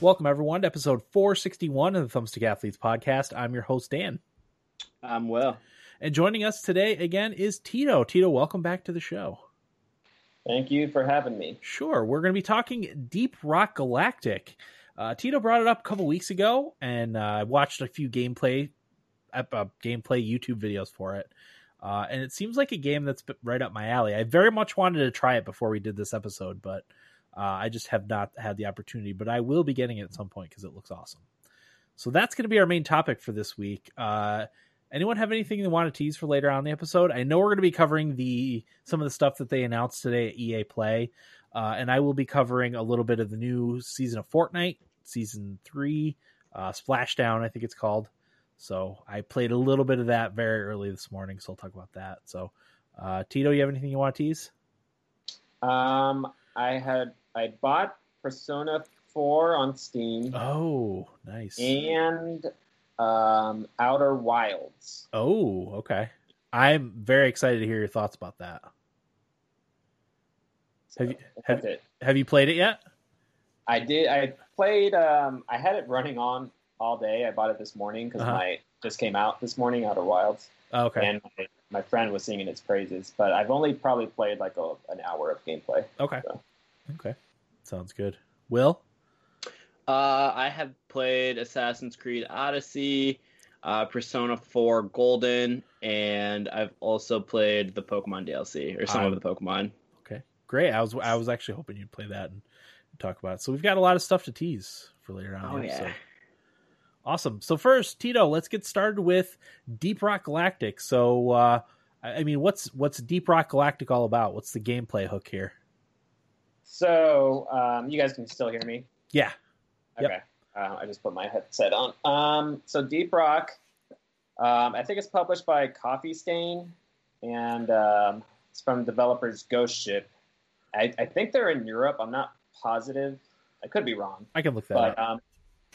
Welcome, everyone, to episode 461 of the Thumbstick Athletes podcast. I'm your host, Dan. I'm well. And joining us today again is Tito. Tito, welcome back to the show. Thank you for having me. Sure. We're going to be talking Deep Rock Galactic. Uh, Tito brought it up a couple weeks ago, and uh, I watched a few gameplay uh, gameplay YouTube videos for it. Uh, and it seems like a game that's right up my alley. I very much wanted to try it before we did this episode, but uh, I just have not had the opportunity. But I will be getting it at some point because it looks awesome. So that's going to be our main topic for this week. Uh, anyone have anything they want to tease for later on the episode? I know we're going to be covering the some of the stuff that they announced today at EA Play, uh, and I will be covering a little bit of the new season of Fortnite, season three, uh, Splashdown, I think it's called. So I played a little bit of that very early this morning, so I'll talk about that. So, uh, Tito, you have anything you want to tease? Um, I had I bought Persona Four on Steam. Oh, nice. And um, Outer Wilds. Oh, okay. I'm very excited to hear your thoughts about that. So have you have, have you played it yet? I did. I played. Um, I had it running on all day. I bought it this morning because uh-huh. my just came out this morning, Outer Wilds. Oh, okay. And my, my, friend was singing its praises, but I've only probably played like a, an hour of gameplay. Okay. So. Okay. Sounds good. Will? Uh, I have played Assassin's Creed Odyssey, uh, Persona 4 Golden, and I've also played the Pokemon DLC or some um, of the Pokemon. Okay, great. I was I was actually hoping you'd play that and talk about it. So we've got a lot of stuff to tease for later on. Oh yeah. Awesome. So first, Tito, let's get started with Deep Rock Galactic. So, uh, I mean, what's what's Deep Rock Galactic all about? What's the gameplay hook here? So, um, you guys can still hear me? Yeah. Okay. Yep. Uh, I just put my headset on. Um, so, Deep Rock, um, I think it's published by Coffee Stain, and um, it's from developers Ghost Ship. I, I, think they're in Europe. I'm not positive. I could be wrong. I can look that but, up. Um,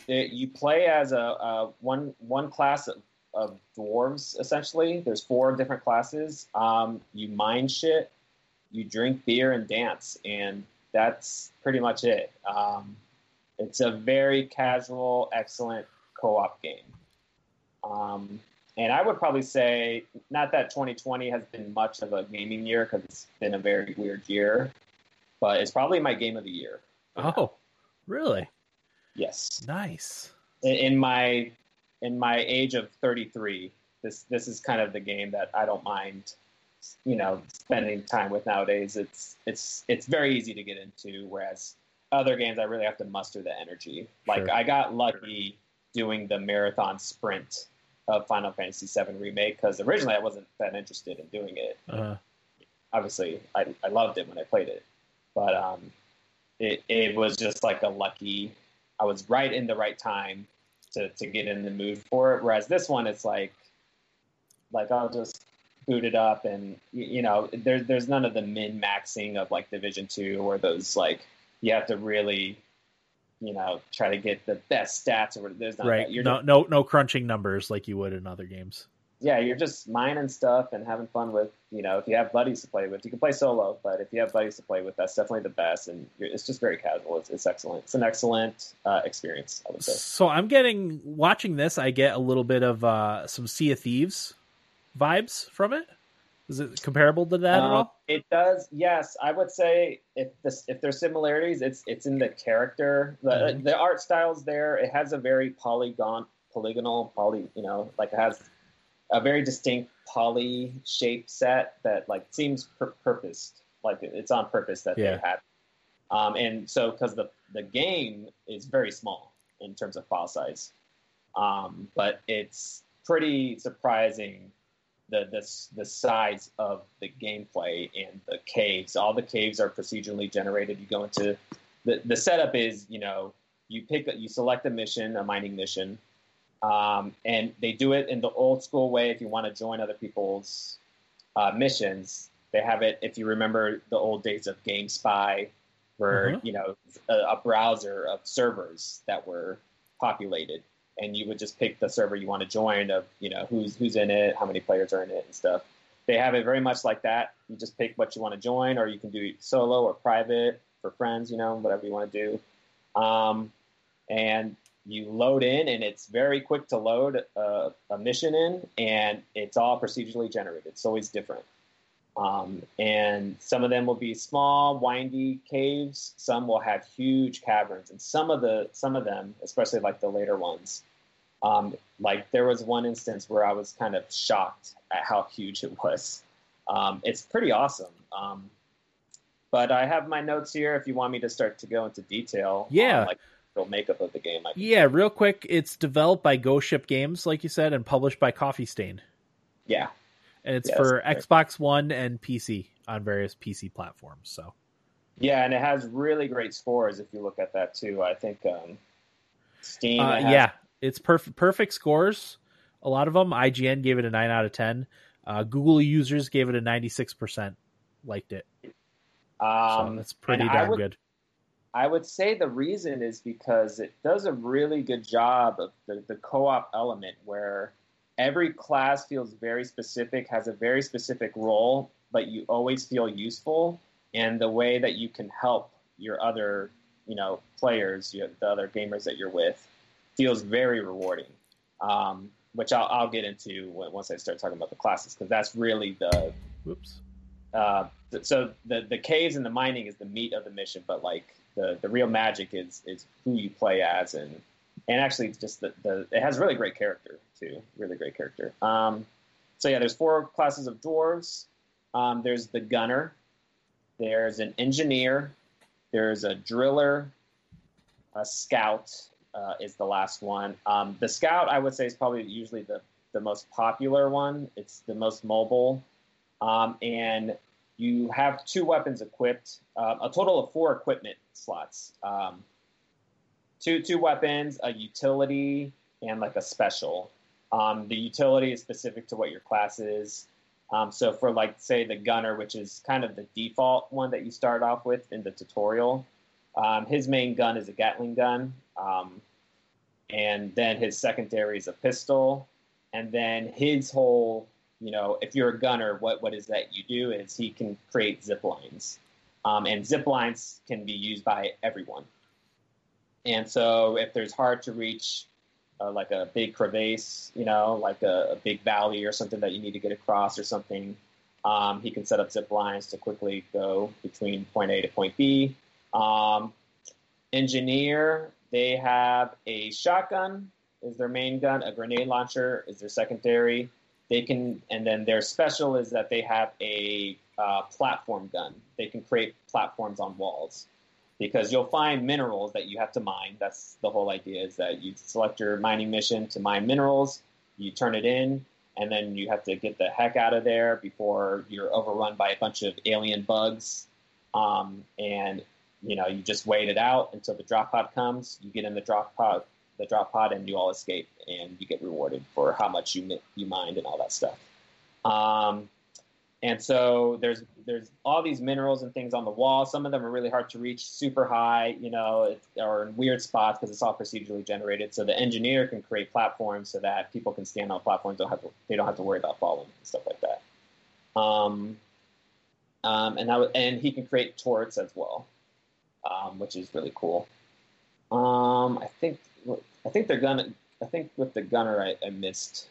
it, you play as a, a, one one class of, of, dwarves essentially. There's four different classes. Um, you mine shit, you drink beer and dance, and that's pretty much it. Um, it's a very casual, excellent co-op game. Um, and I would probably say not that 2020 has been much of a gaming year because it's been a very weird year, but it's probably my game of the year. Oh, really? Yes. Nice. In my in my age of 33, this this is kind of the game that I don't mind, you know, spending time with nowadays. It's it's it's very easy to get into, whereas other games I really have to muster the energy. Like sure. I got lucky doing the marathon sprint of Final Fantasy VII remake because originally I wasn't that interested in doing it. Uh-huh. Obviously, I, I loved it when I played it, but um, it it was just like a lucky I was right in the right time to, to get in the mood for it. Whereas this one, it's like, like I'll just boot it up and you know, there's there's none of the min maxing of like Division Two or those like you have to really, you know, try to get the best stats or there's not right. You're no just, no no crunching numbers like you would in other games yeah, you're just mining stuff and having fun with, you know, if you have buddies to play with, you can play solo, but if you have buddies to play with, that's definitely the best. And it's just very casual. It's, it's excellent. It's an excellent uh, experience, I would say. So I'm getting, watching this, I get a little bit of uh, some Sea of Thieves vibes from it. Is it comparable to that at uh, all? It does. Yes, I would say if this if there's similarities, it's it's in the character. The mm-hmm. the art styles there. It has a very polygon polygonal poly. You know, like it has a very distinct poly shape set that like seems pur- purposed, like it's on purpose that yeah. they had. Um, and so because the the game is very small in terms of file size, um, but it's pretty surprising the, the the size of the gameplay and the caves. All the caves are procedurally generated. You go into the the setup is you know you pick you select a mission, a mining mission, um, and they do it in the old school way. If you want to join other people's uh, missions, they have it. If you remember the old days of GameSpy, where mm-hmm. you know a, a, browser of servers that were populated, and you would just pick the server you want to join of you know who's who's in it, how many players are in it, and stuff. They have it very much like that. You just pick what you want to join, or you can do solo or private for friends, you know, whatever you want to do. Um, and you load in, and it's very quick to load a, a mission in, and it's all procedurally generated. It's always different. Um, and some of them will be small, windy caves. Some will have huge caverns, and some of the some of them, especially like the later ones, um, like there was one instance where I was kind of shocked at how huge it was. Um, it's pretty awesome. Um, but I have my notes here if you want me to start to go into detail. Yeah. Like real makeup of the game. Yeah, real quick, it's developed by Ghost Ship Games, like you said, and published by Coffee Stain. Yeah. And it's Yes, for right. Xbox One and PC on various PC platforms. So Yeah, and it has really great scores if you look at that too. I think um, Steam. uh, it has- yeah, it's perfect perfect scores. A lot of them. IGN gave it a nine out of ten. Uh, Google users gave it a ninety six percent. Liked it. So Um, that's pretty darn would- good. I would say the reason is because it does a really good job of the, the co op element where every class feels very specific, has a very specific role, but you always feel useful. And the way that you can help your other, you know, players, you the other gamers that you're with, feels very rewarding. Um, which I'll, I'll get into when, once I start talking about the classes, because that's really the Whoops. uh, th- so the the caves and the mining is the meat of the mission, but like the the real magic is is who you play as and and actually just the, the it has really great character too, really great character. Um, so yeah, there's four classes of dwarves. Um, there's the gunner, there's an engineer, there's a driller, a scout uh, is the last one. Um, the scout I would say is probably usually the the most popular one. It's the most mobile. Um, and you have two weapons equipped, uh, a total of four equipment slots. Um, two two weapons, a utility, and like a special. Um, the utility is specific to what your class is. Um, so for like say the gunner, which is kind of the default one that you start off with in the tutorial, um, his main gun is a Gatling gun, um, and then his secondary is a pistol, and then his whole you know, if you're a gunner, what what is that you do is he can create zip lines, um, and zip lines can be used by everyone. And so, if there's hard to reach, uh, like a big crevasse, you know, like a, a big valley or something that you need to get across or something, um, he can set up zip lines to quickly go between point A to point B. Um, engineer, they have a shotgun is their main gun, a grenade launcher is their secondary. They can and then their special is that they have a uh, platform gun. They can create platforms on walls because you'll find minerals that you have to mine. That's the whole idea is that you select your mining mission to mine minerals you turn it in and then you have to get the heck out of there before you're overrun by a bunch of alien bugs. Um, and you know you just wait it out until the drop pod comes. You get in the drop pod the drop pod and you all escape and you get rewarded for how much you you mined and all that stuff. Um, and so there's there's all these minerals and things on the wall. Some of them are really hard to reach, super high, you know, or in weird spots because it's all procedurally generated. So the engineer can create platforms so that people can stand on platforms. Don't have to, they don't have to worry about falling and stuff like that. Um, um, and that and he can create turrets as well, um, which is really cool. Um, I think I think they're gonna. I think with the gunner, I, I missed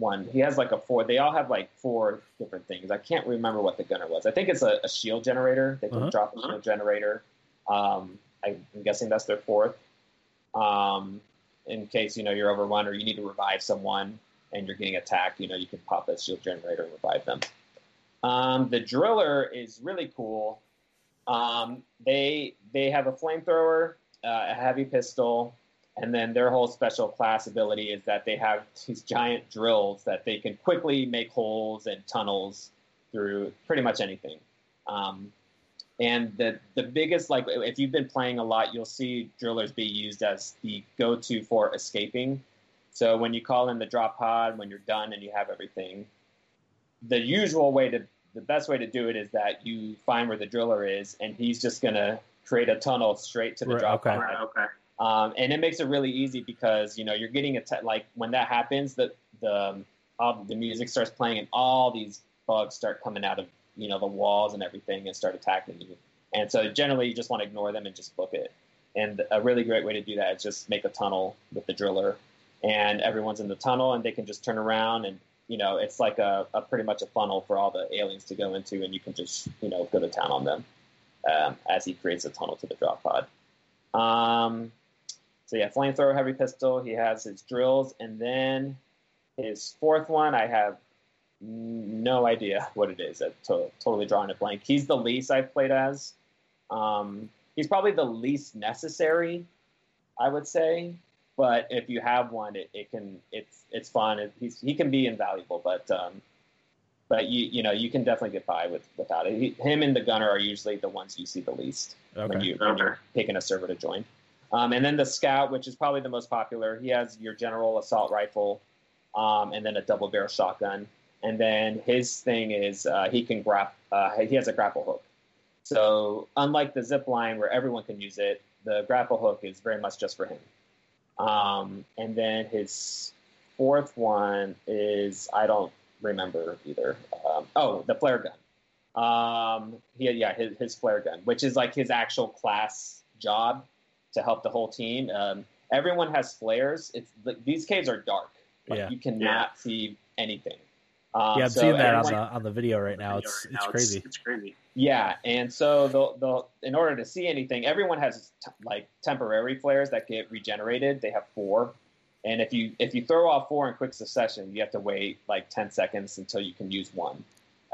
one. He has like a four. They all have like four different things. I can't remember what the gunner was. I think it's a, a shield generator. They can Uh-huh. drop a shield generator. Um, I, I'm guessing that's their fourth. Um, in case you know you're overrun or you need to revive someone and you're getting attacked, you know you can pop that shield generator and revive them. Um, the driller is really cool. Um, they they have a flamethrower, uh, a heavy pistol, and then their whole special class ability is that they have these giant drills that they can quickly make holes and tunnels through pretty much anything. Um, and the the biggest like if you've been playing a lot, you'll see drillers be used as the go-to for escaping. So when you call in the drop pod, when you're done and you have everything, the usual way to the best way to do it is that you find where the driller is, and he's just gonna create a tunnel straight to the Right, drop okay. pod. okay. Um, and it makes it really easy because you know you're getting a te- like when that happens, the the um, the music starts playing and all these bugs start coming out of you know the walls and everything and start attacking you. And so generally you just want to ignore them and just book it. And a really great way to do that is just make a tunnel with the driller, and everyone's in the tunnel, and they can just turn around and you know it's like a, a pretty much a funnel for all the aliens to go into, and you can just you know go to town on them um, as he creates a tunnel to the drop pod. So yeah, flamethrower, heavy pistol. He has his drills, and then his fourth one, I have no idea what it is. I'm to- totally drawing a blank. He's the least I've played as. Um, he's probably the least necessary, I would say. But if you have one, it, it can it's it's fun. It, he's, he can be invaluable, but um, but you you know you can definitely get by with without it. He, him and the gunner are usually the ones you see the least Okay. when you when you're picking a server to join. Um, and then the scout, which is probably the most popular, he has your general assault rifle, um, and then a double barrel shotgun. And then his thing is uh, he can grap. Uh, he has a grapple hook. So unlike the zip line where everyone can use it, the grapple hook is very much just for him. Um, and then his fourth one is I don't remember either. Um, oh, the flare gun. Um, he, yeah, his, his flare gun, which is like his actual class job to help the whole team. Um, everyone has flares. It's like, these caves are dark. Like, Yeah. you cannot see anything. Um, yeah, I'm so seeing that on the on the video right now. It's it's crazy. It's crazy. yeah, and so the the in order to see anything, everyone has t- like temporary flares that get regenerated. They have four, and if you if you throw off four in quick succession, you have to wait like ten seconds until you can use one.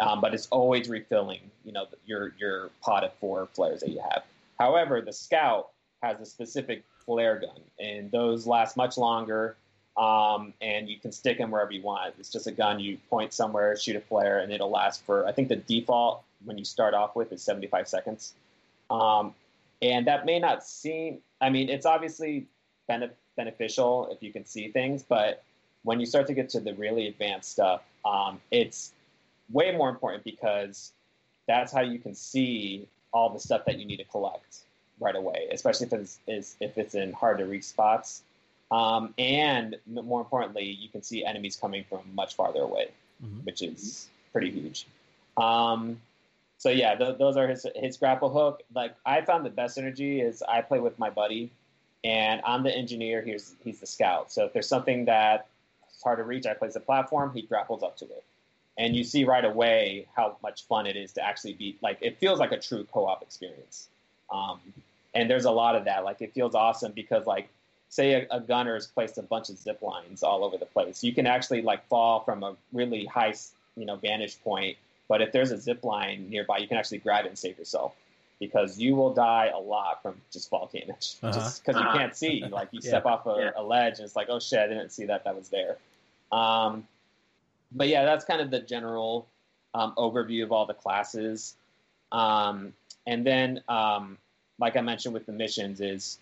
Um, but it's always refilling, you know, your your pot of four flares that you have. However, the scout has a specific flare gun, and those last much longer. Um, and you can stick them wherever you want. It's just a gun you point somewhere, shoot a flare, and it'll last for. I think the default when you start off with is 75 seconds. Um, and that may not seem. I mean, it's obviously bene- beneficial if you can see things, but when you start to get to the really advanced stuff, um, it's way more important because that's how you can see all the stuff that you need to collect right away, especially if it's is, if it's in hard to reach spots. Um, and more importantly, you can see enemies coming from much farther away, Mhm. which is pretty huge. Um, so yeah, th- those are his his grapple hook. Like I found the best synergy is I play with my buddy, and I'm the engineer. He's he's the scout. So if there's something that is hard to reach, I play the platform. He grapples up to it, and you see right away how much fun it is to actually be like. It feels like a true co-op experience. Um, and there's a lot of that. Like it feels awesome because like say a, a gunner has placed a bunch of zip lines all over the place. You can actually like fall from a really high you know vantage point but if there's a zip line nearby, you can actually grab it and save yourself because you will die a lot from just fall damage, Uh-huh. just because Uh-huh. you can't see. Like you Yeah. step off a, Yeah. a ledge and it's like, oh shit, I didn't see that. That was there. Um, but yeah, that's kind of the general um, overview of all the classes. Um, and then, um, like I mentioned with the missions, is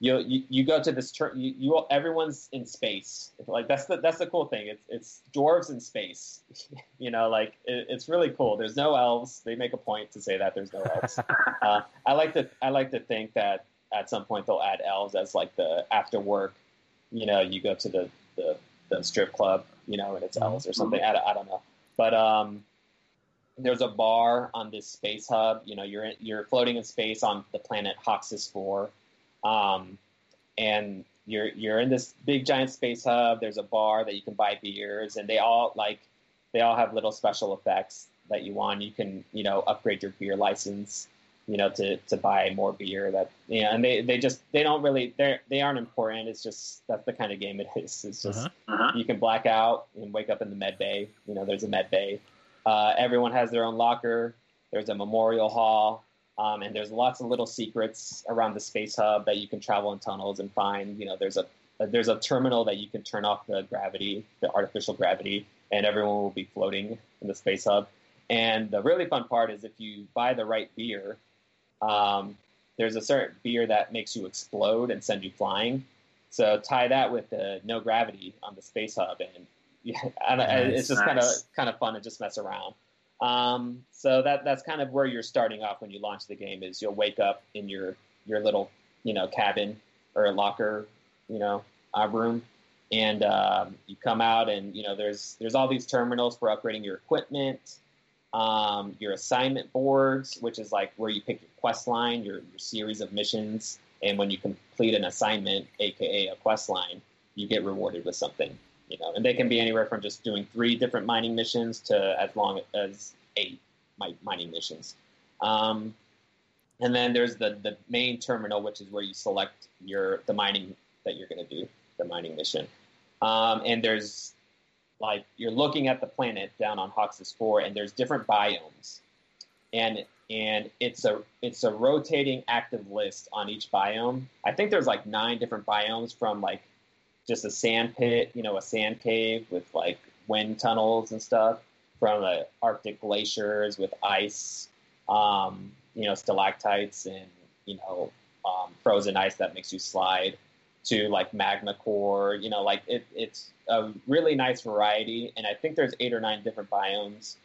you you, you go to this turn. You, you everyone's in space. Like that's the that's the cool thing. It's it's dwarves in space. you know, like it, it's really cool. There's no elves. They make a point to say that there's no elves. uh, I like to I like to think that at some point they'll add elves as like the after work. You know, you go to the the, the strip club. You know, and it's elves or something. I, don't- I don't know, but um. There's a bar on this space hub. You know, you're in, you're floating in space on the planet Hoxxes Four, um, and you're you're in this big giant space hub. There's a bar that you can buy beers, and they all like they all have little special effects that you want. You can you know upgrade your beer license, you know, to to buy more beer. That you know, and they they just they don't really they they aren't important. It's just that's the kind of game it is. It's just Uh-huh. Uh-huh. you can black out and wake up in the med bay. You know, there's a med bay. Uh, everyone has their own locker. There's a memorial hall, um, and there's lots of little secrets around the space hub that you can travel in tunnels and find. You know, there's a there's a terminal that you can turn off the gravity, the artificial gravity, and everyone will be floating in the space hub. And the really fun part is if you buy the right beer, um, there's a certain beer that makes you explode and send you flying. So tie that with the no gravity on the space hub, and yeah, and Nice, it's just kind of kind of fun to just mess around. Um, so that that's kind of where you're starting off when you launch the game. Is you'll wake up in your your little you know cabin or locker, you know, uh, room, and um, you come out and you know there's there's all these terminals for upgrading your equipment, um, your assignment boards, which is like where you pick your quest line, your your series of missions. and when you complete an assignment, aka a quest line, you get rewarded with something. You know, and they can be anywhere from just doing three different mining missions to as long as eight mining missions. Um, and then there's the the main terminal, which is where you select your the mining that you're going to do, the mining mission. Um, and there's like you're looking at the planet down on Hoxxes Four, and there's different biomes, and and it's a it's a rotating active list on each biome. I think there's like nine different biomes from like just a sand pit, you know, a sand cave with like wind tunnels and stuff, from the Arctic glaciers with ice, um, you know, stalactites and you know um, frozen ice that makes you slide to like magma core. You know, like it, it's a really nice variety, and I think there's eight or nine different biomes.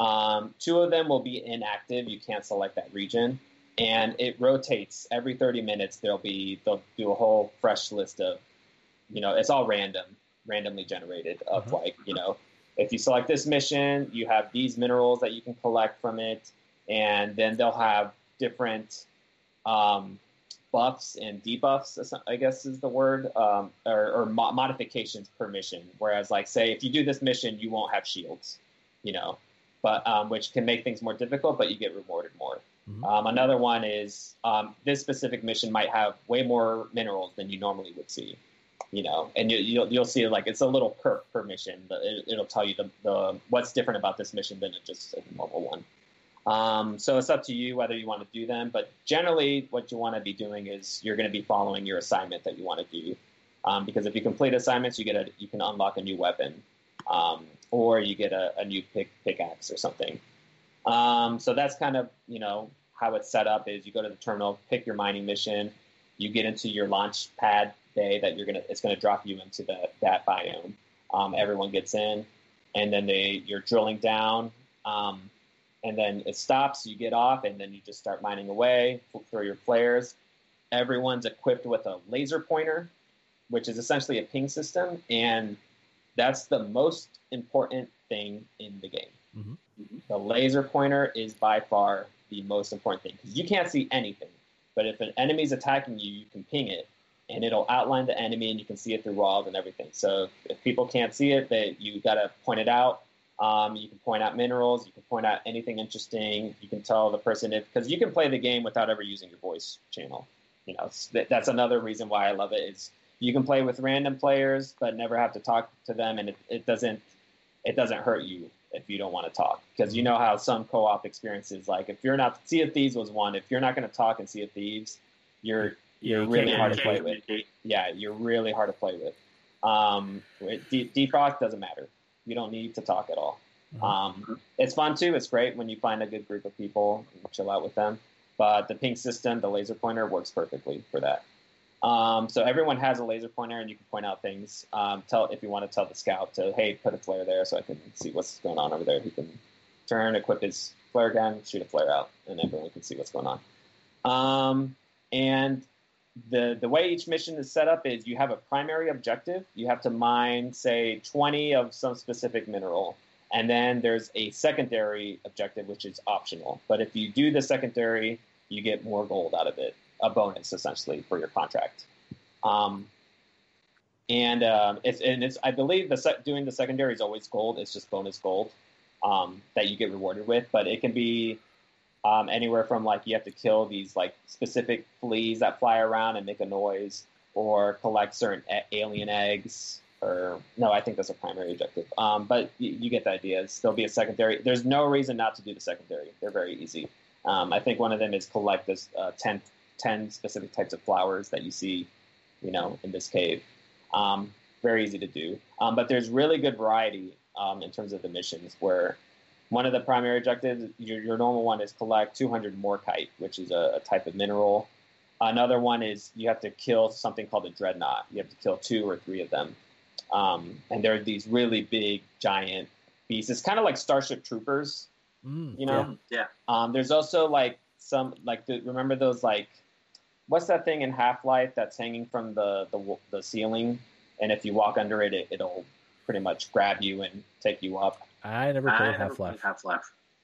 Um, two of them will be inactive; you can't select that region, and it rotates every 30 minutes. There'll be they'll do a whole fresh list of, you know, it's all random, randomly generated of uh-huh. like you know, if you select this mission, you have these minerals that you can collect from it, and then they'll have different um, buffs and debuffs, I guess is the word, um, or, or mo- modifications per mission. Whereas, like, say, if you do this mission, you won't have shields, you know, but um, which can make things more difficult, but you get rewarded more. Mm-hmm. Um, another one is um, this specific mission might have way more minerals than you normally would see, you know, and you, will you'll, you'll see like it's a little perk per mission. It, will tell you the, the what's different about this mission than just a normal one. Um, so it's up to you whether you want to do them. But generally, what you want to be doing is you're going to be following your assignment that you want to do. Um, because if you complete assignments, you get a you can unlock a new weapon, um, or you get a, a new pick, pickaxe or something. Um, so that's kind of you know how it's set up. Is you go to the terminal, pick your mining mission, you get into your launch pad bay that you're gonna it's gonna drop you into the that biome. Um, everyone gets in, and then they you're drilling down. Um, and then it stops. You get off, and then you just start mining away for your flares. Everyone's equipped with a laser pointer, which is essentially a ping system, and that's the most important thing in the game. Mm-hmm. The laser pointer is by far the most important thing because you can't see anything. But if an enemy's attacking you, you can ping it, and it'll outline the enemy, and you can see it through walls and everything. So if people can't see it, that you got to point it out um, you can point out minerals. You can point out anything interesting. You can tell the person if because you can play the game without ever using your voice channel. You know that's another reason why I love it. Is you can play with random players but never have to talk to them, and it, it doesn't it doesn't hurt you if you don't want to talk because you know how some co-op experiences like if you're not Sea of Thieves was one. If you're not going to talk in Sea of Thieves, you're you're really hard to play with. Yeah, you're really hard to play with. Um, Deep, Deep Rock doesn't matter. You don't need to talk at all. Mm-hmm. Um, it's fun too. It's great when you find a good group of people and chill out with them. But the ping system, the laser pointer, works perfectly for that. Um, so everyone has a laser pointer, and you can point out things. Um, tell if you want to tell the scout to, hey, put a flare there, so I can see what's going on over there. He can turn, equip his flare gun, shoot a flare out, and everyone can see what's going on. Um, and the the way each mission is set up is you have a primary objective. You have to mine, say, 20 of some specific mineral, and then there's a secondary objective which is optional. But if you do the secondary, you get more gold out of it, a bonus essentially for your contract. Um, and um, it's and it's I believe the doing the secondary is always gold. It's just bonus gold um, that you get rewarded with, but it can be um, anywhere from like you have to kill these like specific fleas that fly around and make a noise, or collect certain a- alien eggs. Or no, I think that's a primary objective. Um, but you, you, get the idea. There'll be a secondary. There's no reason not to do the secondary. They're very easy. Um, I think one of them is collect this uh, 10, 10, specific types of flowers that you see, you know, in this cave. Um, very easy to do. Um, but there's really good variety um, in terms of the missions where one of the primary objectives, your, your normal one is collect 200 morkite, which is a, a, type of mineral. Another one is you have to kill something called a dreadnought. You have to kill two or three of them. Um, and they're these really big, giant beasts. It's kind of like Starship Troopers, mm, you know? Yeah. yeah. Um, there's also like some, like, the, remember those, like, what's that thing in Half Life that's hanging from the, the, the ceiling? And if you walk under it, it, it'll pretty much grab you and take you up. I never played Half Life. Half Life.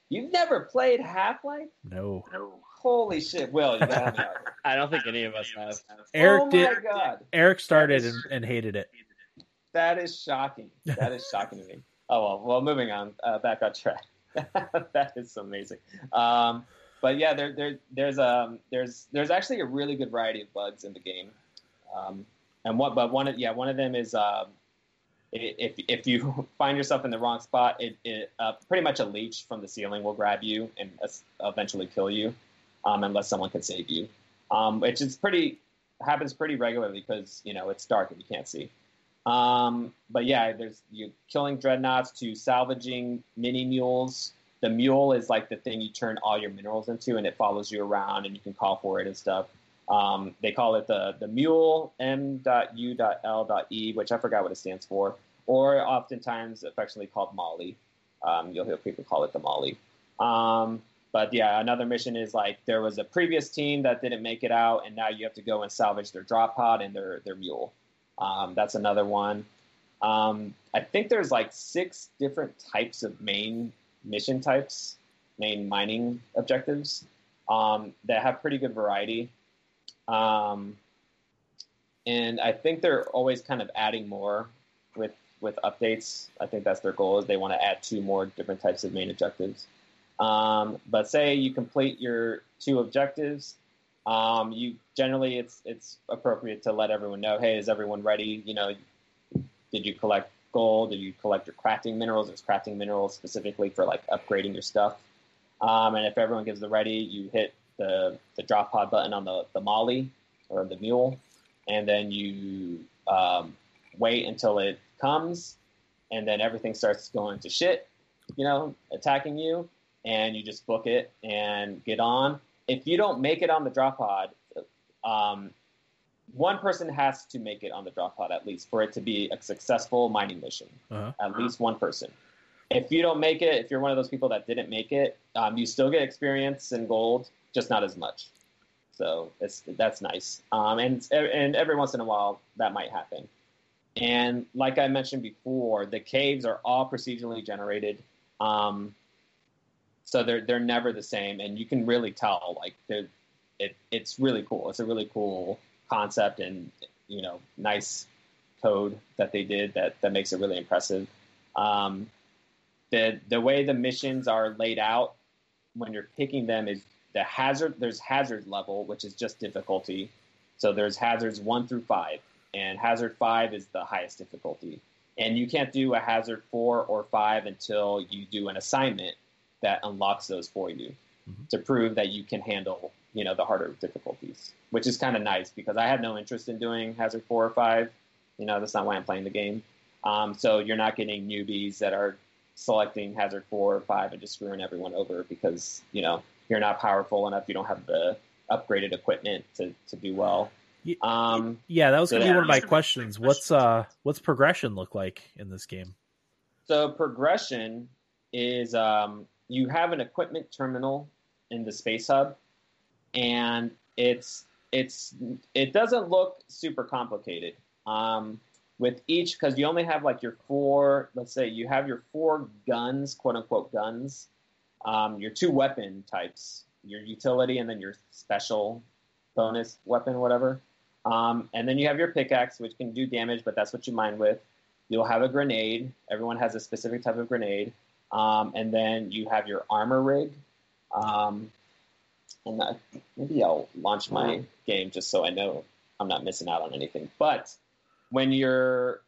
You've never played Half Life? No. No. Holy shit, Will! You got. I don't think any of us have. Eric oh my did. god, Eric started That is- and, and hated it. that is shocking. That is shocking to me. Oh well, well, moving on. Uh, back on track. that is amazing. Um, but yeah, there, there, there's um, there's there's actually a really good variety of bugs in the game. Um, and what, but one of yeah, one of them is um, i- if if you find yourself in the wrong spot, it, it uh, pretty much a leech from the ceiling will grab you and eventually kill you, um, unless someone can save you. Um, which is pretty happens pretty regularly because you know it's dark and you can't see. Um, but yeah, there's you killing dreadnoughts to salvaging mini mules. The mule is like the thing you turn all your minerals into, and it follows you around, and you can call for it and stuff. Um, they call it the the mule M.U.L.E, which I forgot what it stands for, or oftentimes affectionately called Molly. Um, you'll hear people call it the Molly. Um, but yeah, another mission is like there was a previous team that didn't make it out, and now you have to go and salvage their drop pod and their their mule. Um, that's another one. Um, I think there's like six different types of main mission types, main mining objectives um, that have pretty good variety. Um, and I think they're always kind of adding more with with updates. I think that's their goal is they want to add two more different types of main objectives. Um, but say you complete your two objectives, um, you generally it's it's appropriate to let everyone know, hey, is everyone ready? You know, did you collect gold? Did you collect your crafting minerals? It's crafting minerals specifically for like upgrading your stuff. Um, and if everyone gives the ready, you hit the the drop pod button on the the molly or the mule, and then you um, wait until it comes, and then everything starts going to shit. You know, attacking you, and you just book it and get on. If you don't make it on the drop pod, um, one person has to make it on the drop pod at least for it to be a successful mining mission. Uh-huh. At least one person. If you don't make it, if you're one of those people that didn't make it, um, you still get experience and gold, just not as much. So it's that's nice. Um, and and every once in a while that might happen. And like I mentioned before, the caves are all procedurally generated. Um, so they're they're never the same, and you can really tell like it it's really cool. It's a really cool concept and you know nice code that they did that that makes it really impressive. Um, the the way the missions are laid out when you're picking them is the hazard. There's hazard level, which is just difficulty. So there's hazards one through five, and hazard five is the highest difficulty. And you can't do a hazard four or five until you do an assignment that unlocks those for you Mhm. to prove that you can handle, you know, the harder difficulties, which is kind of nice because I have no interest in doing hazard four or five. You know, that's not why I'm playing the game. Um, so you're not getting newbies that are selecting hazard four or five and just screwing everyone over because you know you're not powerful enough. You don't have the upgraded equipment to, to do well. Um, Yeah, that was gonna be Yeah. one of my questions. What's uh what's progression look like in this game? So progression is um, you have an equipment terminal in the space hub, and it's it's it doesn't look super complicated. Um, with each, because you only have like your four. Let's say you have your four guns, quote unquote guns, um, your two weapon types, your utility, and then your special bonus weapon, whatever. Um, and then you have your pickaxe, which can do damage, but that's what you mine with. You'll have a grenade. Everyone has a specific type of grenade. Um, and then you have your armor rig. Um, and that, maybe I'll launch my game just so I know I'm not missing out on anything. But when you're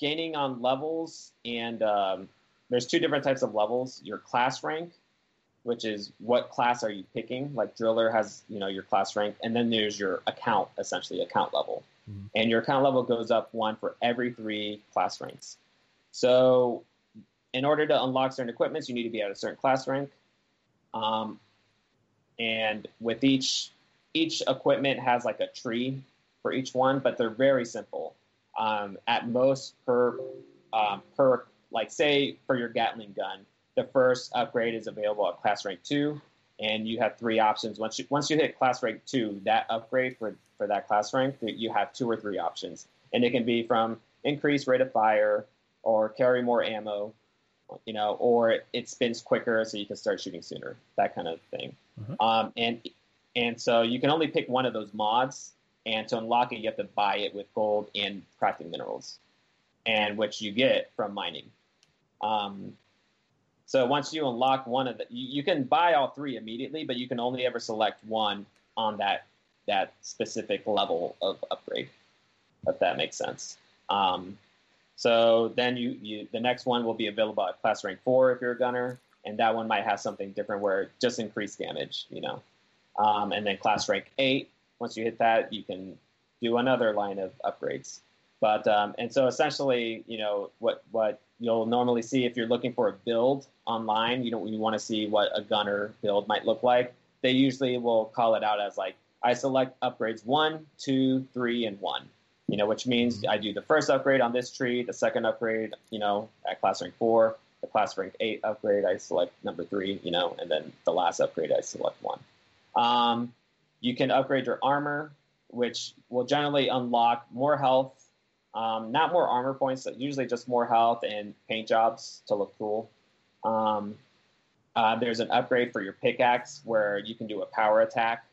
gaining on levels, and um, there's two different types of levels your class rank, which is what class are you picking? Like Driller has, you know, your class rank, and then there's your account, essentially account level, Mhm. and your account level goes up one for every three class ranks. So, in order to unlock certain equipments, you need to be at a certain class rank, um, and with each each equipment has like a tree for each one, but they're very simple. Um, at most per um, per like say for your Gatling gun, the first upgrade is available at class rank two, and you have three options. Once you once you hit class rank two, that upgrade for for that class rank, you have two or three options, and it can be from increased rate of fire or carry more ammo, you know, or it spins quicker so you can start shooting sooner, that kind of thing. Mhm. Um, and and so you can only pick one of those mods, and to unlock it, you have to buy it with gold and crafting minerals, and which you get from mining. Um, so once you unlock one of the, you, you can buy all three immediately, but you can only ever select one on that that specific level of upgrade. If that makes sense. Um, so then you, you the next one will be available at class rank four if you're a gunner, and that one might have something different where it just increased damage, you know. Um, and then class rank eight, once you hit that, you can do another line of upgrades. But um, and so essentially, you know, what what you'll normally see if you're looking for a build online, you know, you want to see what a gunner build might look like. They usually will call it out as like I select upgrades one, two, three, and one you know, which means I do the first upgrade on this tree, the second upgrade, you know, at class rank four, the class rank eight upgrade, I select number three, you know, and then the last upgrade, I select one. Um, you can upgrade your armor, which will generally unlock more health, um, not more armor points, usually just more health and paint jobs to look cool. Um, uh, there's an upgrade for your pickaxe where you can do a power attack,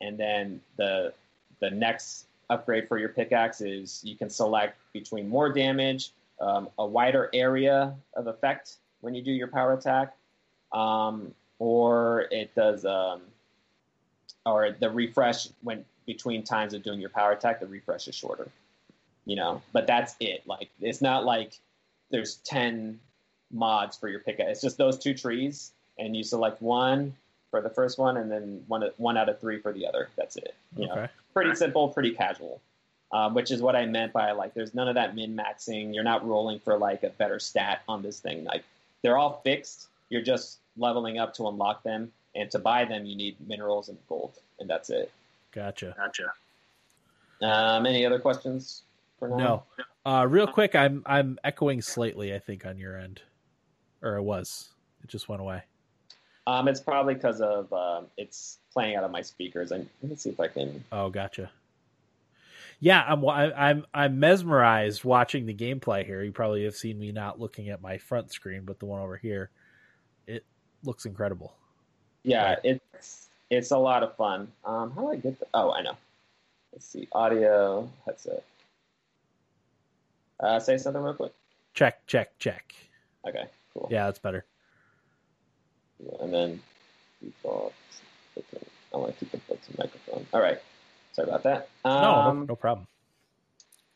and then the the next upgrade for your pickaxe is you can select between more damage, um, a wider area of effect when you do your power attack, um, or it does, um, or the refresh when between times of doing your power attack, the refresh is shorter. You know, but that's it. Like it's not like there's ten mods for your pickaxe. It's just those two trees, and you select one for the first one, and then one one out of three for the other. That's it. You okay. know, pretty simple, pretty casual. Um, which is what I meant by like, there's none of that min maxing. You're not rolling for like a better stat on this thing. Like, they're all fixed. You're just leveling up to unlock them, and to buy them, you need minerals and gold, and that's it. Gotcha. Gotcha. Um, any other questions? No. Uh, real quick, I'm I'm echoing slightly. I think on your end, or it was. It just went away. Um, it's probably because of um, it's playing out of my speakers. And let me see if I can. Oh, gotcha. Yeah, I'm I'm I'm mesmerized watching the gameplay here. You probably have seen me not looking at my front screen, but the one over here, it looks incredible. Yeah, it's it's a lot of fun. Um, how do I get the? Oh, I know. Let's see, audio headset. Uh, say something real quick. Check, check, check. Okay, cool. Yeah, that's better and then default. I want to keep the microphone. All right. Sorry about that. Um, no, no, no, problem.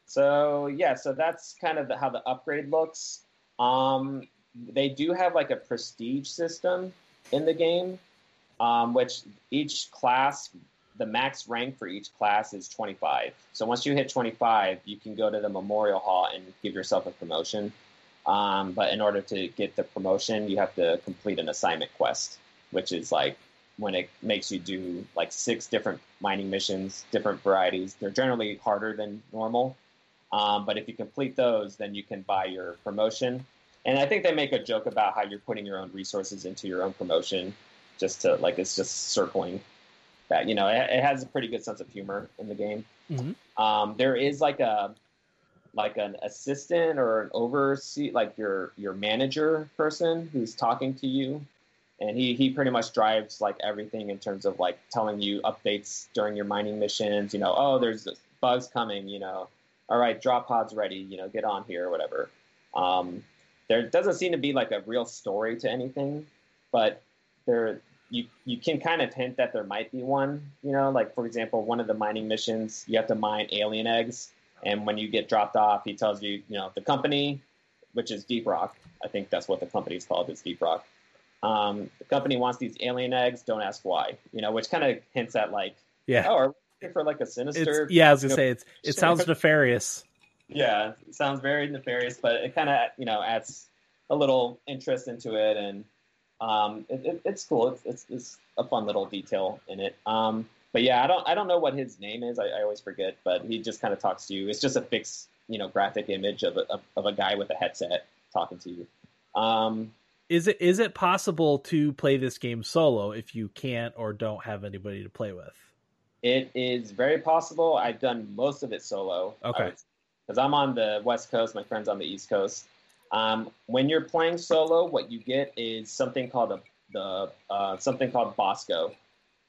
So yeah, so that's kind of the, how the upgrade looks. Um, they do have like a prestige system in the game, um, which each class, the max rank for each class is 25. So once you hit 25, you can go to the memorial hall and give yourself a promotion. Um, but in order to get the promotion, you have to complete an assignment quest, which is like when it makes you do like six different mining missions, different varieties. They're generally harder than normal. Um, but if you complete those, then you can buy your promotion. And I think they make a joke about how you're putting your own resources into your own promotion, just to like it's just circling that. You know, it, it has a pretty good sense of humor in the game. Mm-hmm. Um, there is like a like an assistant or an oversee like your your manager person who's talking to you and he he pretty much drives like everything in terms of like telling you updates during your mining missions you know oh there's bugs coming you know all right drop pods ready you know get on here or whatever um, there doesn't seem to be like a real story to anything but there you you can kind of hint that there might be one you know like for example one of the mining missions you have to mine alien eggs and when you get dropped off, he tells you, you know, the company, which is Deep Rock. I think that's what the company's called. Is Deep Rock. Um, the company wants these alien eggs. Don't ask why. You know, which kind of hints at like, yeah, oh, are we for like a sinister? It's, yeah, I was gonna say it's it sounds nefarious. Yeah, it sounds very nefarious, but it kind of you know adds a little interest into it, and um, it, it, it's cool. It's, it's, it's a fun little detail in it. Um, but yeah, I don't I don't know what his name is. I, I always forget, but he just kind of talks to you. It's just a fixed you know graphic image of a, of a guy with a headset talking to you. Um, is it is it possible to play this game solo if you can't or don't have anybody to play with? It is very possible. I've done most of it solo. Okay. Because I'm on the West Coast, my friend's on the East Coast. Um, when you're playing solo, what you get is something called a the uh, something called Bosco,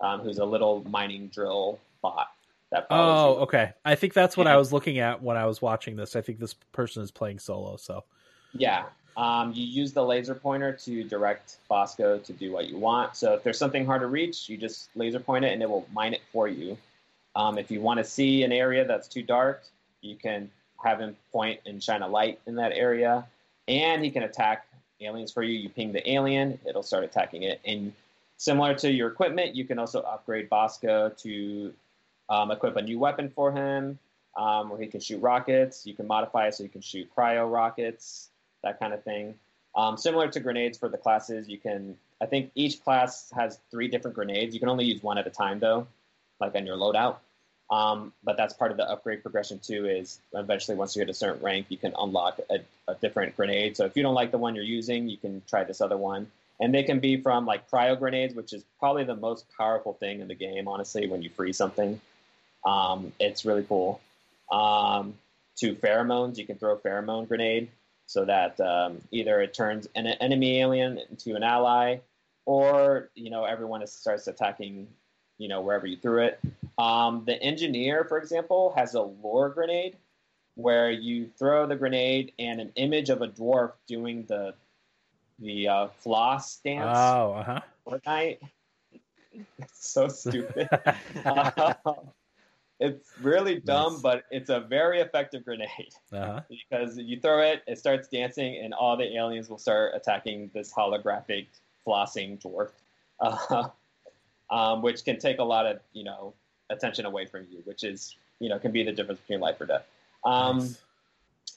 um, who's a little mining drill bot. That Oh, you. okay. I think that's what I was looking at when I was watching this. I think this person is playing solo. So Yeah. Um, you use the laser pointer to direct Bosco to do what you want. So if there's something hard to reach, you just laser point it and it will mine it for you. Um, if you want to see an area that's too dark, you can have him point and shine a light in that area. And he can attack aliens for you. You ping the alien, it'll start attacking it. And similar to your equipment, you can also upgrade Bosco to um, equip a new weapon for him um, where he can shoot rockets. You can modify it so you can shoot cryo rockets that kind of thing. Um, similar to grenades for the classes, you can. I think each class has three different grenades. You can only use one at a time, though, like on your loadout. Um, but that's part of the upgrade progression too. Is eventually, once you hit a certain rank, you can unlock a, a different grenade. So if you don't like the one you're using, you can try this other one. And they can be from like cryo grenades, which is probably the most powerful thing in the game. Honestly, when you freeze something, um, it's really cool. Um, to pheromones, you can throw pheromone grenade so that um, either it turns an enemy alien into an ally, or you know everyone starts attacking, you know wherever you threw it. Um, the engineer, for example, has a lure grenade where you throw the grenade and an image of a dwarf doing the the uh, floss dance oh, uh huh. Fortnite. It's so stupid. Uh, it's really dumb, Nice. but it's a very effective grenade uh-huh. because you throw it, it starts dancing, and all the aliens will start attacking this holographic flossing dwarf, uh, um, which can take a lot of you know attention away from you, which is you know can be the difference between life or death. Um, Nice.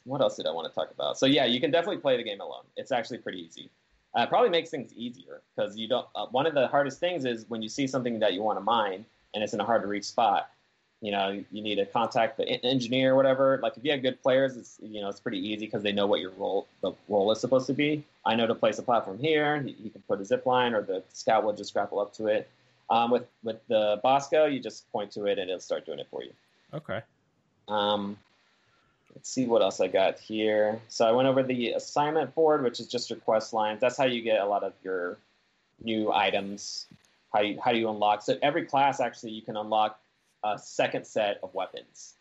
What else did I want to talk about? So yeah, you can definitely play the game alone. It's actually pretty easy. Uh, it probably makes things easier because you don't. Uh, one of the hardest things is when you see something that you want to mine and it's in a hard to reach spot. You know, you need to contact the engineer or whatever. Like if you have good players, it's you know it's pretty easy because they know what your role the role is supposed to be. I know to place a platform here. He, he can put a zip line, or the scout will just grapple up to it. Um, with with the Bosco, you just point to it and it'll start doing it for you. Okay. Um, let's see what else I got here. So I went over the assignment board, which is just your quest lines. That's how you get a lot of your new items. How you how do you unlock? So every class actually you can unlock a second set of weapons.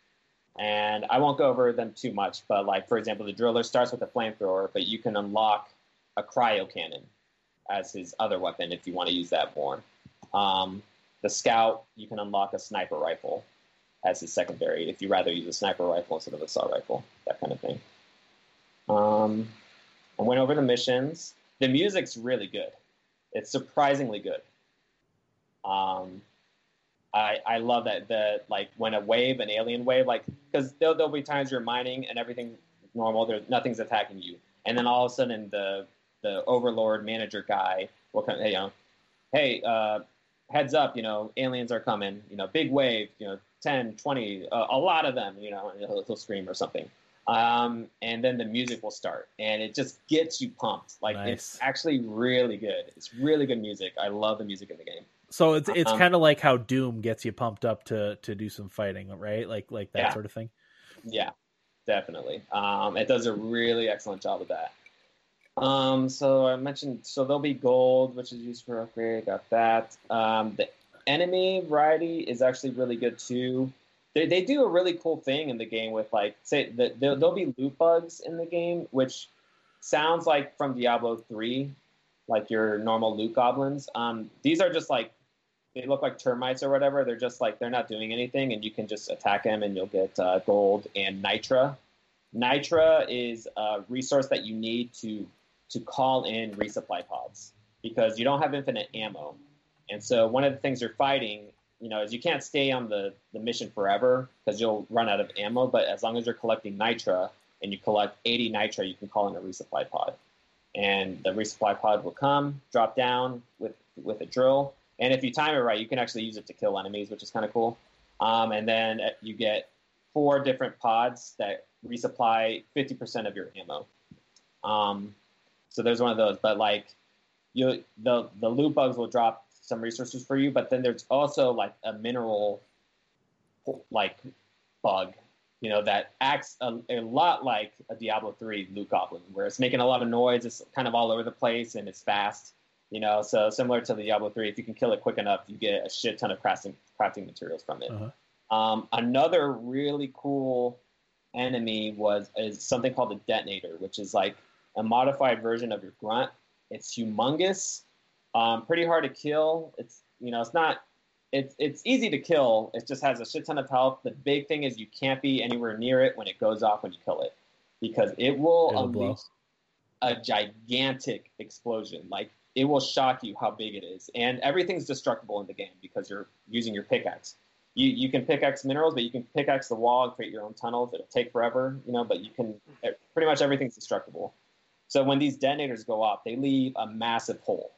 And I won't go over them too much, but like for example, the driller starts with a flamethrower, but you can unlock a cryo cannon as his other weapon if you want to use that more. Um, the scout, you can unlock a sniper rifle as his secondary if you rather use a sniper rifle instead of assault rifle, that kind of thing. Um, I went over the missions. The music's really good. It's surprisingly good. Um, I I love that the like when a wave, an alien wave, like because there'll, there'll be times you're mining and everything's normal, there's nothing's attacking you, and then all of a sudden the the overlord manager guy will come, hey, you know, hey, uh, heads up, you know, aliens are coming, you know, big wave, you know, 10, 20, uh, a lot of them, you know, and he'll, he'll scream or something. Um, and then the music will start and it just gets you pumped. Like it's actually really good. It's really good music. I love the music in the game. So it's it's Um, kind of like how Doom gets you pumped up to to do some fighting, right? Like like that Yeah. sort of thing. Yeah, definitely. Um, it does a really excellent job of that. Um, so I mentioned, so there'll be gold, which is used for upgrade. Got that. Um, the enemy variety is actually really good too. They, they do a really cool thing in the game with like, say, the, there, there'll be loot bugs in the game, which sounds like from Diablo three, like your normal loot goblins. Um, these are just like they look like termites or whatever. They're just like they're not doing anything, and you can just attack them, and you'll get uh, gold and nitra. Nitra is a resource that you need to to call in resupply pods because you don't have infinite ammo, and so one of the things you're fighting, you know, is you can't stay on the the mission forever because you'll run out of ammo. But as long as you're collecting nitra and you collect 80 nitra, you can call in a resupply pod, and the resupply pod will come, drop down with with a drill, and if you time it right, you can actually use it to kill enemies, which is kind of cool. Um, and then uh, you get four different pods that resupply 50% of your ammo. Um, so there's one of those, but like you, the the loot bugs will drop some resources for you, but then there's also like a mineral like bug, you know, that acts a, a lot like a Diablo 3 loot goblin, where it's making a lot of noise, it's kind of all over the place, and it's fast. You know, so similar to the Diablo three, if you can kill it quick enough, you get a shit ton of crafting crafting materials from it. Uh-huh. Um, another really cool enemy was is something called the detonator, which is like a modified version of your grunt. It's humongous, um, pretty hard to kill. It's you know it's not it's it's easy to kill. It just has a shit ton of health. The big thing is you can't be anywhere near it when it goes off when you kill it, because it will It'll unleash blow. a gigantic explosion. Like it will shock you how big it is, and everything's destructible in the game because you're using your pickaxe. You you can pickaxe minerals, but you can pickaxe the wall and create your own tunnels. It'll take forever, you know, but you can pretty much everything's destructible. So when these detonators go off, they leave a massive hole.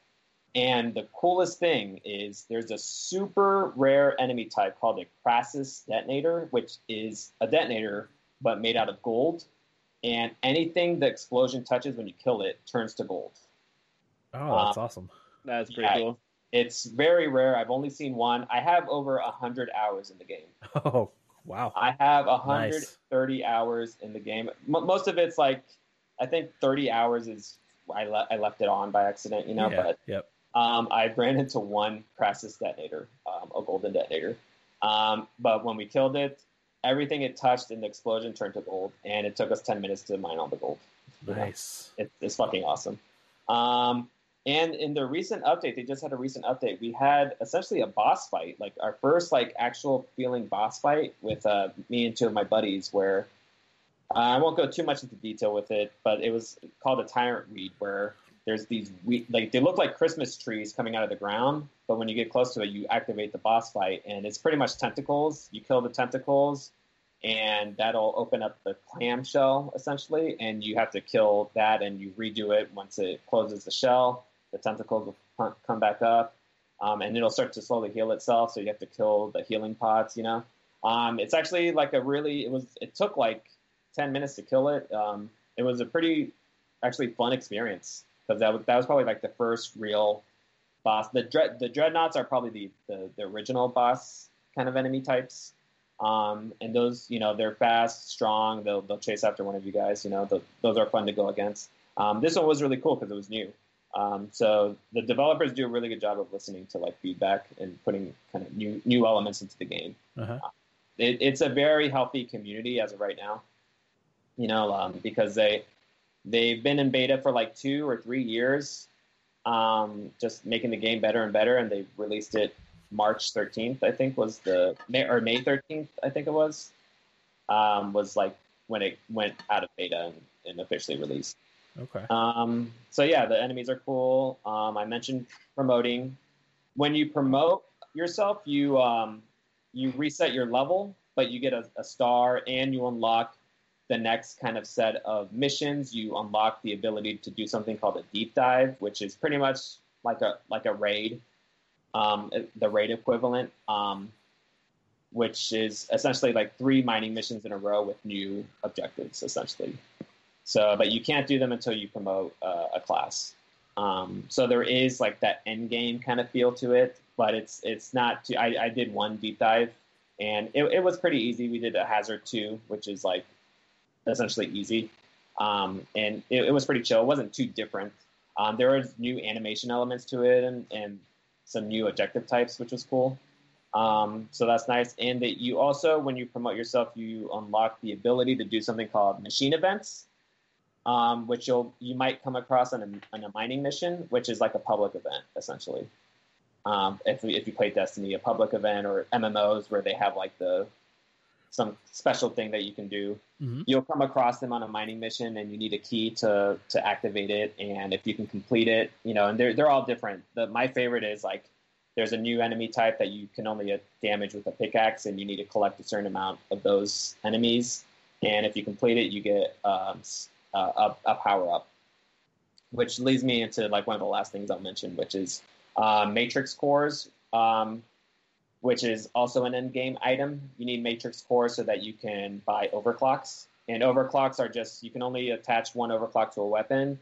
And the coolest thing is there's a super rare enemy type called a Crassus detonator, which is a detonator but made out of gold. And anything the explosion touches when you kill it turns to gold. Oh, that's um, awesome. That's pretty Yeah. cool. It's very rare. I've only seen one. I have over a hundred hours in the game. Oh, wow. I have Nice. 130 hours in the game. M- most of it's like, I think 30 hours is I, le- I left it on by accident, you know. yeah. But Yep. um, I ran into one Crassus detonator, um, a golden detonator. Um, but when we killed it, everything it touched in the explosion turned to gold, and it took us 10 minutes to mine all the gold. Nice. It, it's fucking awesome. Um, and in the recent update, they just had a recent update. We had essentially a boss fight, like our first like actual feeling boss fight with uh, me and two of my buddies. Where uh, I won't go too much into detail with it, but it was called a tyrant weed, where there's these we like they look like Christmas trees coming out of the ground, but when you get close to it, you activate the boss fight, and it's pretty much tentacles. You kill the tentacles, and that'll open up the clamshell essentially, and you have to kill that, and you redo it once it closes the shell. The tentacles will come back up, um, and it'll start to slowly heal itself. So you have to kill the healing pods. You know, um, it's actually like a really it was it took like ten minutes to kill it. Um, it was a pretty actually fun experience because that was, that was probably like the first real boss. The dread the dreadnoughts are probably the, the, the original boss kind of enemy types. Um, and those, you know, they're fast, strong. They'll they'll chase after one of you guys. You know, the, those are fun to go against. Um, this one was really cool because it was new. Um, so the developers do a really good job of listening to like feedback and putting kind of new new elements into the game. Uh-huh. It, it's a very healthy community as of right now. You know, um, because they they've been in beta for like two or three years, um, just making the game better and better, and they released it March 13th, I think was the May or May 13th, I think it was, um, was like when it went out of beta and, and officially released. Okay. Um, so yeah, the enemies are cool. Um, I mentioned promoting. When you promote yourself, you um, you reset your level, but you get a, a star and you unlock the next kind of set of missions. You unlock the ability to do something called a deep dive, which is pretty much like a like a raid, um, the raid equivalent, um, which is essentially like three mining missions in a row with new objectives, essentially. So, but you can't do them until you promote uh, a class. Um, so there is like that end game kind of feel to it, but it's it's not. Too, I, I did one deep dive, and it, it was pretty easy. We did a hazard two, which is like essentially easy, um, and it, it was pretty chill. It wasn't too different. Um, there was new animation elements to it, and, and some new objective types, which was cool. Um, so that's nice. And that you also, when you promote yourself, you unlock the ability to do something called machine events um, which you'll you might come across on a, on a mining mission, which is like a public event essentially. Um, if if you play Destiny, a public event or MMOs where they have like the some special thing that you can do, Mhm. you'll come across them on a mining mission, and you need a key to to activate it. And if you can complete it, you know, and they're they're all different. The my favorite is like there's a new enemy type that you can only damage with a pickaxe, and you need to collect a certain amount of those enemies. And if you complete it, you get um, uh, a, a power up, which leads me into like one of the last things I'll mention, which is uh, matrix cores, um, which is also an end game item. You need matrix cores so that you can buy overclocks, and overclocks are just you can only attach one overclock to a weapon,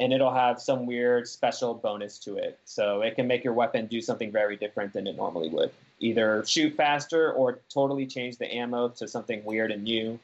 and it'll have some weird special bonus to it. So it can make your weapon do something very different than it normally would. Either shoot faster or totally change the ammo to something weird and new.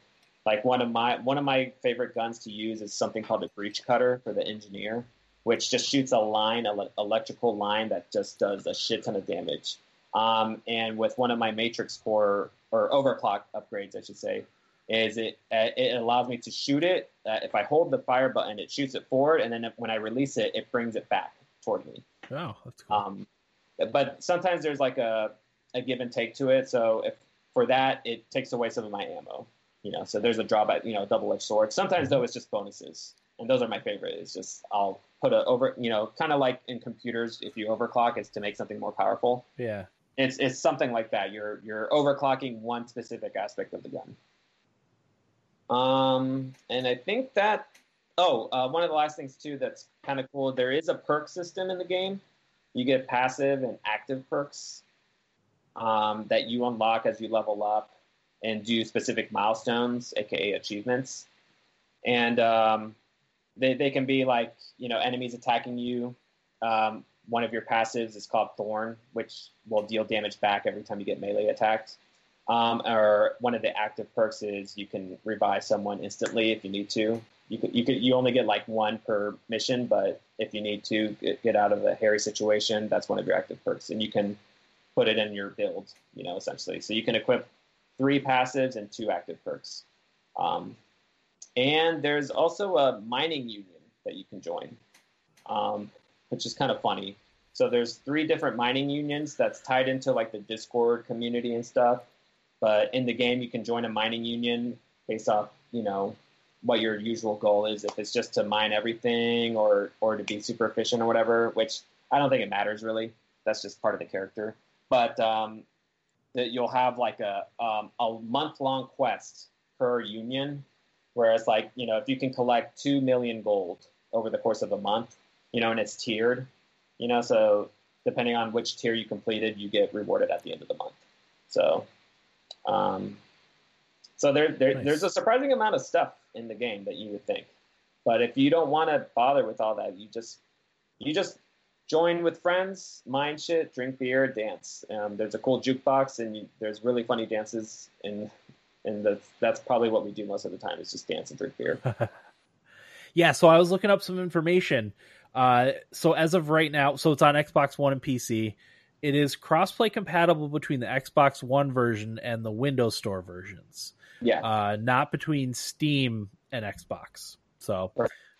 Like one of my one of my favorite guns to use is something called a breach cutter for the engineer. which just shoots a line, an electrical line that just does a shit ton of damage. Um, and with one of my Matrix core or overclock upgrades, I should say, is it uh, it allows me to shoot it. Uh, if I hold the fire button, it shoots it forward, and then when I release it, it brings it back toward me. Oh, that's cool. Um, but sometimes there's like a, a give and take to it. So if for that, it takes away some of my ammo. You know, so there's a drawback. You know, double edged sword. Sometimes though, it's just bonuses, and those are my favorite. It's just I'll put a over. You know, kind of like in computers, if you overclock, it's to make something more powerful. Yeah. It's it's something like that. You're you're overclocking one specific aspect of the gun. Um, and I think that oh, uh, one of the last things too that's kind of cool. There is a perk system in the game. You get passive and active perks um, that you unlock as you level up and do specific milestones, aka achievements. And um, they, they can be like, you know, enemies attacking you. Um, one of your passives is called Thorn, which will deal damage back every time you get melee attacked. Um, or one of the active perks is you can revive someone instantly if you need to. You could, you could, you only get like one per mission, but if you need to get, get out of a hairy situation, that's one of your active perks, and you can put it in your build, you know, essentially. So you can equip three passives and two active perks. Um, and there's also a mining union that you can join, um, which is kind of funny. So there's three different mining unions that's tied into like the Discord community and stuff. But in the game, you can join a mining union based off, you know, what your usual goal is. If it's just to mine everything or or to be super efficient or whatever, which I don't think it matters really. That's just part of the character. But um, that you'll have like a um, a month long quest per union, whereas like you know if you can collect two million gold over the course of a month, you know, and it's tiered, you know, so depending on which tier you completed, you get rewarded at the end of the month. So, um, so there, there nice. there's a surprising amount of stuff in the game that you would think, but if you don't want to bother with all that, you just you just join with friends, mind shit, drink beer, dance. Um, there's a cool jukebox, and you, there's really funny dances, and and that's that's probably what we do most of the time is just dance and drink beer. yeah, so I was looking up some information. Uh, so as of right now, so it's on Xbox One and PC. It is crossplay compatible between the Xbox One version and the Windows Store versions. Yeah, uh, not between Steam and Xbox. So.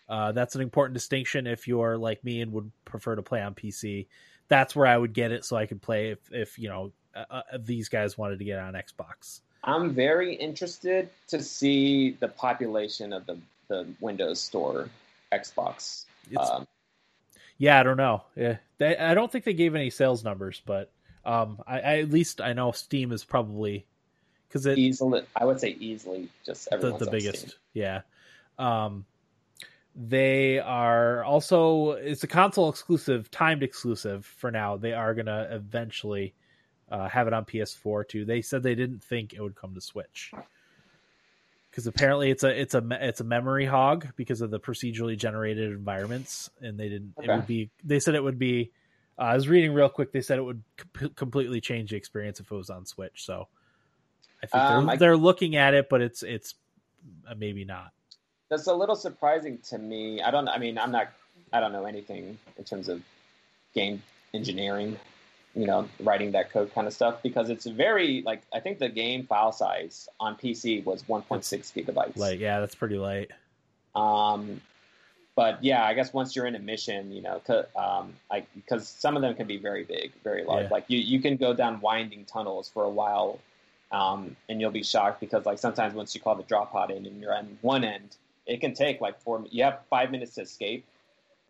Uh, that's an important distinction if you're like me and would prefer to play on PC. That's where I would get it so I could play if, if you know, uh, uh, these guys wanted to get on Xbox. I'm very interested to see the population of the, the Windows Store Xbox. Um, yeah, I don't know. Yeah, they, I don't think they gave any sales numbers, but um, I, I, at least I know Steam is probably because it easily. I would say easily just the, the biggest. Steam. Yeah. Um, they are also it's a console exclusive, timed exclusive for now. They are gonna eventually uh, have it on PS4 too. They said they didn't think it would come to Switch because apparently it's a it's a it's a memory hog because of the procedurally generated environments, and they didn't. Okay. It would be. They said it would be. Uh, I was reading real quick. They said it would comp- completely change the experience if it was on Switch. So I think um, they're, I... they're looking at it, but it's it's uh, maybe not that's a little surprising to me. I don't. I mean, I'm not. I don't know anything in terms of game engineering. You know, writing that code kind of stuff because it's very like I think the game file size on PC was 1.6 gigabytes. Like, yeah, that's pretty light. Um, but yeah, I guess once you're in a mission, you know, um, like because some of them can be very big, very large. Yeah. Like you, you can go down winding tunnels for a while, um, and you'll be shocked because like sometimes once you call the drop pod in and you're on one end, it can take like four. You have five minutes to escape,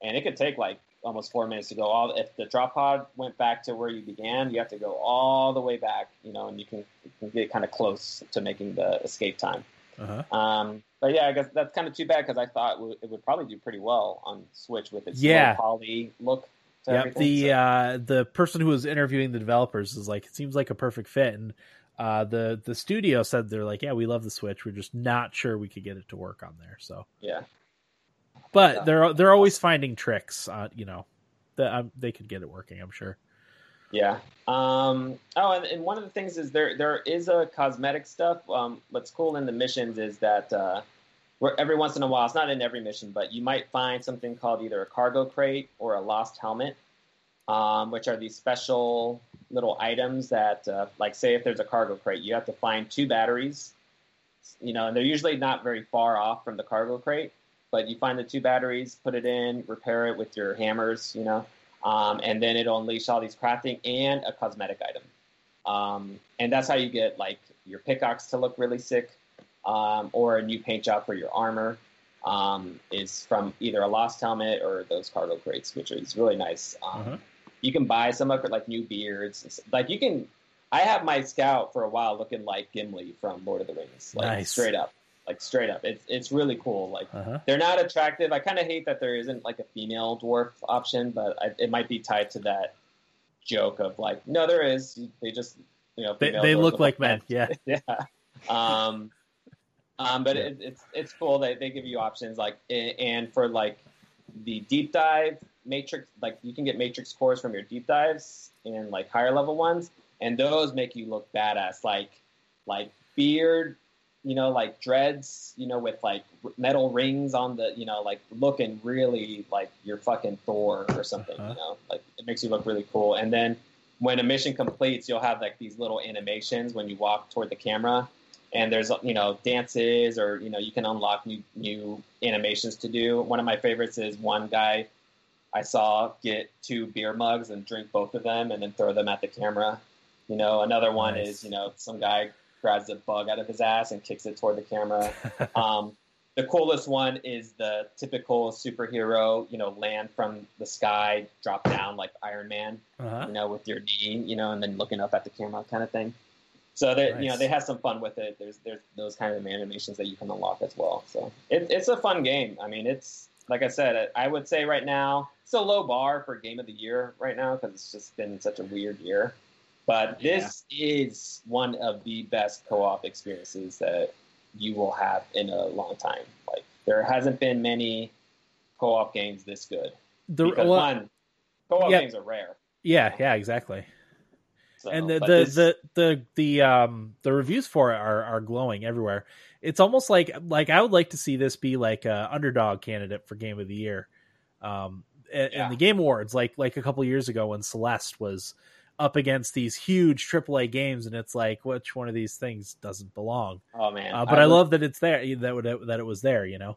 and it could take like almost four minutes to go. All if the drop pod went back to where you began, you have to go all the way back. You know, and you can, you can get kind of close to making the escape time. Uh-huh. Um, but yeah, I guess that's kind of too bad because I thought it would probably do pretty well on Switch with its yeah. poly look. Yeah, the so. uh, the person who was interviewing the developers is like, it seems like a perfect fit, and uh, the the studio said they're like, yeah, we love the Switch. We're just not sure we could get it to work on there. So yeah, but yeah. they're they're always finding tricks. Uh, you know, that um, they could get it working. I'm sure. Yeah. Um, oh, and, and, one of the things is there there is a cosmetic stuff. Um, what's cool in the missions is that uh, where every once in a while, it's not in every mission, but you might find something called either a cargo crate or a lost helmet, um, which are these special little items that, uh, like, say if there's a cargo crate, you have to find two batteries, you know, and they're usually not very far off from the cargo crate, but you find the two batteries, put it in, repair it with your hammers, you know, um, and then it'll unleash all these crafting and a cosmetic item. Um, and that's how you get like your pickaxe to look really sick, um, or a new paint job for your armor. Um, is from either a lost helmet or those cargo crates, which is really nice. Um, Uh-huh. You can buy some of it, like new beards. Like you can, I have my scout for a while looking like Gimli from Lord of the Rings, like Nice. straight up, like straight up. It's it's really cool. Like Uh-huh. they're not attractive. I kind of hate that there isn't like a female dwarf option, but I, it might be tied to that joke of like, no, there is. They just, you know, They, they look like men. Yeah. yeah. Um, um, but it, it's it's cool. They they give you options like and for like the deep dive matrix, like you can get matrix cores from your deep dives and like higher level ones, and those make you look badass. Like like beard, you know, like dreads, you know, with like metal rings on the, you know, like looking really like you're fucking Thor or something. Uh-huh. You know, like it makes you look really cool. And then when a mission completes, you'll have like these little animations when you walk toward the camera, and there's you know dances or you know you can unlock new new animations to do. One of my favorites is one guy I saw get two beer mugs and drink both of them and then throw them at the camera. You know, another one Nice. is you know some guy grabs a bug out of his ass and kicks it toward the camera. um, the coolest one is the typical superhero, you know, land from the sky, drop down like Iron Man Uh-huh. you know, with your knee, you know, and then looking up at the camera kind of thing. So they, you know, they have some fun with it. There's there's those kind of animations that you can unlock as well. So it, it's a fun game. I mean, it's like I said, I would say right now it's a low bar for game of the year right now because it's just been such a weird year. But this is one of the best co-op experiences that you will have in a long time. Like there hasn't been many co-op games this good. The, because well, one, co-op Yeah. games are rare. yeah, yeah, exactly. So, and the the, this- the the the um the reviews for it are are glowing everywhere. It's almost like like I would like to see this be like a underdog candidate for game of the year. Um in, in Yeah. the game awards like like a couple years ago when Celeste was up against these huge AAA games and it's like which one of these things doesn't belong. Oh man! Uh, but I, would, love that it's there that would that it was there, you know.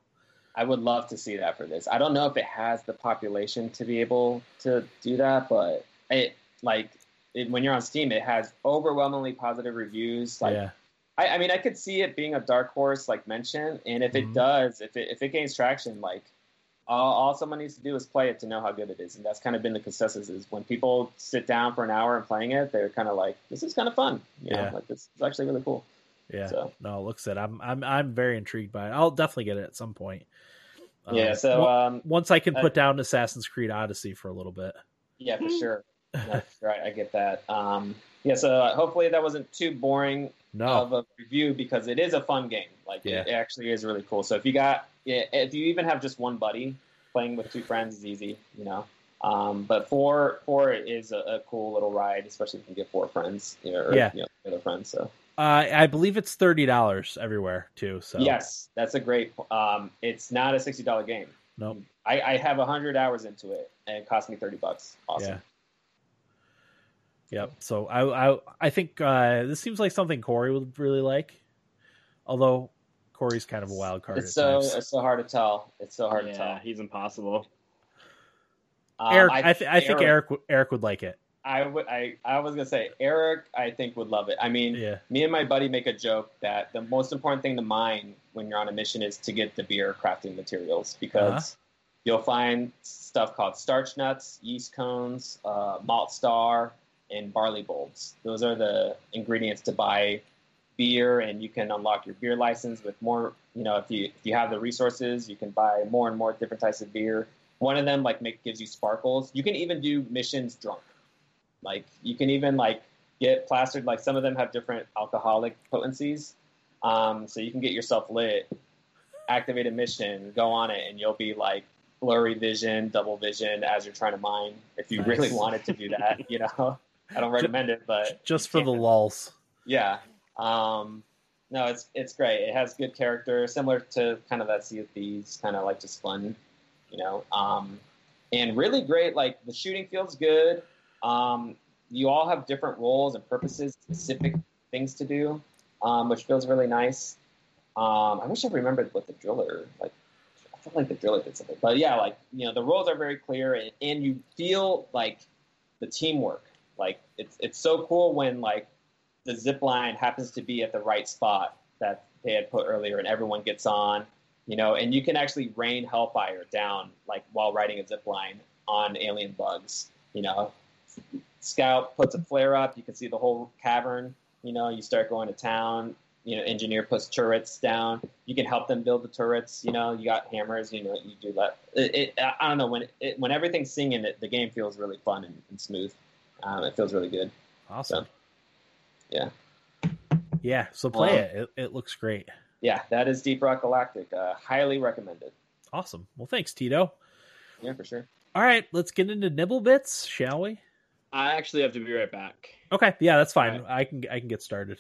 I would love to see that for this. I don't know if it has the population to be able to do that, but it like it, when you're on Steam, it has overwhelmingly positive reviews. Like yeah. I, I mean, I could see it being a dark horse, like mentioned, and if Mhm. it does, if it if it gains traction, like all, all someone needs to do is play it to know how good it is, and that's kind of been the consensus. Is when people sit down for an hour and playing it, they're kind of like, "This is kind of fun." You know, Yeah. like this is actually really cool. Yeah. So No, it looks it. I'm I'm I'm very intrigued by it. I'll definitely get it at some point. Um, yeah, so on- um, once I can uh, put down Assassin's Creed Odyssey for a little bit. Yeah, for sure. That's right. I get that. Um, yeah, so uh, hopefully that wasn't too boring No. of a review because it is a fun game. Like Yeah. it, it actually is really cool. So if you got, yeah, if you even have just one buddy, playing with two friends is easy. You know. Um, but four four is a, a cool little ride, especially if you can get four friends. You know, or, Yeah. You know, other friends. So Uh, I believe it's thirty dollars everywhere too. So yes, that's a great. Um, it's not a sixty dollar game. Nope. I, I have hundred hours into it, and it cost me thirty bucks. Awesome. Yeah. Yep. So I I I think uh, this seems like something Corey would really like. Although Corey's kind of a wild card. It's so times. it's so hard to tell. It's so hard to tell. he's impossible. Um, Eric, I, th- I think Eric would- Eric would like it. I would. I, I was gonna say Eric. I think would love it. I mean, Yeah. me and my buddy make a joke that the most important thing to mine when you're on a mission is to get the beer crafting materials because Uh-huh. you'll find stuff called starch nuts, yeast cones, uh, malt star, and barley bulbs. Those are the ingredients to buy beer, and you can unlock your beer license with more. You know, if you if you have the resources, you can buy more and more different types of beer. One of them like make gives you sparkles. You can even do missions drunk. Like you can even like get plastered. Like some of them have different alcoholic potencies, um, so you can get yourself lit, activate a mission, go on it, and you'll be like blurry vision, double vision as you're trying to mine. If you Nice. really wanted to do that, you know, I don't recommend it, but Just for the lulls. Yeah. Um, no, it's it's great. It has good character, similar to kind of that Sea of Thieves, kind of like just fun, you know. Um, and really great. Like the shooting feels good. Um, you all have different roles and purposes, specific things to do, um, which feels really nice. Um, I wish I remembered what the driller like. I felt like the driller did something, but yeah, like you know, the roles are very clear, and, and you feel like the teamwork. Like it's it's so cool when like the zip line happens to be at the right spot that they had put earlier, and everyone gets on. You know, and you can actually rain Hellfire down like while riding a zip line on alien bugs. You know, Scout puts a flare up, you can see the whole cavern. You know, you start going to town. You know, engineer puts turrets down. You can help them build the turrets. You know, you got hammers. You know, you do that. It, it, I don't know when it, when everything's singing, it, the game feels really fun and, and smooth. Um, it feels really good. Awesome. So, yeah. Yeah. So play Um, it. it. It looks great. Yeah, that is Deep Rock Galactic. Uh, highly recommended. Awesome. Well, thanks, Tito. Yeah, for sure. All right, let's get into nibble bits, shall we? I actually have to be right back. Okay. Yeah, that's fine. All I can I can get started.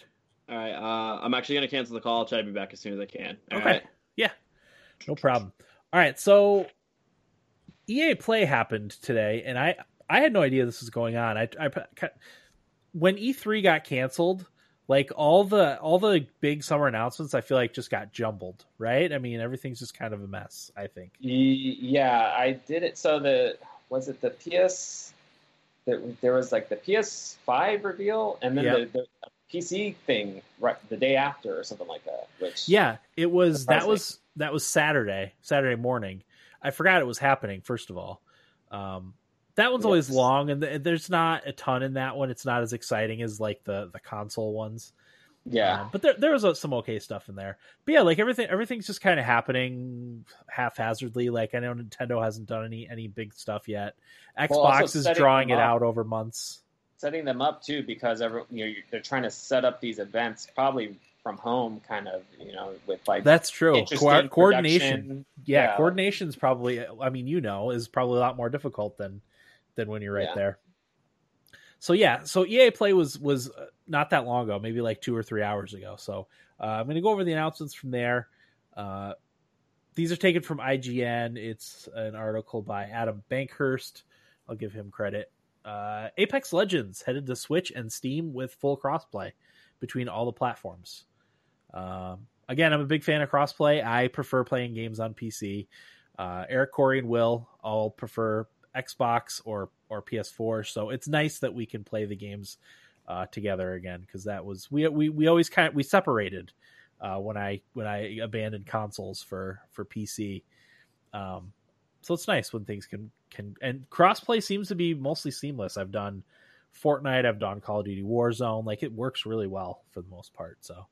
All right. Uh, I'm actually gonna cancel the call. I'll try to be back as soon as I can. All Okay. right. Yeah. No problem. All right. So EA Play happened today, and I I had no idea this was going on. I, I when E3 got canceled, like all the all the big summer announcements, I feel like just got jumbled. Right? I mean, everything's just kind of a mess. I think. Yeah, I did it. So the was it the PS? There, there was like the PS5 reveal, and then Yep. the, the PC thing right the day after, or something like that. Which Yeah, it was that was that was Saturday, Saturday morning. I forgot it was happening. First of all, um, that one's always long, and th- there's not a ton in that one. It's not as exciting as like the the console ones. yeah, Um, but there there was uh, some okay stuff in there. But yeah, like everything everything's just kind of happening haphazardly. Like I know Nintendo hasn't done any any big stuff yet. Xbox Well, is drawing it out over months. setting them up too because every, you know they're trying to set up these events probably from home, kind of you know with like That's true. Co- coordination. yeah, Yeah. coordination's probably i mean you know is probably a lot more difficult than than when you're right Yeah. there. So yeah so ea play was was uh, not that long ago maybe like two or three hours ago. So uh, i'm going to go over the announcements from there. Uh, these are taken from ign it's an article by adam bankhurst. I'll give him credit. Uh, apex legends headed to switch and steam with full crossplay between all the platforms. Um, again, I'm a big fan of crossplay. I prefer playing games on PC. Uh, Eric, Corey, and Will all prefer Xbox or or PS4. So it's nice that we can play the games uh, together again because that was we we we always kind of we separated uh, when I when I abandoned consoles for for PC. Um, so it's nice when things can can and crossplay seems to be mostly seamless. I've done Fortnite, I've done Call of Duty Warzone. Like it works really well for the most part. So.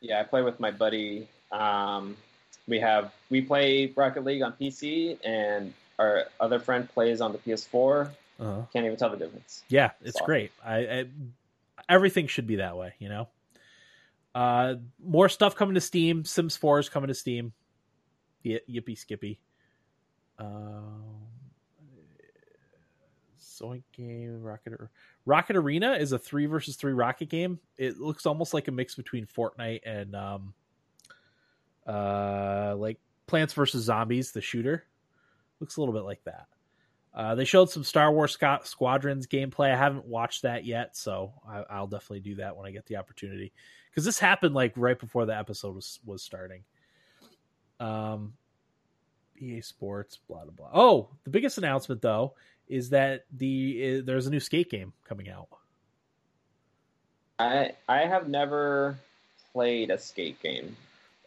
Yeah, I play with my buddy. Um, we have we play Rocket League on PC, and our other friend plays on the PS4. Uh-huh. Can't even tell the difference. Yeah, it's Awesome. great. I, I everything should be that way, you know. Uh, more stuff coming to Steam. Sims Four is coming to Steam. Y- yippee skippy. Um, Zoink game Rocket Rocket Arena is a three versus three rocket game. It looks almost like a mix between Fortnite and um, uh, like Plants vs Zombies, the shooter. Looks a little bit like that. Uh, they showed some Star Wars Squadrons gameplay. I haven't watched that yet, so I, I'll definitely do that when I get the opportunity. Because this happened like right before the episode was was starting. Um, EA Sports, blah blah blah. Oh, the biggest announcement though is that the uh, there's a new skate game coming out. I I have never played a skate game.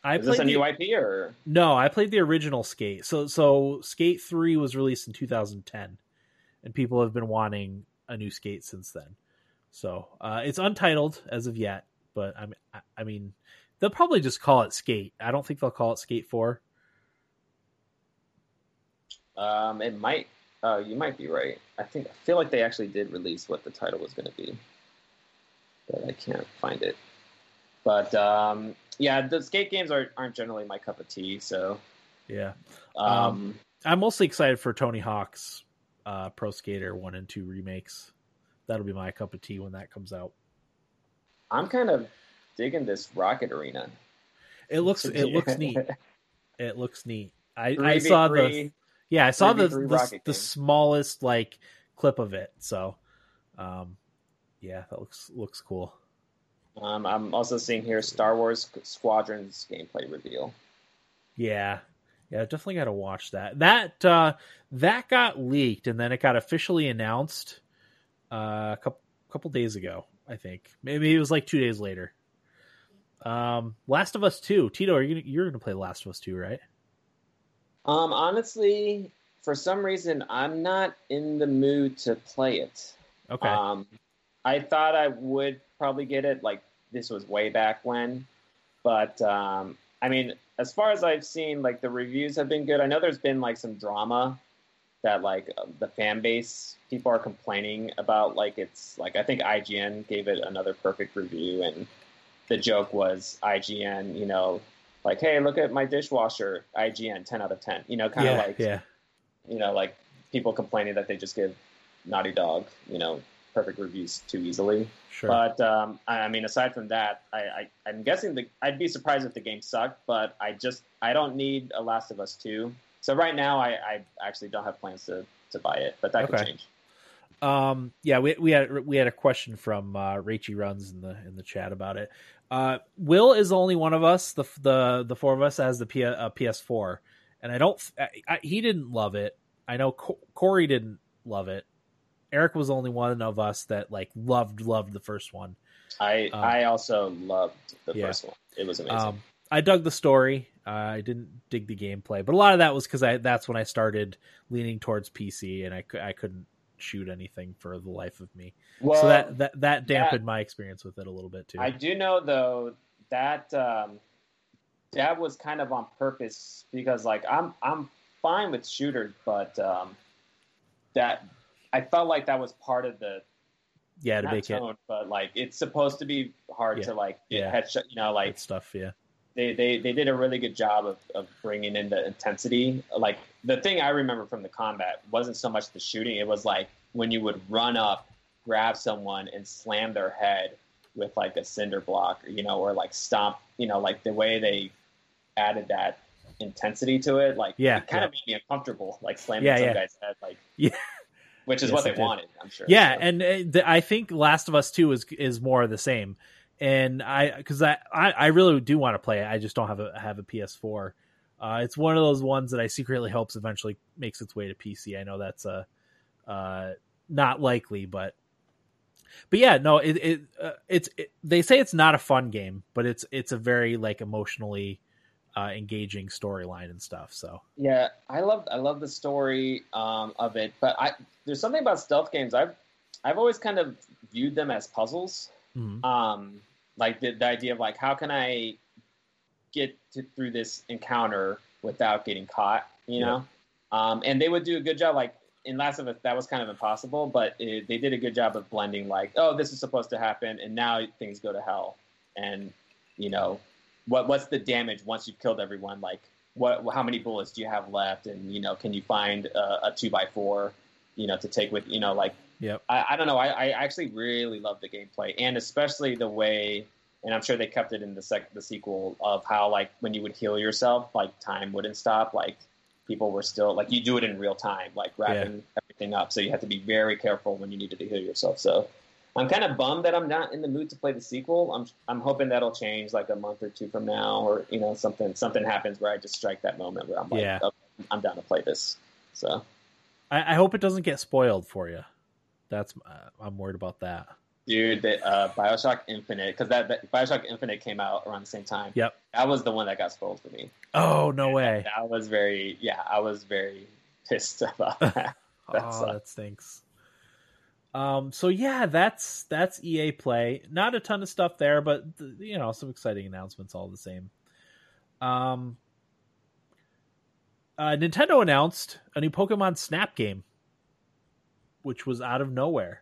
I Is this a played the- new IP or? No, I played the original Skate. So so Skate 3 was released in 2010 and people have been wanting a new Skate since then. So, uh, it's untitled as of yet, but I mean I, I mean they'll probably just call it Skate. I don't think they'll call it Skate 4. Um, it might. Oh, you might be right. I think I feel like they actually did release what the title was going to be, but I can't find it. But um, yeah, the skate games are, aren't generally my cup of tea. So Yeah. um, I'm mostly excited for Tony Hawk's uh, Pro Skater 1 and 2 remakes. That'll be my cup of tea when that comes out. I'm kind of digging this Rocket Arena. It looks it looks neat. It looks neat. I, I saw the yeah I saw the the, the smallest like clip of it. So, um, yeah, that looks looks cool. Um, I'm also seeing here Star Wars Squadrons gameplay reveal. Yeah, yeah, definitely got to watch that. That uh, that got leaked and then it got officially announced uh, a couple couple days ago. I think maybe it was like two days later. Um, Last of Us Two. Tito, are you gonna, you're gonna play Last of Us Two, right? Um, honestly, for some reason, I'm not in the mood to play it. Okay. Um, I thought I would probably get it. Like this was way back when, but um, I mean, as far as I've seen, like the reviews have been good. I know there's been like some drama that like uh, the fan base people are complaining about. Like it's like I think IGN gave it another perfect review, and the joke was IGN, you know, like hey, look at my dishwasher, IGN, ten out of ten. You know, kind of yeah, like yeah, you know, like people complaining that they just give Naughty Dog, you know, perfect reviews too easily. Sure. But um, I mean, aside from that, I, I am guessing the I'd be surprised if the game sucked. But I just I don't need a Last of Us two. So right now, I, I actually don't have plans to to buy it, but that okay. could change. Um, yeah, we we had we had a question from uh, Rachy runs in the in the chat about it. Uh, Will is only one of us, the the the four of us, as the P, uh, PS4, and I don't. I, I, he didn't love it. I know Co- Corey didn't love it. Eric was only one of us that like loved loved the first one. I um, I also loved the yeah. first one. It was amazing. Um, I dug the story. Uh, I didn't dig the gameplay, but a lot of that was because I that's when I started leaning towards PC, and I I couldn't shoot anything for the life of me. Well, so that that that dampened that, my experience with it a little bit too. I do know though that um, that was kind of on purpose because like I'm I'm fine with shooters, but um, that I felt like that was part of the yeah to make tone, it, but like it's supposed to be hard yeah. to like yeah headshot, you know, like Good stuff. Yeah, they, they they did a really good job of, of bringing in the intensity. Like the thing I remember from the combat wasn't so much the shooting; it was like when you would run up, grab someone, and slam their head with like a cinder block, you know, or like stomp, you know, like the way they added that intensity to it, like yeah, it kind yeah. of made me uncomfortable, like slamming yeah, some yeah. guy's head, like yeah. Which is yes, what they wanted, I'm sure. Yeah, so. and uh, the, I think Last of Us Two is is more of the same. And I, because I, I, I, really do want to play it. I just don't have a have a PS4. Uh, it's one of those ones that I secretly hopes eventually makes its way to PC. I know that's a uh, uh, not likely, but but yeah, no, it, it uh, it's it, they say it's not a fun game, but it's it's a very like emotionally uh, engaging storyline and stuff. So yeah, I love I love the story um, of it, but I there's something about stealth games I've I've always kind of viewed them as puzzles. Mm-hmm. Um, like the, the idea of like how can I get to, through this encounter without getting caught, you Yeah. know? Um, and they would do a good job. Like in Last of Us, that was kind of impossible, but it, they did a good job of blending. Like, oh, this is supposed to happen, and now things go to hell. And you know, what what's the damage once you've killed everyone? Like, what how many bullets do you have left? And you know, can you find a, a two by four, you know, to take with you know, like Yep. I, I don't know. I, I actually really love the gameplay and especially the way, and I'm sure they kept it in the sec, the sequel of how like when you would heal yourself, like time wouldn't stop. Like people were still like you do it in real time, like wrapping everything up. So you have to be very careful when you needed to heal yourself. So I'm kind of bummed that I'm not in the mood to play the sequel. I'm I'm hoping that'll change like a month or two from now, or you know something something happens where I just strike that moment where I'm like, Yeah. oh, I'm down to play this. So. I, I hope it doesn't get spoiled for you. That's uh, I'm worried about that. Dude, the, uh, Bioshock Infinite, because that, that Bioshock Infinite came out around the same time. Yep. That was the one that got spoiled for me. Oh no way! That was very, yeah, I was very pissed about that. That oh, sucked. that stinks. Um. So yeah, that's that's EA Play. Not a ton of stuff there, but you know some exciting announcements all the same. Um. Uh, Nintendo announced a new Pokemon Snap game, which was out of nowhere.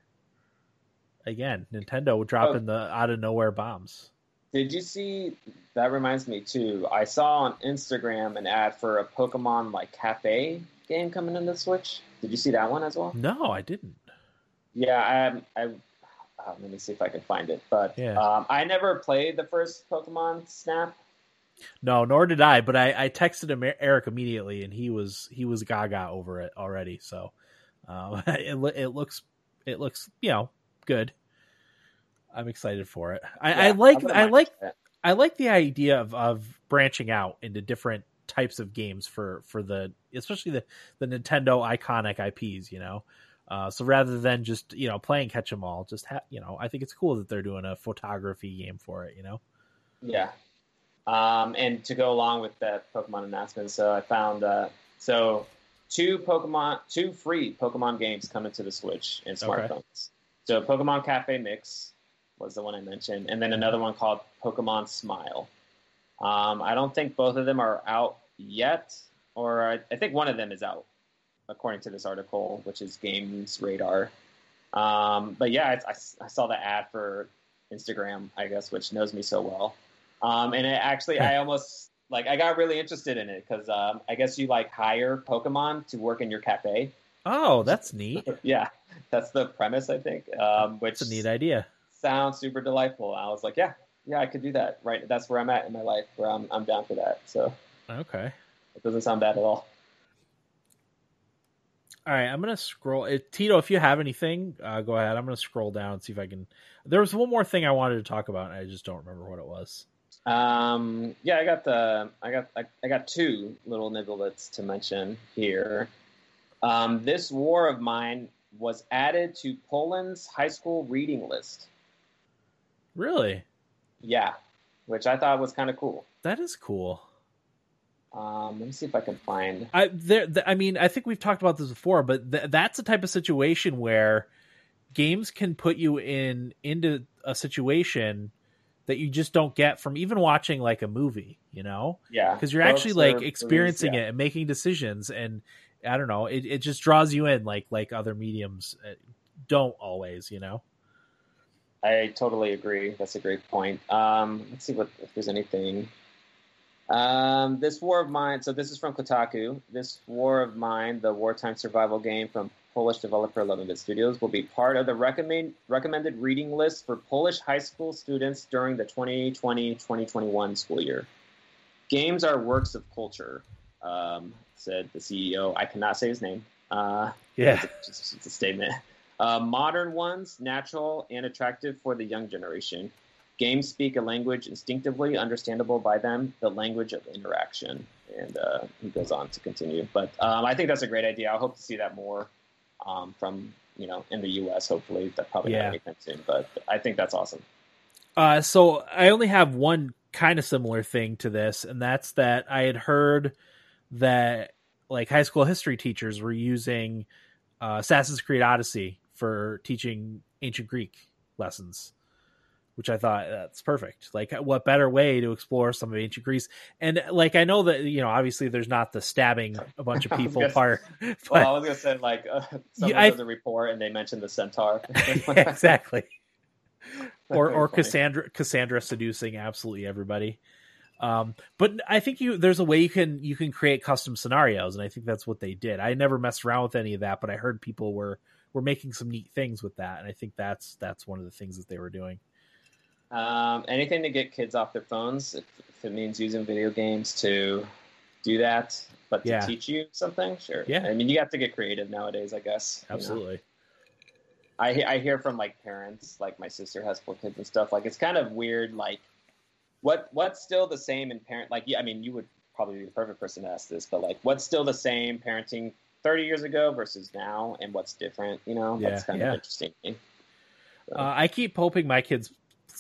Again, Nintendo dropping the out of nowhere bombs. Did you see? That reminds me too. I saw on Instagram an ad for a Pokemon like cafe game coming into Switch. Did you see that one as well? No, I didn't. Yeah, I, I uh, let me see if I can find it. But Yeah. um, I never played the first Pokemon Snap. No, nor did I. But I, I texted him Eric immediately, and he was he was gaga over it already. So um, it it looks it looks you know good. I'm excited for it. I, I like I like. I like the idea of, of branching out into different types of games for for the especially the the Nintendo iconic IPs. You know. Uh, so rather than just you know playing catch 'em all, just ha- you know, I think it's cool that they're doing a photography game for it. You know, Yeah. Um, and to go along with that Pokemon announcement, so I found uh, so two Pokemon, two free Pokemon games coming to the Switch and Okay. smartphones. So Pokemon Cafe Mix was the one I mentioned, and then another one called Pokemon Smile. Um, I don't think both of them are out yet, or I, I think one of them is out, according to this article, which is Games Radar. Um, but yeah, I, I, I saw the ad for Instagram, I guess, which knows me so well. Um, and it actually, I almost like I got really interested in it because um, I guess you like hire Pokemon to work in your cafe. oh, that's neat. yeah, that's the premise, I think. Um, which It's a neat idea. sounds super delightful. I was like, yeah, yeah, I could do that. Right, that's where I'm at in my life, where I'm I'm down for that. So Okay. it doesn't sound bad at all. All right, I'm gonna scroll. eh, Tito, if you have anything, uh, go ahead. I'm gonna scroll down and see if I can. There was one more thing I wanted to talk about, and I just don't remember what it was. Um, yeah, I got the I got I, I got two little nibblets to mention here. Um, this war of mine was added to Poland's high school reading list. Really, Yeah, which I thought was kind of cool. that is cool. Um, let me see if I can find. I there. th- I mean, I think we've talked about this before, but th- that's the type of situation where games can put you in into a situation that you just don't get from even watching like a movie. You know, Yeah, because you're actually like movies, experiencing yeah. it and making decisions and i don't know it, it just draws you in like like other mediums uh, don't always you know I totally agree. That's a great point. Um, let's see what if there's anything. Um, this War of Mine. So this is from Kotaku. This War of Mine, the wartime survival game from Polish developer 11-bit Studios, will be part of the recommend, recommended reading list for Polish high school students during the 2020-2021 school year. Games are works of culture, um, said the CEO. I cannot say his name. Uh, yeah it's, just, it's a statement. Uh, modern ones, natural and attractive for the young generation. Games speak a language instinctively understandable by them, the language of interaction. And uh, he goes on to continue. But um, I think that's a great idea. I hope to see that more um, from, you know, in the U.S., hopefully. That probably Yeah. not anytime soon. But I think that's awesome. uh so i only have one kind of similar thing to this and that's that i had heard that like high school history teachers were using uh assassin's creed odyssey for teaching ancient greek lessons which I thought that's perfect. Like, what better way to explore some of ancient Greece? And like, I know that you know, obviously, there's not the stabbing a bunch of people gonna- part, but Well, I was going to say, like, uh, someone does a report and they mentioned the centaur. exactly. Or or funny. Cassandra Cassandra seducing absolutely everybody. Um, but I think you there's a way you can you can create custom scenarios, and I think that's what they did. I never messed around with any of that, but I heard people were were making some neat things with that, and I think that's that's one of the things that they were doing. Um, anything to get kids off their phones, if, if it means using video games to do that, but to Yeah. teach you something, sure. Yeah. I mean, you have to get creative nowadays, I guess. you know. Absolutely. I I hear from like parents, like my sister has four kids and stuff. Like it's kind of weird. Like what what's still the same in parent? Like yeah, I mean, you would probably be the perfect person to ask this, but like what's still the same parenting 30 years ago versus now, and what's different? You know, that's kind yeah. of interesting. me. Uh, I keep hoping my kids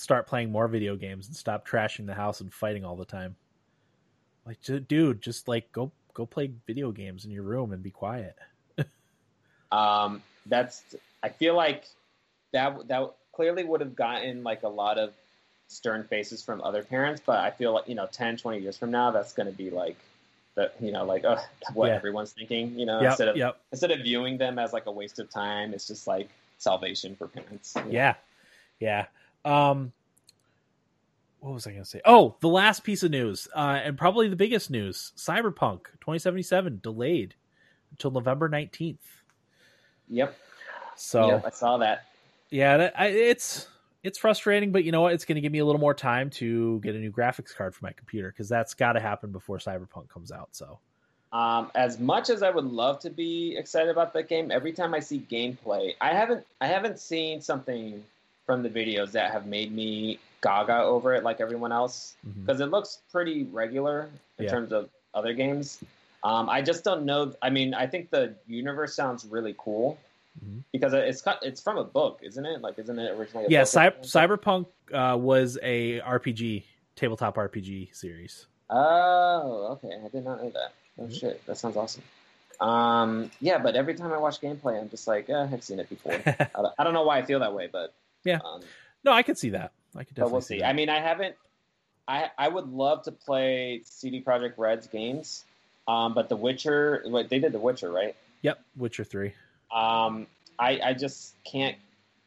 start playing more video games and stop trashing the house and fighting all the time. Like, dude, just like go go play video games in your room and be quiet. um, that's I feel like that that clearly would have gotten like a lot of stern faces from other parents, but I feel like you know 10, 20 years from now, that's going to be like that you know like uh, what Yeah. everyone's thinking. You know, Yep, instead of yep, instead of viewing them as like a waste of time, it's just like salvation for parents. know? yeah, yeah. Um, what was I going to say? Oh, the last piece of news, uh, and probably the biggest news: Cyberpunk 2077 delayed until November 19th. Yep. So Yep. I saw that. Yeah, that, I, it's it's frustrating, but you know what? It's going to give me a little more time to get a new graphics card for my computer because that's got to happen before Cyberpunk comes out. So, um, as much as I would love to be excited about that game, every time I see gameplay, I haven't I haven't seen something from the videos that have made me gaga over it like everyone else because mm-hmm. it looks pretty regular in yeah. terms of other games. Um, I just don't know. I mean, I think the universe sounds really cool mm-hmm. because it's it's from a book, isn't it? Like, isn't it originally? yeah, Cy- Cyberpunk uh, was a RPG tabletop RPG series. Oh, okay. I did not know that. Oh mm-hmm. shit, that sounds awesome. Um, yeah, but every time I watch gameplay, I'm just like, eh, I've seen it before. I don't know why I feel that way, but yeah, um, no, I could see that. I could definitely. But we'll see. see I mean, I haven't. I I would love to play CD Projekt Red's games, um, but The Witcher. What they did, The Witcher, right? Yep, Witcher Three. Um, I I just can't.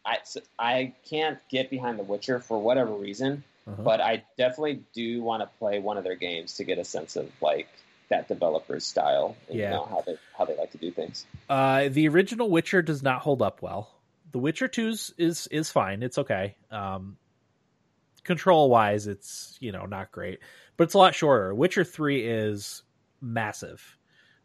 I I can't get behind The Witcher for whatever reason, uh-huh. but I definitely do want to play one of their games to get a sense of like that developer's style and yeah. you know, how they how they like to do things. Uh, the original Witcher does not hold up well. The Witcher 2's is is fine. It's okay. Um, control wise, it's you know not great, but it's a lot shorter. Witcher Three is massive.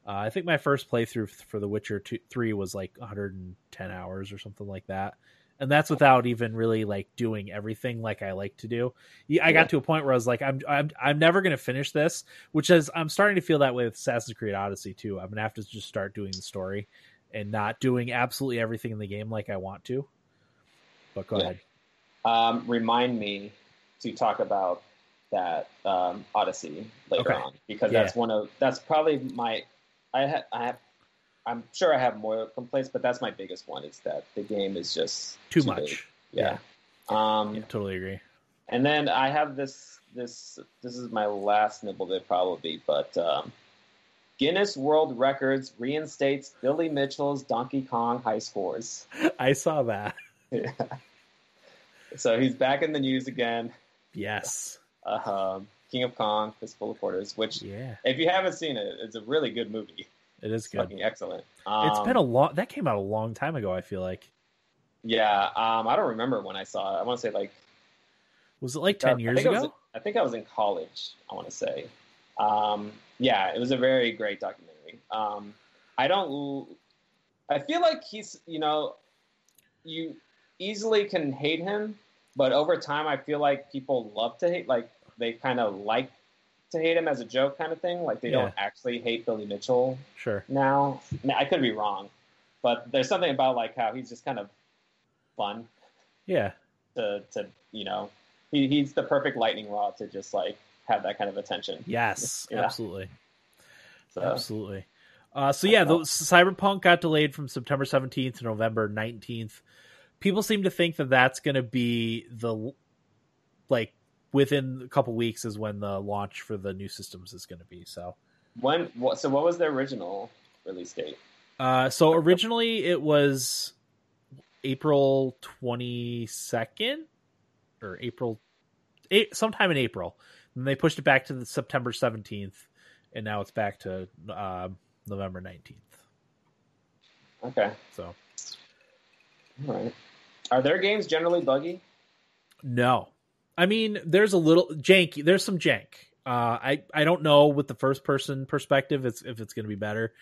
Uh, I think my first playthrough for The Witcher 2, 3 was like 110 hours or something like that. And that's without even really like doing everything like I like to do. I got to a point where I was like, I'm I'm I'm never going to finish this, which is I'm starting to feel that way with Assassin's Creed Odyssey too. I'm going to have to just start doing the story and not doing absolutely everything in the game like I want to. But go yeah. ahead. Um, remind me to talk about that um, Odyssey later okay. on because yeah. that's one of that's probably my I have I have I'm sure I have more complaints, but that's my biggest one is that the game is just too, too much. Yeah. yeah. Um, totally agree. And then I have this this this is my last nibble that probably, but um, Guinness World Records reinstates Billy Mitchell's Donkey Kong high scores. I saw that. Yeah. So he's back in the news again. Yes. Uh, King of Kong, Fistful of Quarters, which, yeah. if you haven't seen it, it's a really good movie. It is it's good. Fucking excellent. Um, it's been a long. That came out a long time ago. I feel like. Yeah, um, I don't remember when I saw it. I want to say like. Was it like ten uh, years I ago? I think I was in college. I want to say. Um, yeah, it was a very great documentary. Um, I don't. I feel like he's. You know, you easily can hate him, but over time, I feel like people love to hate. Like they kind of like to hate him as a joke, kind of thing. Like they yeah. don't actually hate Billy Mitchell. Sure. Now, I could be wrong, but there's something about like how he's just kind of fun. Yeah. To to you know, he, he's the perfect lightning rod to just like have that kind of attention. Yes, yeah. absolutely. So. Absolutely. Uh, so yeah, the Cyberpunk got delayed from September 17th to November 19th. People seem to think that that's going to be the like within a couple weeks is when the launch for the new systems is going to be. So when what? So what was the original release date? Uh, so originally it was April twenty second or April, eight, sometime in April. And they pushed it back to the September seventeenth, and now it's back to uh, November nineteenth. Okay. So. All right. Are their games generally buggy? No, I mean, there's a little janky. There's some jank. Uh, I I don't know with the first person perspective it's, if it's going to be better.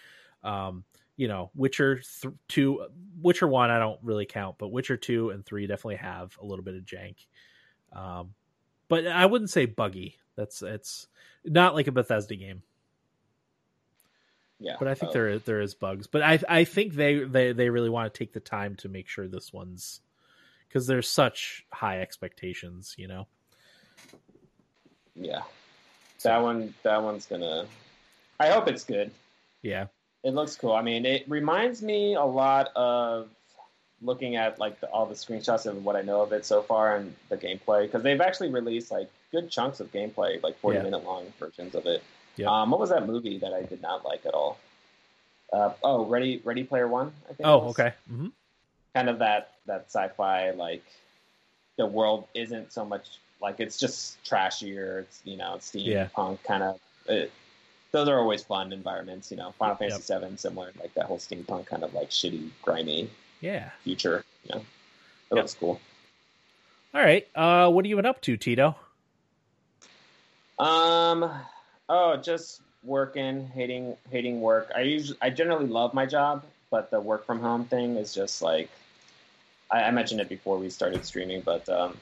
Um, you know, Witcher th- two, Witcher one, I don't really count, but Witcher two and three definitely have a little bit of jank. Um, but I wouldn't say buggy. That's it's not like a Bethesda game. Yeah, but I think uh, there is, there is bugs. But I I think they they they really want to take the time to make sure this one's because there's such high expectations, you know. Yeah, that one that one's gonna. I hope it's good. Yeah, it looks cool. I mean, it reminds me a lot of looking at like the, all the screenshots of what I know of it so far and the gameplay because they've actually released like good chunks of gameplay, like forty yeah. minute long versions of it. Yep. Um, what was that movie that I did not like at all? Uh, oh, Ready Ready Player One. I think oh, okay. Mm-hmm kind of that that sci-fi like the world isn't so much like it's just trashier. It's you know steampunk yeah. kind of. It, those are always fun environments, you know. Final Fantasy yep. VII, similar, like that whole steampunk kind of like shitty, grimy, yeah, future. Yeah? It Yep. looks cool. All right. Uh, what have you been up to, Tito? Um, oh, just working, hating, hating work. I usually, I generally love my job, but the work from home thing is just like, I, I mentioned it before we started streaming, but um,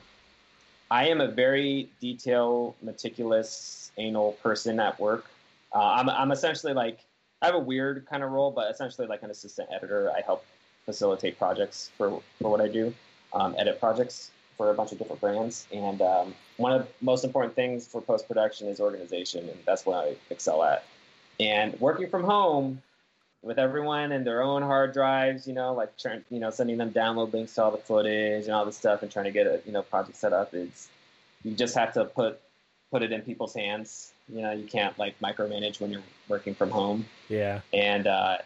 I am a very detail, meticulous, anal person at work. Uh, I'm, I'm essentially like, I have a weird kind of role, but essentially like an assistant editor. I help facilitate projects for for what I do, um, edit projects for a bunch of different brands. And um, one of the most important things for post production is organization, and that's what I excel at. And working from home with everyone and their own hard drives, you know, like trying, you know, sending them download links to all the footage and all this stuff, and trying to get a you know project set up. It's you just have to put put it in people's hands. You know, you can't like micromanage when you're working from home Yeah. and uh,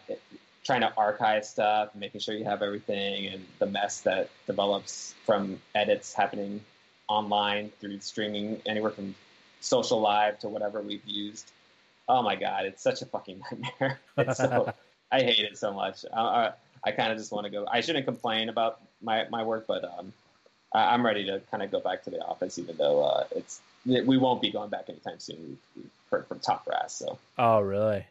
trying to archive stuff, making sure you have everything, and the mess that develops from edits happening online through streaming, anywhere from social live to whatever we've used. Oh my god, it's such a fucking nightmare. So, I hate it so much. I, I, kind of just want to go. I shouldn't complain about my, my work, but um, I, I'm ready to kind of go back to the office, even though uh, it's we won't be going back anytime soon. We've, we've heard from top brass, so Oh, really?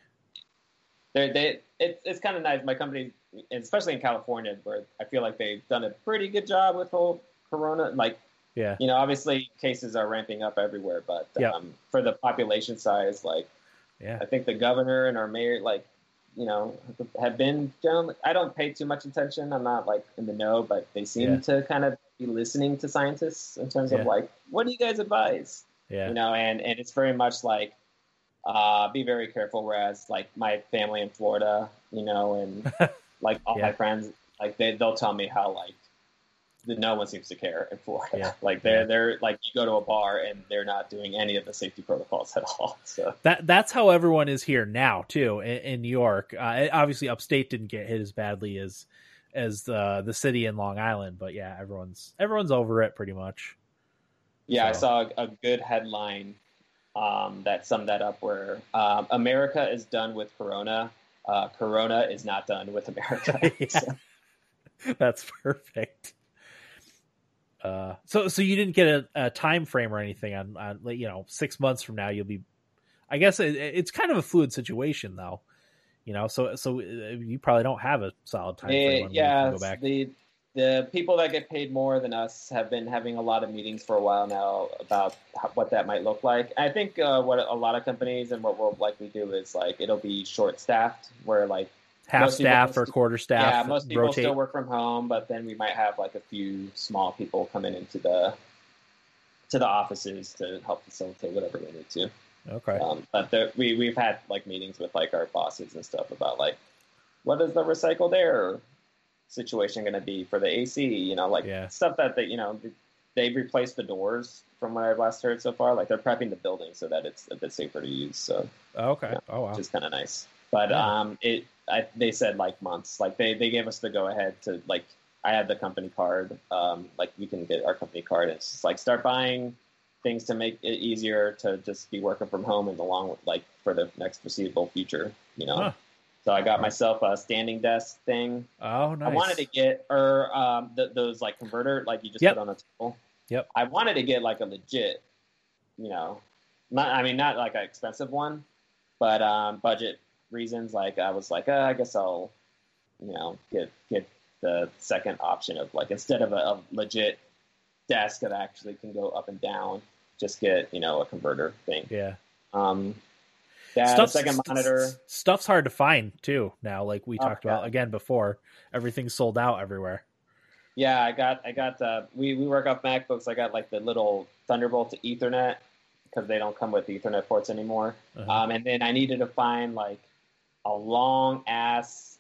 They they it, it's kind of nice. My company, especially in California, where I feel like they've done a pretty good job with whole Corona. Like Yeah. you know, obviously cases are ramping up everywhere, but Yeah. um, for the population size, like Yeah. I think the governor and our mayor, like you know, have been generally. I don't pay too much attention. I'm not like in the know, but they seem Yeah. to kind of be listening to scientists in terms Yeah. of like, what do you guys advise? Yeah. you know and and it's very much like uh be very careful whereas like my family in florida you know and like all Yeah. my friends like they, they'll tell me how like the, no one seems to care in florida Yeah. like they're they're like you go to a bar and they're not doing any of the safety protocols at all so That that's how everyone is here now too in, in New York. Uh, obviously, upstate didn't get hit as badly as as the the city in Long Island, but yeah, everyone's everyone's over it pretty much. yeah i saw a, a good headline um that summed that up where um, america is done with corona uh, corona is not done with america Yeah. So- That's perfect. Uh, so so you didn't get a, a time frame or anything on, on you know six months from now you'll be. I guess it, it's kind of a fluid situation though, you know. So so uh, you probably don't have a solid time frame Eh, when yeah, go back. the the people that get paid more than us have been having a lot of meetings for a while now about how, what that might look like. I think uh, what a lot of companies and what we'll likely do is like it'll be short staffed, where like Half staff or quarter staff. yeah, most people rotate. still work from home, but then we might have like a few small people coming into the to the offices to help facilitate whatever we need to. Okay. Um, but the, we we've had like meetings with like our bosses and stuff about like what is the recycled air situation going to be for the AC? You know, like Yeah. stuff that they you know they've replaced the doors from what I've last heard so far. Like they're prepping the building so that it's a bit safer to use. So Okay. Yeah. Oh wow. which is kind of nice. But Yeah. um, it I, they said like months. Like they they gave us the go ahead to like I had the company card. Um, like we can get our company card. And it's just like start buying things to make it easier to just be working from home in the long like for the next foreseeable future. You know. Huh. So I got myself a standing desk thing. Oh nice. I wanted to get or um, th- those like converter like you just Yep. put on a table. Yep. I wanted to get like a legit, you know, not I mean not like an expensive one, but um, budget reasons. Like I was like, uh, I guess I'll, you know, get get the second option of like instead of a, a legit desk that actually can go up and down, just get you know a converter thing. Yeah. Um, yeah, Stuff's- second monitor. Stuff's hard to find too now. Like we Oh, talked about again before, everything's sold out everywhere. Yeah, I got I got uh, we we work off MacBooks. I got like the little Thunderbolt to Ethernet because they don't come with Ethernet ports anymore. Uh-huh. Um, and then I needed to find like a long ass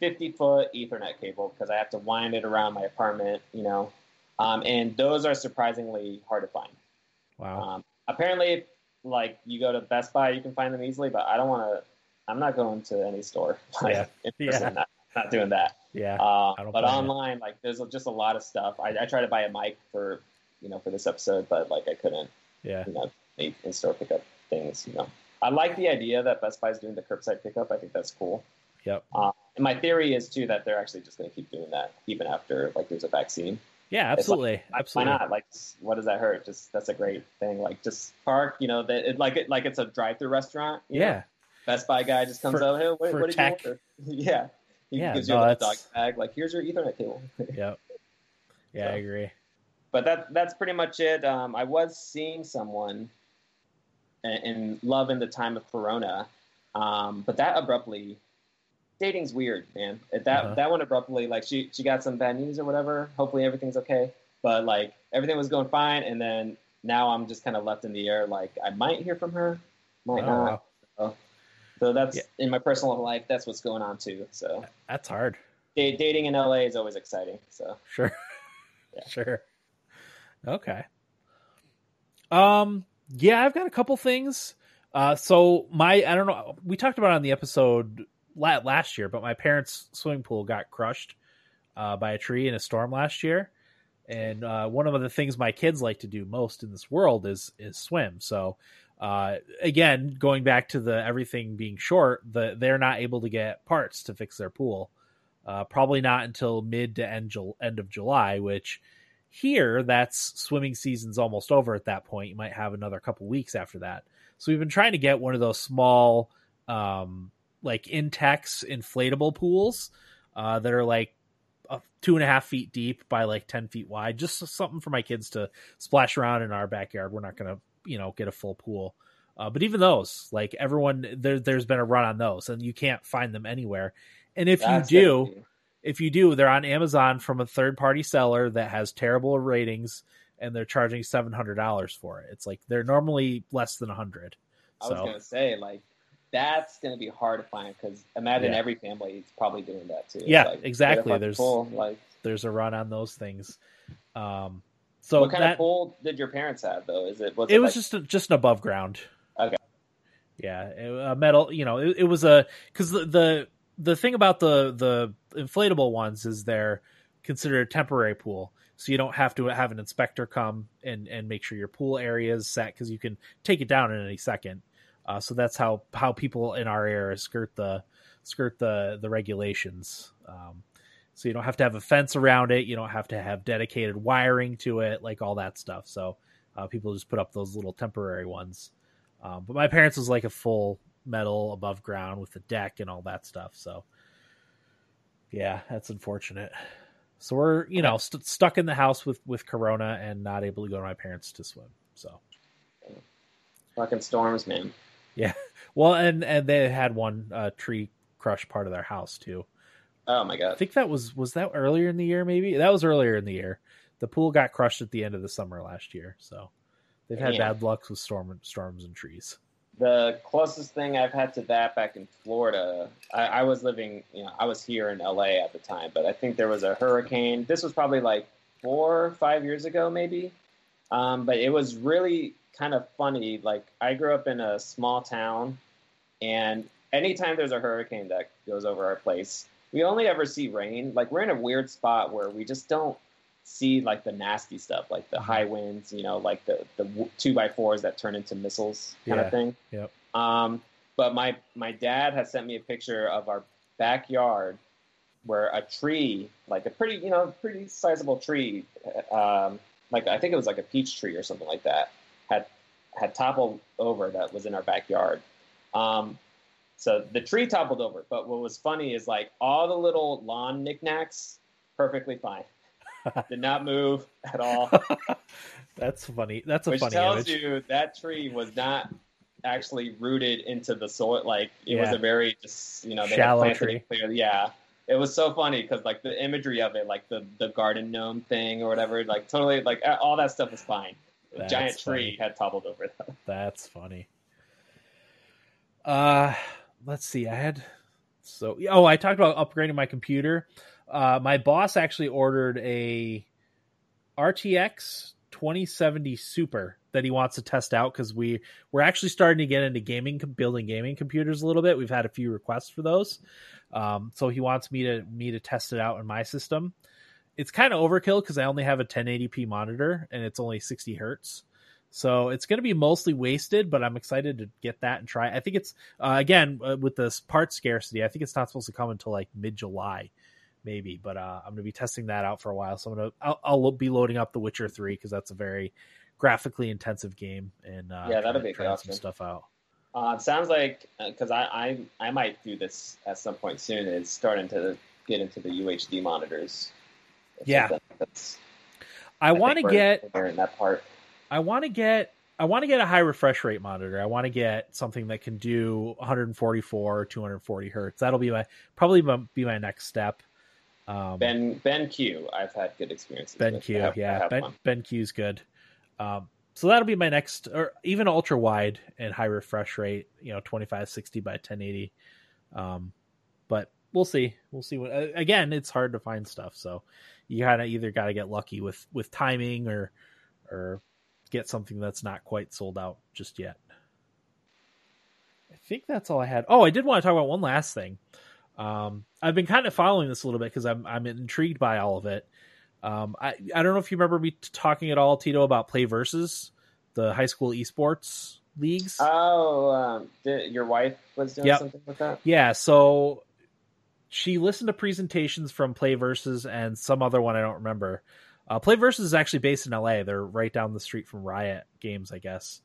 fifty foot Ethernet cable because I have to wind it around my apartment, you know. Um, and those are surprisingly hard to find. wow. Um, apparently, like you go to Best Buy, you can find them easily, but I don't want to. I'm not going to any store. Like, Yeah. in person, Yeah. Not, not doing that. yeah. Uh, but online, like there's just a lot of stuff. I, I tried to buy a mic for you know for this episode, but like I couldn't yeah. you know make in store pickup things. You know, I like the idea that Best Buy is doing the curbside pickup. I think that's cool. Yep. Uh, and my theory is too that they're actually just going to keep doing that even after like there's a vaccine. Yeah, absolutely, like, absolutely. Why not? Like, what does that hurt? Just that's a great thing. Like, just park. You know, that it, like it like it's a drive-through restaurant. yeah, know? Best Buy guy just comes For- out. Hey, what, what did you order? yeah. He Yeah, gives no, you a little dog bag. Like, here's your Ethernet cable. yep. Yeah, I agree. but that that's pretty much it. Um, I was seeing someone in, and love in the time of Corona, um, but that abruptly, dating's weird, man. That Uh-huh. that one abruptly, like she she got some bad news or whatever. Hopefully everything's okay, but like everything was going fine, and then now I'm just kind of left in the air. Like I might hear from her, might Oh, not. wow. So that's Yeah. in my personal life. That's what's going on too. So That's hard. da- dating in LA is always exciting. So Sure. Yeah. Sure. Okay. Um yeah, I've got a couple things. Uh so my I don't know we talked about on the episode last year, but my parents' swimming pool got crushed uh by a tree in a storm last year. And uh one of the things my kids like to do most in this world is is swim. So uh again, going back to the everything being short, the they're not able to get parts to fix their pool. Uh, probably not until mid to end, Jul- end of July, which here that's swimming season's almost over at that point. You might have another couple weeks after that. So we've been trying to get one of those small, um, like Intex inflatable pools uh, that are like uh, two and a half feet deep by like 10 feet wide. Just something for my kids to splash around in our backyard. We're not going to, you know, get a full pool. Uh, but even those, like everyone, there, there's been a run on those, and you can't find them anywhere. And if that's you do, gonna if you do, they're on Amazon from a third party seller that has terrible ratings and they're charging seven hundred dollars for it. It's like they're normally less than a hundred. I was gonna say like that's gonna be hard to find because imagine Yeah. every family is probably doing that too. Yeah, Like, exactly. get a fucking There's- pool, like there's a run on those things. Um, so what kind that of pool did your parents have though? Is it was it was like, just a, just an above ground. Okay. Yeah, it- a metal. You know, it, it was a because the, the the thing about the the inflatable ones is they're considered a temporary pool, so you don't have to have an inspector come and and make sure your pool area is set because you can take it down in any second. Uh, so that's how how people in our area skirt the skirt the the regulations. Um, so you don't have to have a fence around it. You don't have to have dedicated wiring to it, like all that stuff. So uh, people just put up those little temporary ones. Um, but my parents was like a full metal above ground with the deck and all that stuff. So yeah, that's unfortunate. So we're you know st- stuck in the house with with Corona and not able to go to my parents to swim. So fucking storms, man? well, and and they had one uh, tree crush part of their house too. Oh my god! I think that was was that earlier in the year. Maybe that was earlier in the year. The pool got crushed at the end of the summer last year. So they've had Damn. bad luck with storm storms and trees. The closest thing I've had to that back in Florida, I, I was living, you know, I was here in LA at the time, but I think there was a hurricane. This was probably like four or five years ago, maybe. Um, but it was really kind of funny. Like, I grew up in a small town, and anytime there's a hurricane that goes over our place, we only ever see rain. Like, we're in a weird spot where we just don't see like the nasty stuff, like the high winds, you know, like the the two by fours that turn into missiles kind Yeah. of thing. Yep. Um, but my my dad has sent me a picture of our backyard where a tree, like a pretty you know pretty sizable tree, um, like I think it was like a peach tree or something like that, had had toppled over that was in our backyard. Um, so the tree toppled over, but what was funny is like all the little lawn knickknacks perfectly fine. Did not move at all. That's funny. That's a which funny tells image. you that tree was not actually rooted into the soil. Like it was a very just you know they Shallow had tree. it clearly. Yeah, it was so funny because like the imagery of it, like the the garden gnome thing or whatever, like totally like all that stuff was fine. A giant tree funny. had toppled over though. That's funny. Uh, let's see. I had so oh, I talked about upgrading my computer. Uh, my boss actually ordered a RTX 2070 Super that he wants to test out because we we're actually starting to get into gaming, building gaming computers a little bit. We've had a few requests for those, um, so he wants me to me to test it out in my system. It's kind of overkill because I only have a 1080p monitor and it's only 60 hertz. So it's going to be mostly wasted, but I'm excited to get that and try. I think it's uh, again uh, with this part scarcity. I think it's not supposed to come until like mid July. maybe. But uh, I'm gonna be testing that out for a while. So I'm gonna I'll, I'll be loading up The Witcher Three because that's a very graphically intensive game, and uh, Yeah, that'll be trying awesome. some stuff out. Uh, it sounds like because I, I I might do this at some point soon. Is starting to get into the UHD monitors. Yeah. That's, I, think want to get that part. I want to get I want to get a high refresh rate monitor. I want to get something that can do 144 or 240 hertz. That'll be my probably my, be my next step. Um, Ben BenQ. I've had good experiences. Ben I have- yeah, Ben one. BenQ's good. Um, so that'll be my next, or even ultra wide and high refresh rate. You know, 2560 by 1080. Um, but we'll see. We'll see what. Again, it's hard to find stuff, so you kind of either got to get lucky with with timing or or get something that's not quite sold out just yet. I think that's all I had. Oh, I did want to talk about one last thing. Um, I've been kind of following this a little bit because I'm I'm intrigued by all of it. Um, I I don't know if you remember me t- talking at all, Tito, about Play Versus, the high school esports leagues. Oh, um, did, your wife was doing Yep. something with that. yeah, so she listened to presentations from Play Versus and some other one I don't remember. Uh, Play Versus is actually based in LA. They're right down the street from Riot Games, I guess,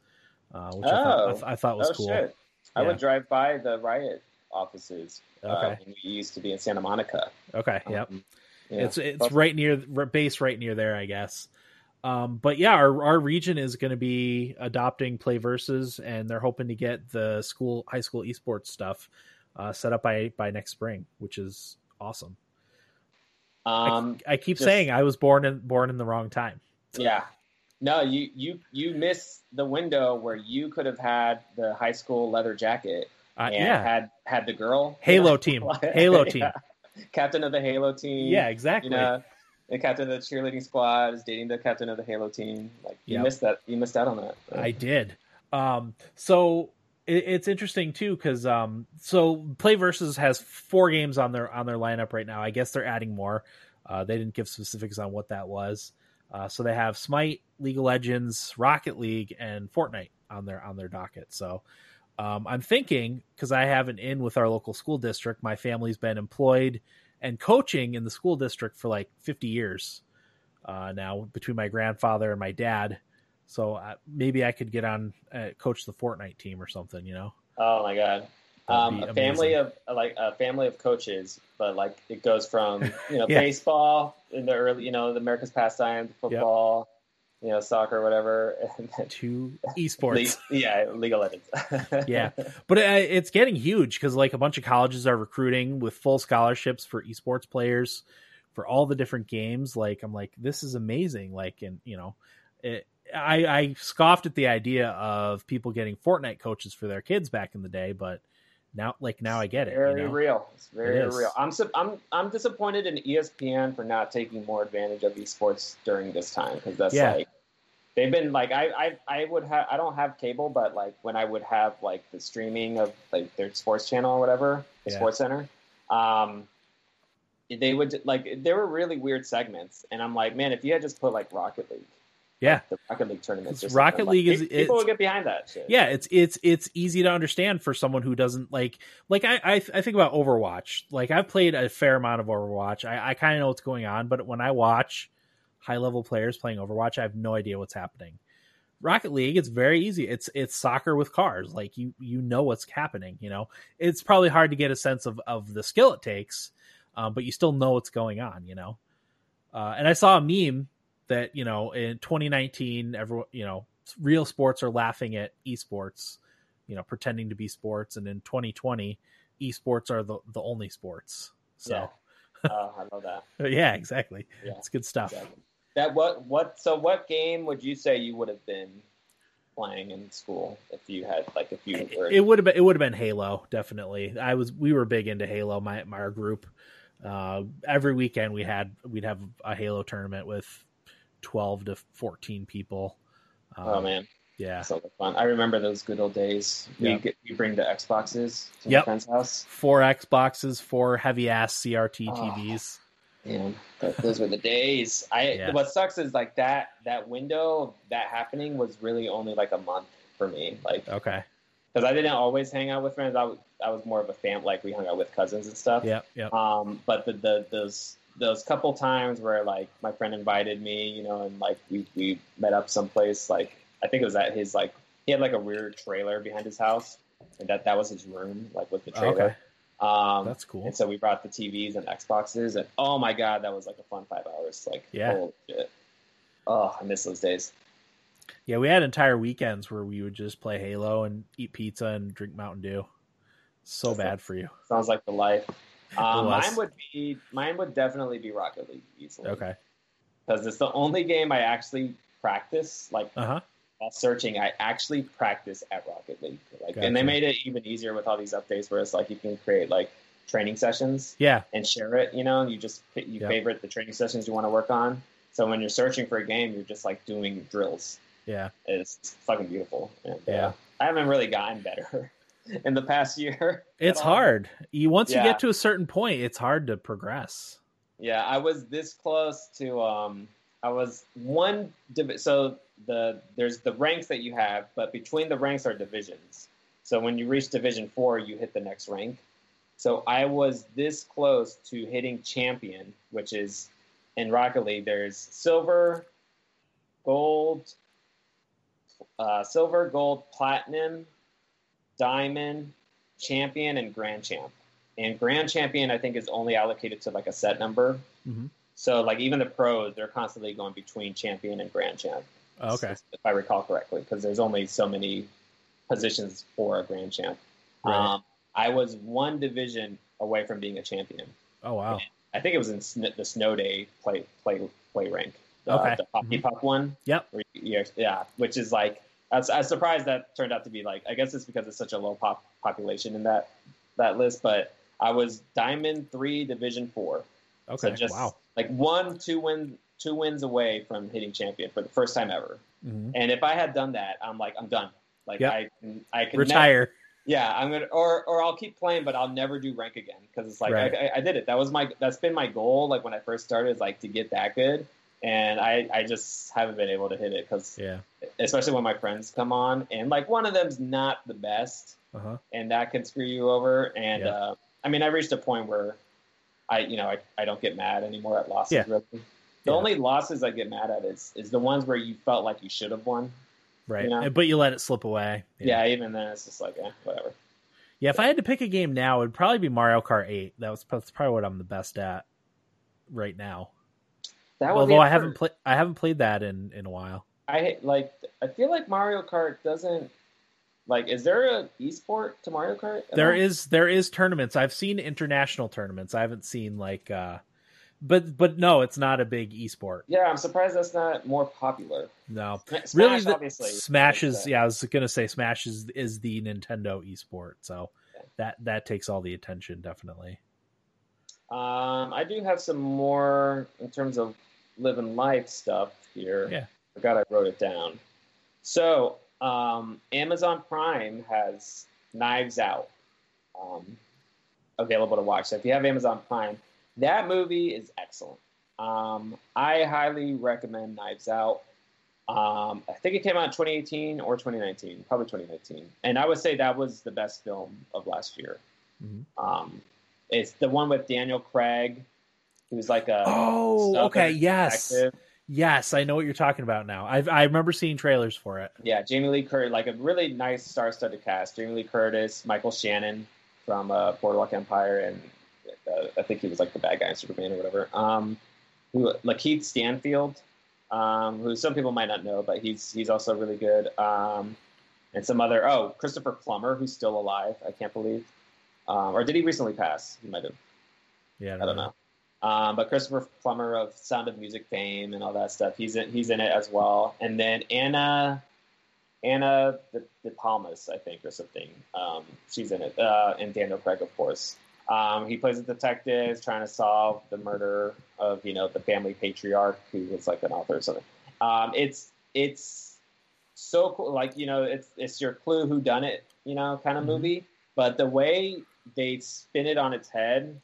uh, which I, thought, I, Oh. th- I thought was oh cool. shit! I would drive by the Riot offices. Uh, Okay. when we used to be in Santa Monica. Okay, yep. Um, yeah. It's it's right near base right near there, I guess. Um, but yeah, our our region is going to be adopting Play Versus, and they're hoping to get the school high school esports stuff uh, set up by by next spring, which is awesome. I- Um, I, keep just- saying I was born in born in the wrong time. yeah. No, you you you missed the window where you could have had the high school leather jacket Uh, and yeah, had had the girl Halo you know? team, Halo team. Yeah. captain of the Halo team. yeah, exactly. you know, the captain of the cheerleading squad is dating the captain of the Halo team. Like you Yep. missed that. You missed out on that. I did. Um, so it's interesting too because um, so Play Versus has four games on their on their lineup right now. I guess they're adding more. Uh, they didn't give specifics on what that was. Uh, so they have Smite, League of Legends, Rocket League, and Fortnite on their on their docket. So um, I'm thinking because I have an in with our local school district. My family's been employed and coaching in the school district for like 50 years uh, now between my grandfather and my dad. So uh, maybe I could get on uh, coach the Fortnite team or something. You know, Oh my god. Um, a family amazing. of like a family of coaches, but like it goes from you know Yeah. baseball in the early, you know, the America's pastime, football, you know, soccer, whatever. to esports. yeah, League of Legends. Yeah. but uh, it's getting huge because like a bunch of colleges are recruiting with full scholarships for esports players for all the different games. Like I'm like, this is amazing. Like, and you know, it, I, I scoffed at the idea of people getting Fortnite coaches for their kids back in the day, but now, like now, I get it. very you know? real. It's very It real. I'm I'm I'm disappointed in ESPN for not taking more advantage of esports during this time because that's Yeah. like they've been like I I I would have I don't have cable, but like when I would have like the streaming of like their sports channel or whatever, the Yeah. Sports Center, um, they would like there were really weird segments, and I'm like, man, if you had just put like Rocket League, Yeah. the Rocket League tournament. or Rocket League like, is- people would get behind that shit. yeah it's it's it's easy to understand for someone who doesn't like like i i, I think about overwatch. Like i've played a fair amount of overwatch. I, I kind of know what's going on but when i watch high level players playing overwatch i have no idea what's happening. Rocket league it's very easy. It's it's soccer with cars. Like you you know what's happening you know? It's probably hard to get a sense of of the skill it takes um, but you still know what's going on you know? Uh, and i saw a meme that you know in 2019 everyone you know real sports are laughing at esports you know pretending to be sports. And in 2020 esports are the, the only sports. So oh, I love that. yeah, exactly. Yeah. it's good stuff. Exactly. That what what so what game would you say you would have been playing in school if you had like if you were it would have been it would have been halo definitely. I was we were big into halo my, my our group. Uh every weekend we had we'd have a halo tournament with 12 to 14 people um, oh man yeah so fun I remember those good old days we Yeah. get, we bring the Xboxes to Yep. my friend's house four xboxes four heavy ass crt Oh. tvs man those were the days I Yeah. what sucks is like that that window that happening was really only like a month for me like okay because I didn't always hang out with friends. I was I was more of a fan. Like we hung out with cousins and stuff. Yeah, yeah. Um, but the, the those those couple times where like my friend invited me, you know, and like we we met up someplace. Like I think it was at his like he had like a weird trailer behind his house, and that that was his room, like with the trailer. Okay, Um, that's cool. and so we brought the TVs and Xboxes, and oh my god, that was like a fun five hours. Like, Yeah. Oh, I miss those days. Yeah, we had entire weekends where we would just play Halo and eat pizza and drink Mountain Dew. So That's bad for you. Sounds like the life. Um, mine would be mine would definitely be Rocket League easily. Okay. because it's the only game I actually practice. Like Uh huh. while searching, I actually practice at Rocket League. Like, and they made it even easier with all these updates, where it's like you can create like training sessions Yeah. and share it. You know, and you just you Yep. favorite the training sessions you want to work on. So when you're searching for a game, you're just like doing drills. Yeah. It's fucking beautiful. And, uh, Yeah. I haven't really gotten better in the past year. It's hard. You once you get to a certain point, it's hard to progress. Yeah, I was this close to. Um, I was one. Div- so the there's the ranks that you have, but between the ranks are divisions. So when you reach Division Four, you hit the next rank. So I was this close to hitting champion, which is in Rocket League. There's silver, gold, uh, silver, gold, platinum, diamond, champion, and grand champ. And grand champion, I think, is only allocated to like a set number. Mhm. So like even the pros, they're constantly going between champion and grand champ. Oh, Okay. if I recall correctly, because there's only so many positions for a grand champ. Right. Um, I was one division away from being a champion. Oh wow. I think it was in sn- the snow day play play play rank. The, Okay. the hockey puck one. Yep. You- yeah, which is like I was, I was surprised that turned out to be like I guess it's because it's such a low pop population in that that list, but I was Diamond three Division four. Okay. So just wow. like one two win two wins away from hitting champion for the first time ever. Mhm. And if I had done that, I'm like I'm done. Like Yep. I can I can never- Retire. yeah, I'm gonna or or I'll keep playing, but I'll never do rank again because it's like Right. I, I, I did it. That was my that's been my goal. Like when I first started, is like to get that good, and I I just haven't been able to hit it because Yeah. especially when my friends come on and like one of them's not the best, Uh huh. and that can screw you over. And Yeah. uh, I mean, I reached a point where I you know I, I don't get mad anymore at losses. Yeah. Really. The Yeah. only losses I get mad at is is the ones where you felt like you should have won. Right. You know? But you let it slip away. Yeah, even then it's just like eh, whatever. Yeah, if I had to pick a game now, it'd probably be Mario Kart 8. That was that's probably what I'm the best at right now. That Although I haven't played I haven't played that in in a while. I like. I feel like Mario Kart doesn't. Like, is there a esport to Mario Kart? There all? is there is tournaments. I've seen international tournaments. I haven't seen like uh but but no, it's not a big esport. Yeah, I'm surprised that's not more popular. No. Smash, really the, obviously. Smash is yeah, I was gonna say Smash is is the Nintendo esport, so that that takes all the attention definitely. Um, I do have some more in terms of living life stuff here. Yeah. I forgot I wrote it down. So, um, Amazon Prime has Knives Out um, available to watch. So if you have Amazon Prime, that movie is excellent. Um, I highly recommend Knives Out. Um, I think it came out in 2018 or 2019, probably 2019, and I would say that was the best film of last year. Mhm. Um, it's the one with Daniel Craig, who's like a Oh, okay, yes. detective. Yes, I know what you're talking about now. I I remember seeing trailers for it. Yeah, Jamie Lee Curtis, like a really nice star-studded cast. Jamie Lee Curtis, Michael Shannon from uh, Boardwalk Empire, and uh, I think he was like the bad guy in Superman or whatever. Um, who Lakeith Stanfield, um, who some people might not know, but he's he's also really good. Um, and some other oh Christopher Plummer, who's still alive. I can't believe, um, or did he recently pass? He might have. Yeah, I don't know. Um, but Christopher Plummer of Sound of Music fame and all that stuff, he's in, he's in it as well. And then Anna Anna De, De Palmas, I think, or something. Um, she's in it, uh, and Daniel Craig, of course. Um, he plays a detective trying to solve the murder of you know the family patriarch who was like an author or something. Um, it's it's so cool, like you know, it's it's your clue who done it, you know, kind of Mhm. movie. But the way they spin it on its head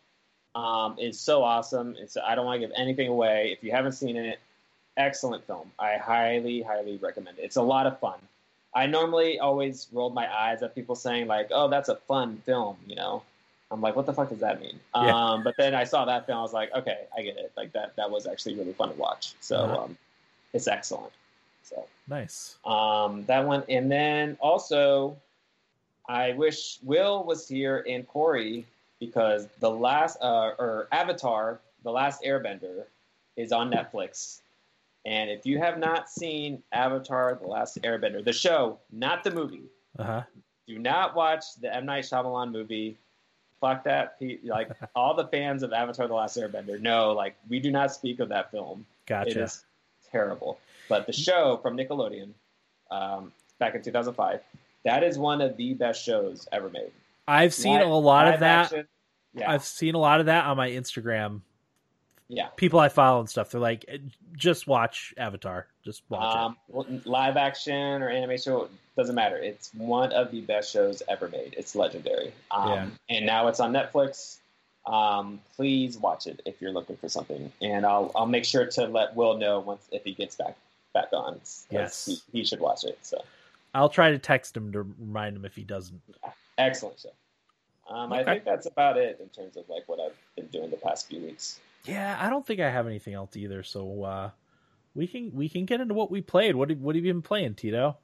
um, is so awesome. It's I don't want to give anything away. If you haven't seen it, excellent film. I highly, highly recommend it. It's a lot of fun. I normally always rolled my eyes at people saying like, "Oh, that's a fun film," you know. I'm like, what the fuck does that mean? Yeah. Um, but then I saw that film, I was like, okay, I get it. Like that, that was actually really fun to watch. So Uh-huh. um, it's excellent. So Nice. um, that one, and then also, I wish Will was here and Corey because the last uh, or Avatar, the last Airbender, is on Netflix. And if you have not seen Avatar, the last Airbender, the show, not the movie, Uh huh. do not watch the M Night Shyamalan movie. Fuck that. Like all the fans of Avatar: The Last Airbender no, like we do not speak of that film. It Gotcha. is terrible. But the show from Nickelodeon, um, back in 2005, that is one of the best shows ever made. I've seen Live- a lot of that. action- yeah, I've seen a lot of that on my Instagram. yeah. People I follow and stuff. They're like, "Eh, just watch Avatar. Just watch Um, well, live action or animation doesn't matter. It's one of the best shows ever made. It's legendary. Um, Yeah. And now it's on Netflix. Um, please watch it if you're looking for something, and I'll I'll make sure to let Will know once if he gets back back on. Yes. he, he should watch it. So it. I'll try to text him to remind him if he doesn't. excellent show. Um, I think that's about it in terms of like what I've been doing the past few weeks. Yeah, I don't think I have anything else either. So uh, we can we can get into what we played. What have, what have you been playing, Tito?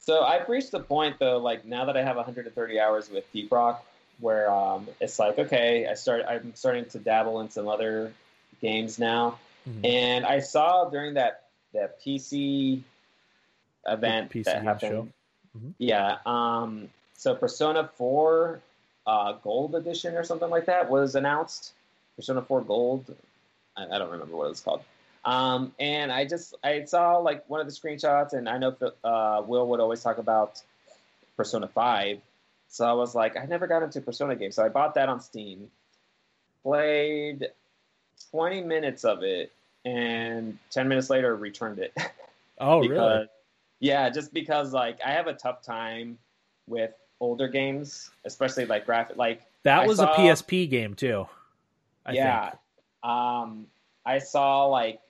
So I've reached the point though, like now that I have 130 hours with Deep Rock, where um, it's like, okay, I start, I'm starting to dabble in some other games now, Mhm. and I saw during that that PC event PC that happened, show? Mhm. yeah. Um, so Persona 4 uh, Gold Edition or something like that was announced. Persona 4 Gold, I, I don't remember what it was called. Um, and I just I saw like one of the screenshots, and I know uh, Will would always talk about Persona Five, so I was like, I never got into Persona games, so I bought that on Steam, played twenty minutes of it, and ten minutes later returned it. Oh, because, really? Yeah, just because like I have a tough time with older games, especially like graphic. Like That I was saw- a PSP game too. I yeah, um, I saw like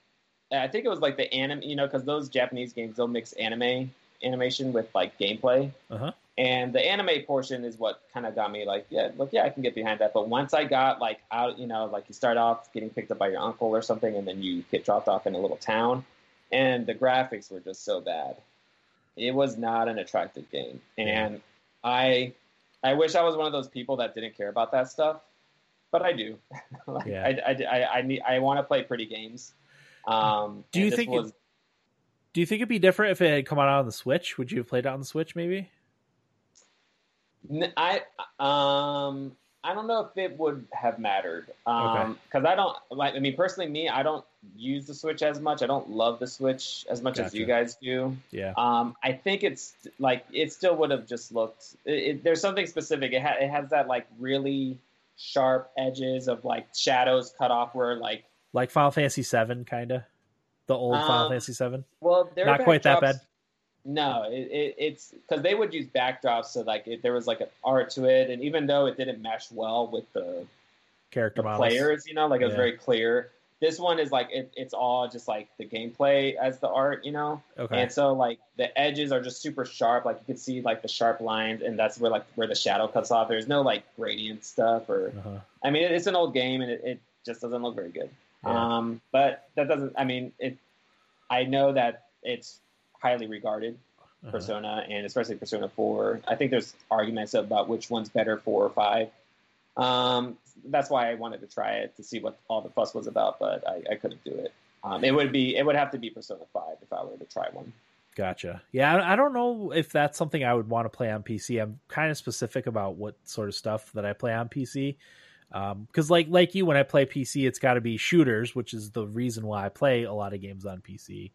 I think it was like the anime, you know, because those Japanese games they'll mix anime animation with like gameplay, Uh-huh. and the anime portion is what kind of got me like, yeah, look, yeah, I can get behind that. But once I got like out, you know, like you start off getting picked up by your uncle or something, and then you get dropped off in a little town, and the graphics were just so bad. It was not an attractive game, and I, I wish I was one of those people that didn't care about that stuff, but I do. like, Yeah. I, I, I, I need, I want to play pretty games. Um, Do you think it- Do you think it'd be different if it had come out on the Switch? Would you have played it on the Switch maybe? I um I don't know if it would have mattered um because I don't like I mean personally me I don't use the Switch as much I don't love the Switch as much as you guys do Yeah. um I think it's like it still would have just looked it, it, there's something specific it, ha- it has that like really sharp edges of like shadows cut off where like Like Final Fantasy Seven kind of. The old Final Um, Fantasy Seven. well they're Not quite that bad. No, it, it, it's because they would use backdrops, so like it, there was like an art to it, and even though it didn't mesh well with the Character the players, you know, like it was Yeah. very clear. This one is like it, it's all just like the gameplay as the art, you know, Okay. and so like the edges are just super sharp. Like you can see like the sharp lines, and that's where like where the shadow cuts off. There's no like gradient stuff, or Uh-huh. I mean, it's an old game, and it, it just doesn't look very good. Yeah. Um, but that doesn't. I mean, it. I know that it's highly regarded. Uh-huh. Persona and especially Persona 4. I think there's arguments about which one's better, 4 or 5. Um, that's why I wanted to try it to see what all the fuss was about, but I, I couldn't do it. Um, it would be it would have to be Persona 5 if I were to try one. Gotcha. Yeah, I I don't know if that's something I would want to play on PC. I'm kind of specific about what sort of stuff that I play on PC. Because, like like you, when I play PC, it's got to be shooters, which is the reason why I play a lot of games on PC,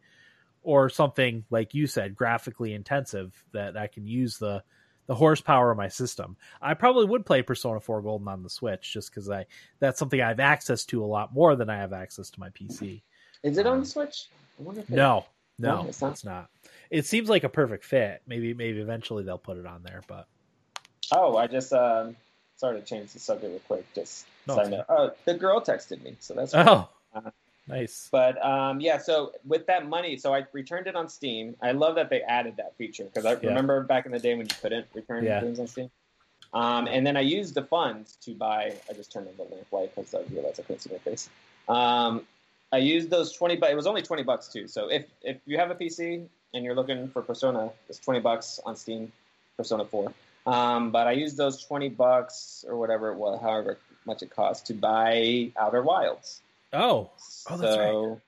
or something like you said, graphically intensive that I can use the the horsepower of my system. I probably would play Persona 4 Golden on the Switch just because I that's something I have access to a lot more than I have access to my PC. Is it on Um, the Switch? I wonder if it- No, no, No, it's it's not. not? It seems like a perfect fit. Maybe, maybe eventually they'll put it on there. But Oh, I just um, sorry to change the subject real quick. Just No, so I it's know. Oh, the girl texted me, so that's cool. oh, Nice. But um, yeah, so with that money, so I returned it on Steam. I love that they added that feature because I Yeah. remember back in the day when you couldn't return Yeah. games on Steam. Um, and then I used the funds to buy. I just turned on the lamp light because I realized I couldn't see my face. Um, I used those twenty, but it was only twenty bucks too. So if if you have a PC and you're looking for Persona, it's twenty bucks on Steam, Persona Four. Um, but I used those twenty bucks or whatever it was, however much it cost, to buy Outer Wilds. Oh, Oh, that's so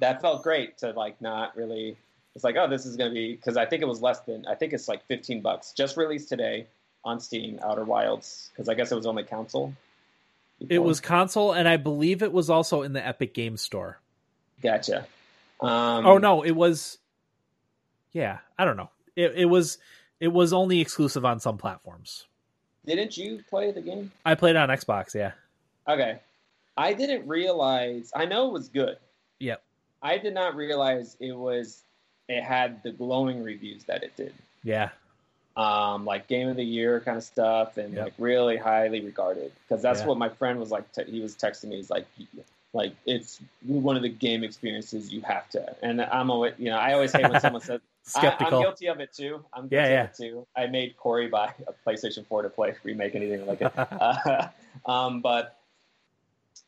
that felt great to like not really. It's like, oh, this is gonna be because I think it was less than. I think it's like fifteen bucks. Just released today on Steam, Outer Wilds, because I guess it was only console. it was console, and I believe it was also in the Epic Game Store. gotcha. Um, oh no, it was. Yeah, I don't know. It it was it was only exclusive on some platforms. Didn't you play the game? I played it on Xbox. Yeah. Okay. I didn't realize. I know it was good. Yep. I did not realize it was. It had the glowing reviews that it did. Yeah. um, like game of the year kind of stuff, and Yep. like really highly regarded. Because that's Yeah. what my friend was like. Te- he was texting me. He's like, like it's one of the game experiences you have to. And I'm always, you know, I always hate when someone says. I, I'm guilty of it too. I'm guilty Yeah, yeah. of it too. I made Corey buy a PlayStation 4 to play remake anything like it. Uh, um, but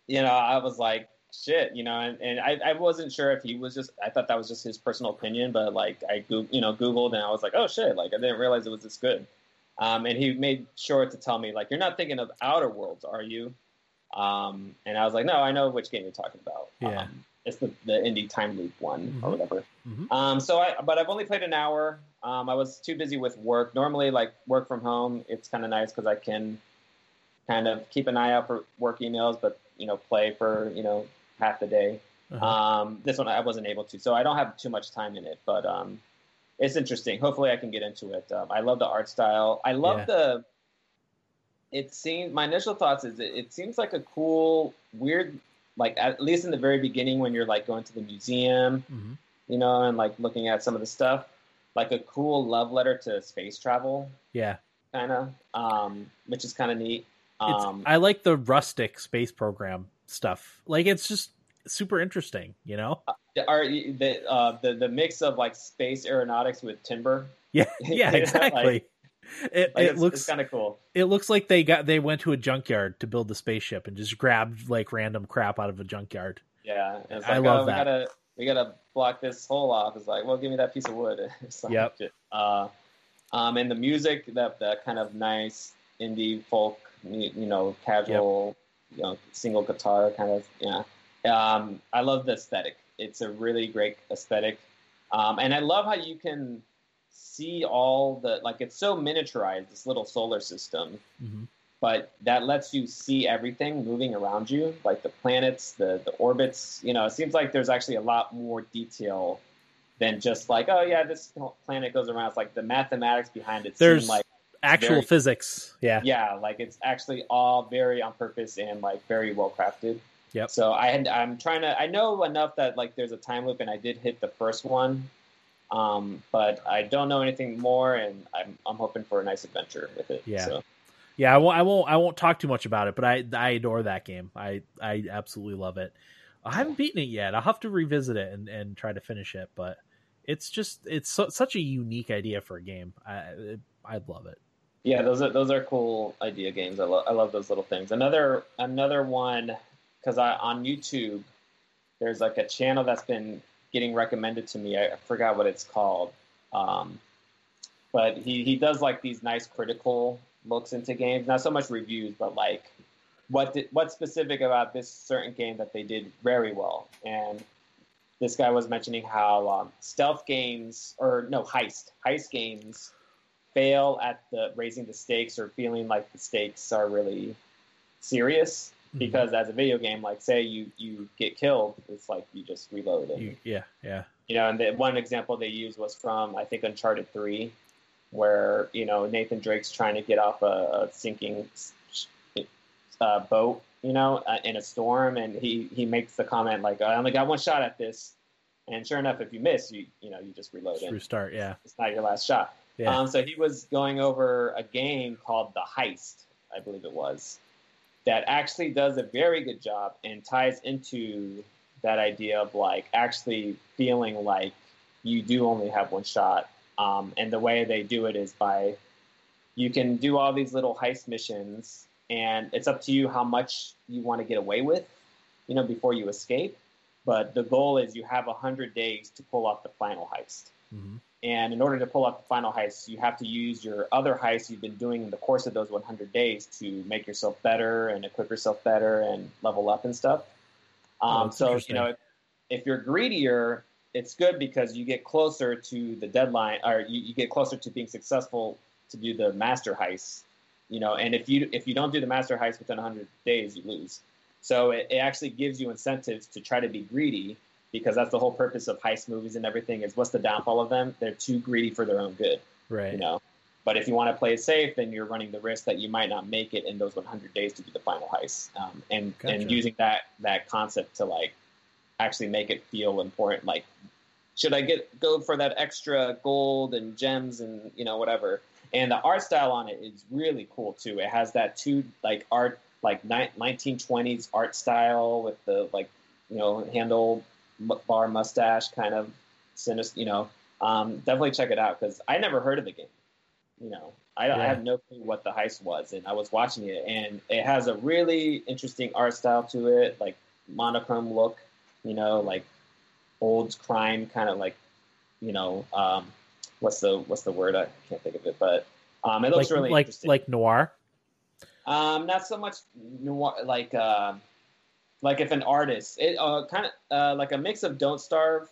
you know, I was like, shit, you know, and, and I, I wasn't sure if he was just. I thought that was just his personal opinion, but like I, you know, Googled and I was like, oh shit, like I didn't realize it was this good. Um, and he made sure to tell me like, you're not thinking of Outer Worlds, are you? Um, and I was like, no, I know which game you're talking about. Yeah. Um, it's the, the indie time loop one or Mhm. whatever. Mhm. Um, so I, but I've only played an hour. Um, I was too busy with work. Normally, like work from home, it's kind of nice because I can kind of keep an eye out for work emails, but you know, play for you know half the day. Uh-huh. Um, this one I wasn't able to, so I don't have too much time in it, but um, it's interesting. Hopefully, I can get into it. Um, I love the art style. I love Yeah. the. It seems my initial thoughts is it, it seems like a cool, weird, like at least in the very beginning when you're like going to the museum, Mhm. you know, and like looking at some of the stuff, like a cool love letter to space travel, Yeah. kind of, um, which is kind of neat. It's, Um, I like the rustic space program stuff. Like it's just super interesting, you know? are the uh, the the mix of like space aeronautics with timber. Yeah, yeah, exactly. like- it Like, it looks kind of cool. it looks like they got they went to a junkyard to build the spaceship and just grabbed like random crap out of a junkyard. Yeah, and it's I love oh, that. We gotta we gotta block this hole off. It's like, well, give me that piece of wood. Yep. Uh, um, and the music, that that kind of nice indie folk, you you know, casual, you know, single guitar kind of. Yeah. Um, I love the aesthetic. It's a really great aesthetic, um, and I love how you can see all the like. It's so miniaturized. This little solar system hmm but that lets you see everything moving around you, like the planets, the the orbits. You know, it seems like there's actually a lot more detail than just like, oh yeah, this planet goes around. It's like the mathematics behind it There's- seem like Actual Very- physics. Yeah. yeah, like it's actually all very on purpose and like very well crafted. Yep. So I had I'm trying to I know enough that like there's a time loop and I did hit the first one. Um, but I don't know anything more, and I'm I'm hoping for a nice adventure with it. Yeah. So. Yeah, I won't. I won't. I won't talk too much about it, but I I adore that game. I I absolutely love it. I haven't beaten it yet. I'll have to revisit it and, and try to finish it. But it's just it's so, such a unique idea for a game. I I love it. Yeah, those are those are cool idea games. I love I love those little things. Another another one because I on YouTube there's like a channel that's been getting recommended to me. I, I forgot what it's called, um, but he he does like these nice critical looks into games. Not so much reviews, but like what did, what's specific about this certain game that they did very well. And this guy was mentioning how um, stealth games or no heist heist games fail at the raising the stakes or feeling like the stakes are really serious Mm-hmm. because as a video game like say you you get killed it's like you just reload You- yeah, yeah, you know and the one example they used was from i think uncharted 3 where you know nathan drake's trying to get off a, a sinking uh, boat you know uh, in a storm and he he makes the comment like i only got one shot at this and sure enough if you miss you you know you just reload Just and restart. Yeah, it's not your last shot yeah. um, so he was going over a game called The Heist, I believe it was, that actually does a very good job and ties into that idea of like actually feeling like you do only have one shot. Um, and the way they do it is by you can do all these little heist missions, and it's up to you how much you want to get away with, you know, before you escape. But the goal is you have 100 days to pull off the final heist. Mm-hmm. And in order to pull off the final heist, you have to use your other heists you've been doing in the course of those 100 days to make yourself better and equip yourself better and level up and stuff. Oh, Um, so, you know, if, if you're greedier, it's good because you get closer to the deadline or you, you get closer to being successful to do the master heist. You know, and if you if you don't do the master heist within 100 days, you lose. So it, it actually gives you incentives to try to be greedy because that's the whole purpose of heist movies and everything is what's the downfall of them? They're too greedy for their own good, Right. you know. But if you want to play it safe, then you're running the risk that you might not make it in those 100 days to do the final heist. Um, and Gotcha. and using that that concept to like actually make it feel important. Like, should I get go for that extra gold and gems and you know whatever? And the art style on it is really cool too. It has that two like art like ni- 1920s art style with the like you know handle bar mustache kind of sinister. You know, um, definitely check it out because I never heard of the game. You know, I, I have no clue what the heist was, and I was watching it, and it has a really interesting art style to it, like monochrome look. You know, like old crime kind of like, you know, um, what's the what's the word? I can't think of it, but um, it looks Like really like interesting. like noir. Um, not so much noir, like uh, like if an artist, it uh, kind of uh, like a mix of Don't Starve,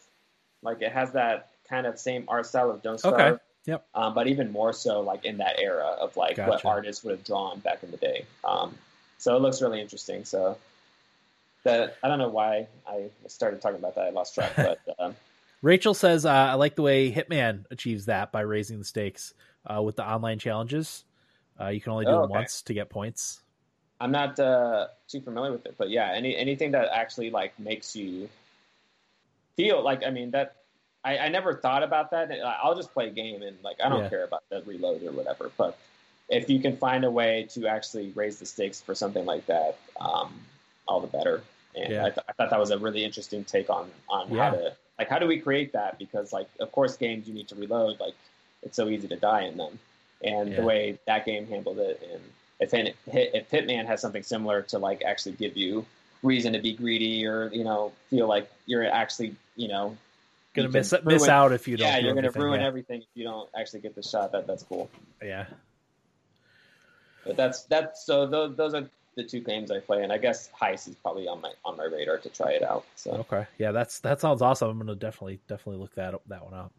like it has that kind of same art style of Don't Starve. Okay. Yep. Um, but even more so, like in that era of like what artists would have drawn back in the day. Um, so it looks really interesting. So that I don't know why I started talking about that. I lost track, but um, Rachel says, uh, "I like the way Hitman achieves that by raising the stakes uh, with the online challenges. Uh, you can only do Oh, them okay. once to get points. I'm not uh, too familiar with it, but yeah, any anything that actually like makes you feel like I mean that I, I never thought about that. I'll just play a game and like I don't Yeah. care about the reload or whatever. But if you can find a way to actually raise the stakes for something like that, um, all the better. And Yeah. I, th- I thought that was a really interesting take on on Yeah. how to like how do we create that because like of course games you need to reload like it's so easy to die in them and the way that game handled it and if if Hitman has something similar to like actually give you reason to be greedy or you know feel like you're actually you know Gonna you miss can miss out if you don't. yeah do you're gonna ruin yeah. everything if you don't actually get the shot that that's cool Yeah. but that's that's so those, those are the two games I play and I guess Heist is probably on my on my radar to try it out so Okay. Yeah, that's that sounds awesome. I'm gonna definitely definitely look that up, that one up.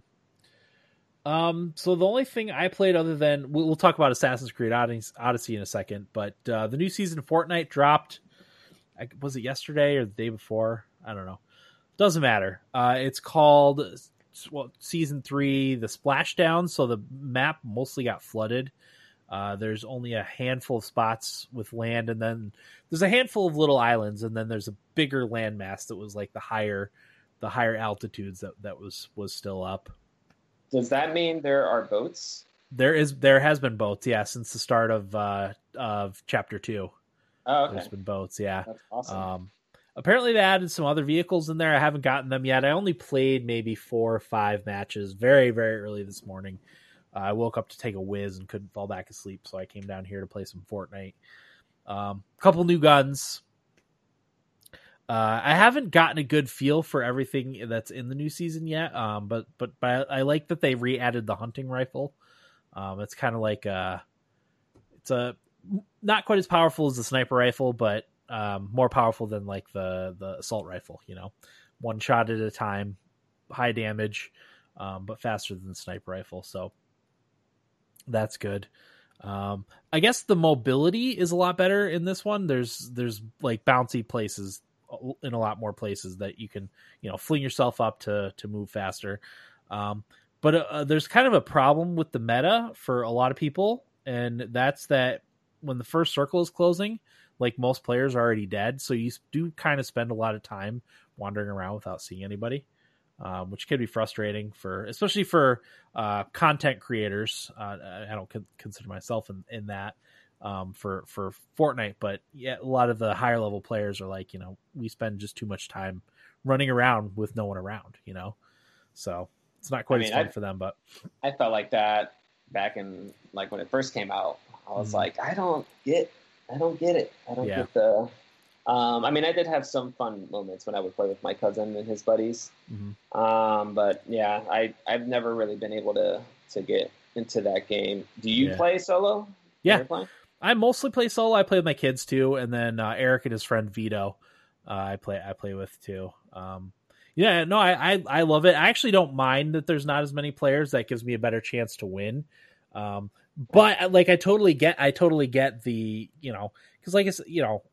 Um, so the only thing I played other than we'll, we'll talk about Assassin's Creed Odyssey, in a second, but uh, the new season of Fortnite dropped. Was it yesterday or the day before? I don't know. Doesn't matter. Uh, it's called well, season three, the Splashdown. So the map mostly got flooded. Uh, there's only a handful of spots with land, and then there's a handful of little islands, and then there's a bigger landmass that was like the higher, the higher altitudes that that was was still up. Does that mean there are boats There is there has been boats, yeah, since the start of uh of chapter two. oh okay There's been boats, yeah. that's awesome Um, apparently they added some other vehicles in there. I haven't gotten them yet. I only played maybe four or five matches very very early this morning. Uh, I woke up to take a whiz and couldn't fall back asleep, so I came down here to play some Fortnite. Um, couple new guns. Uh, I haven't gotten a good feel for everything that's in the new season yet, um, but but but I like that they re-added the hunting rifle. Um, it's kind of like a, it's a not quite as powerful as the sniper rifle, but um, more powerful than like the the assault rifle. You know, one shot at a time, high damage, um, but faster than the sniper rifle. So that's good. Um, I guess the mobility is a lot better in this one. There's there's like bouncy places in a lot more places that you can you know fling yourself up to to move faster. Um, but uh, there's kind of a problem with the meta for a lot of people, and that's that when the first circle is closing, like most players are already dead, so you do kind of spend a lot of time wandering around without seeing anybody, um, which can be frustrating for, especially for uh, content creators. Uh, I don't con- consider myself in, in that um, for for Fortnite, but yeah, a lot of the higher level players are like, you know, we spend just too much time running around with no one around, you know. So it's not quite I as fun I- for them, but I felt like that back in like when it first came out. I was Mhm. like, I don't get, I don't get it. I don't Yeah. get the. Um, I mean, I did have some fun moments when I would play with my cousin and his buddies. Mhm. Um, but yeah, I I've never really been able to to get into that game. Do you Yeah. play solo? Yeah. I mostly play solo. I play with my kids too, and then uh, Eric and his friend Vito, uh, I play I play with too. Um, yeah, no, I, I I love it. I actually don't mind that there's not as many players. That gives me a better chance to win. Um, but uh, like I totally get, I totally get the you know because like I said, you know,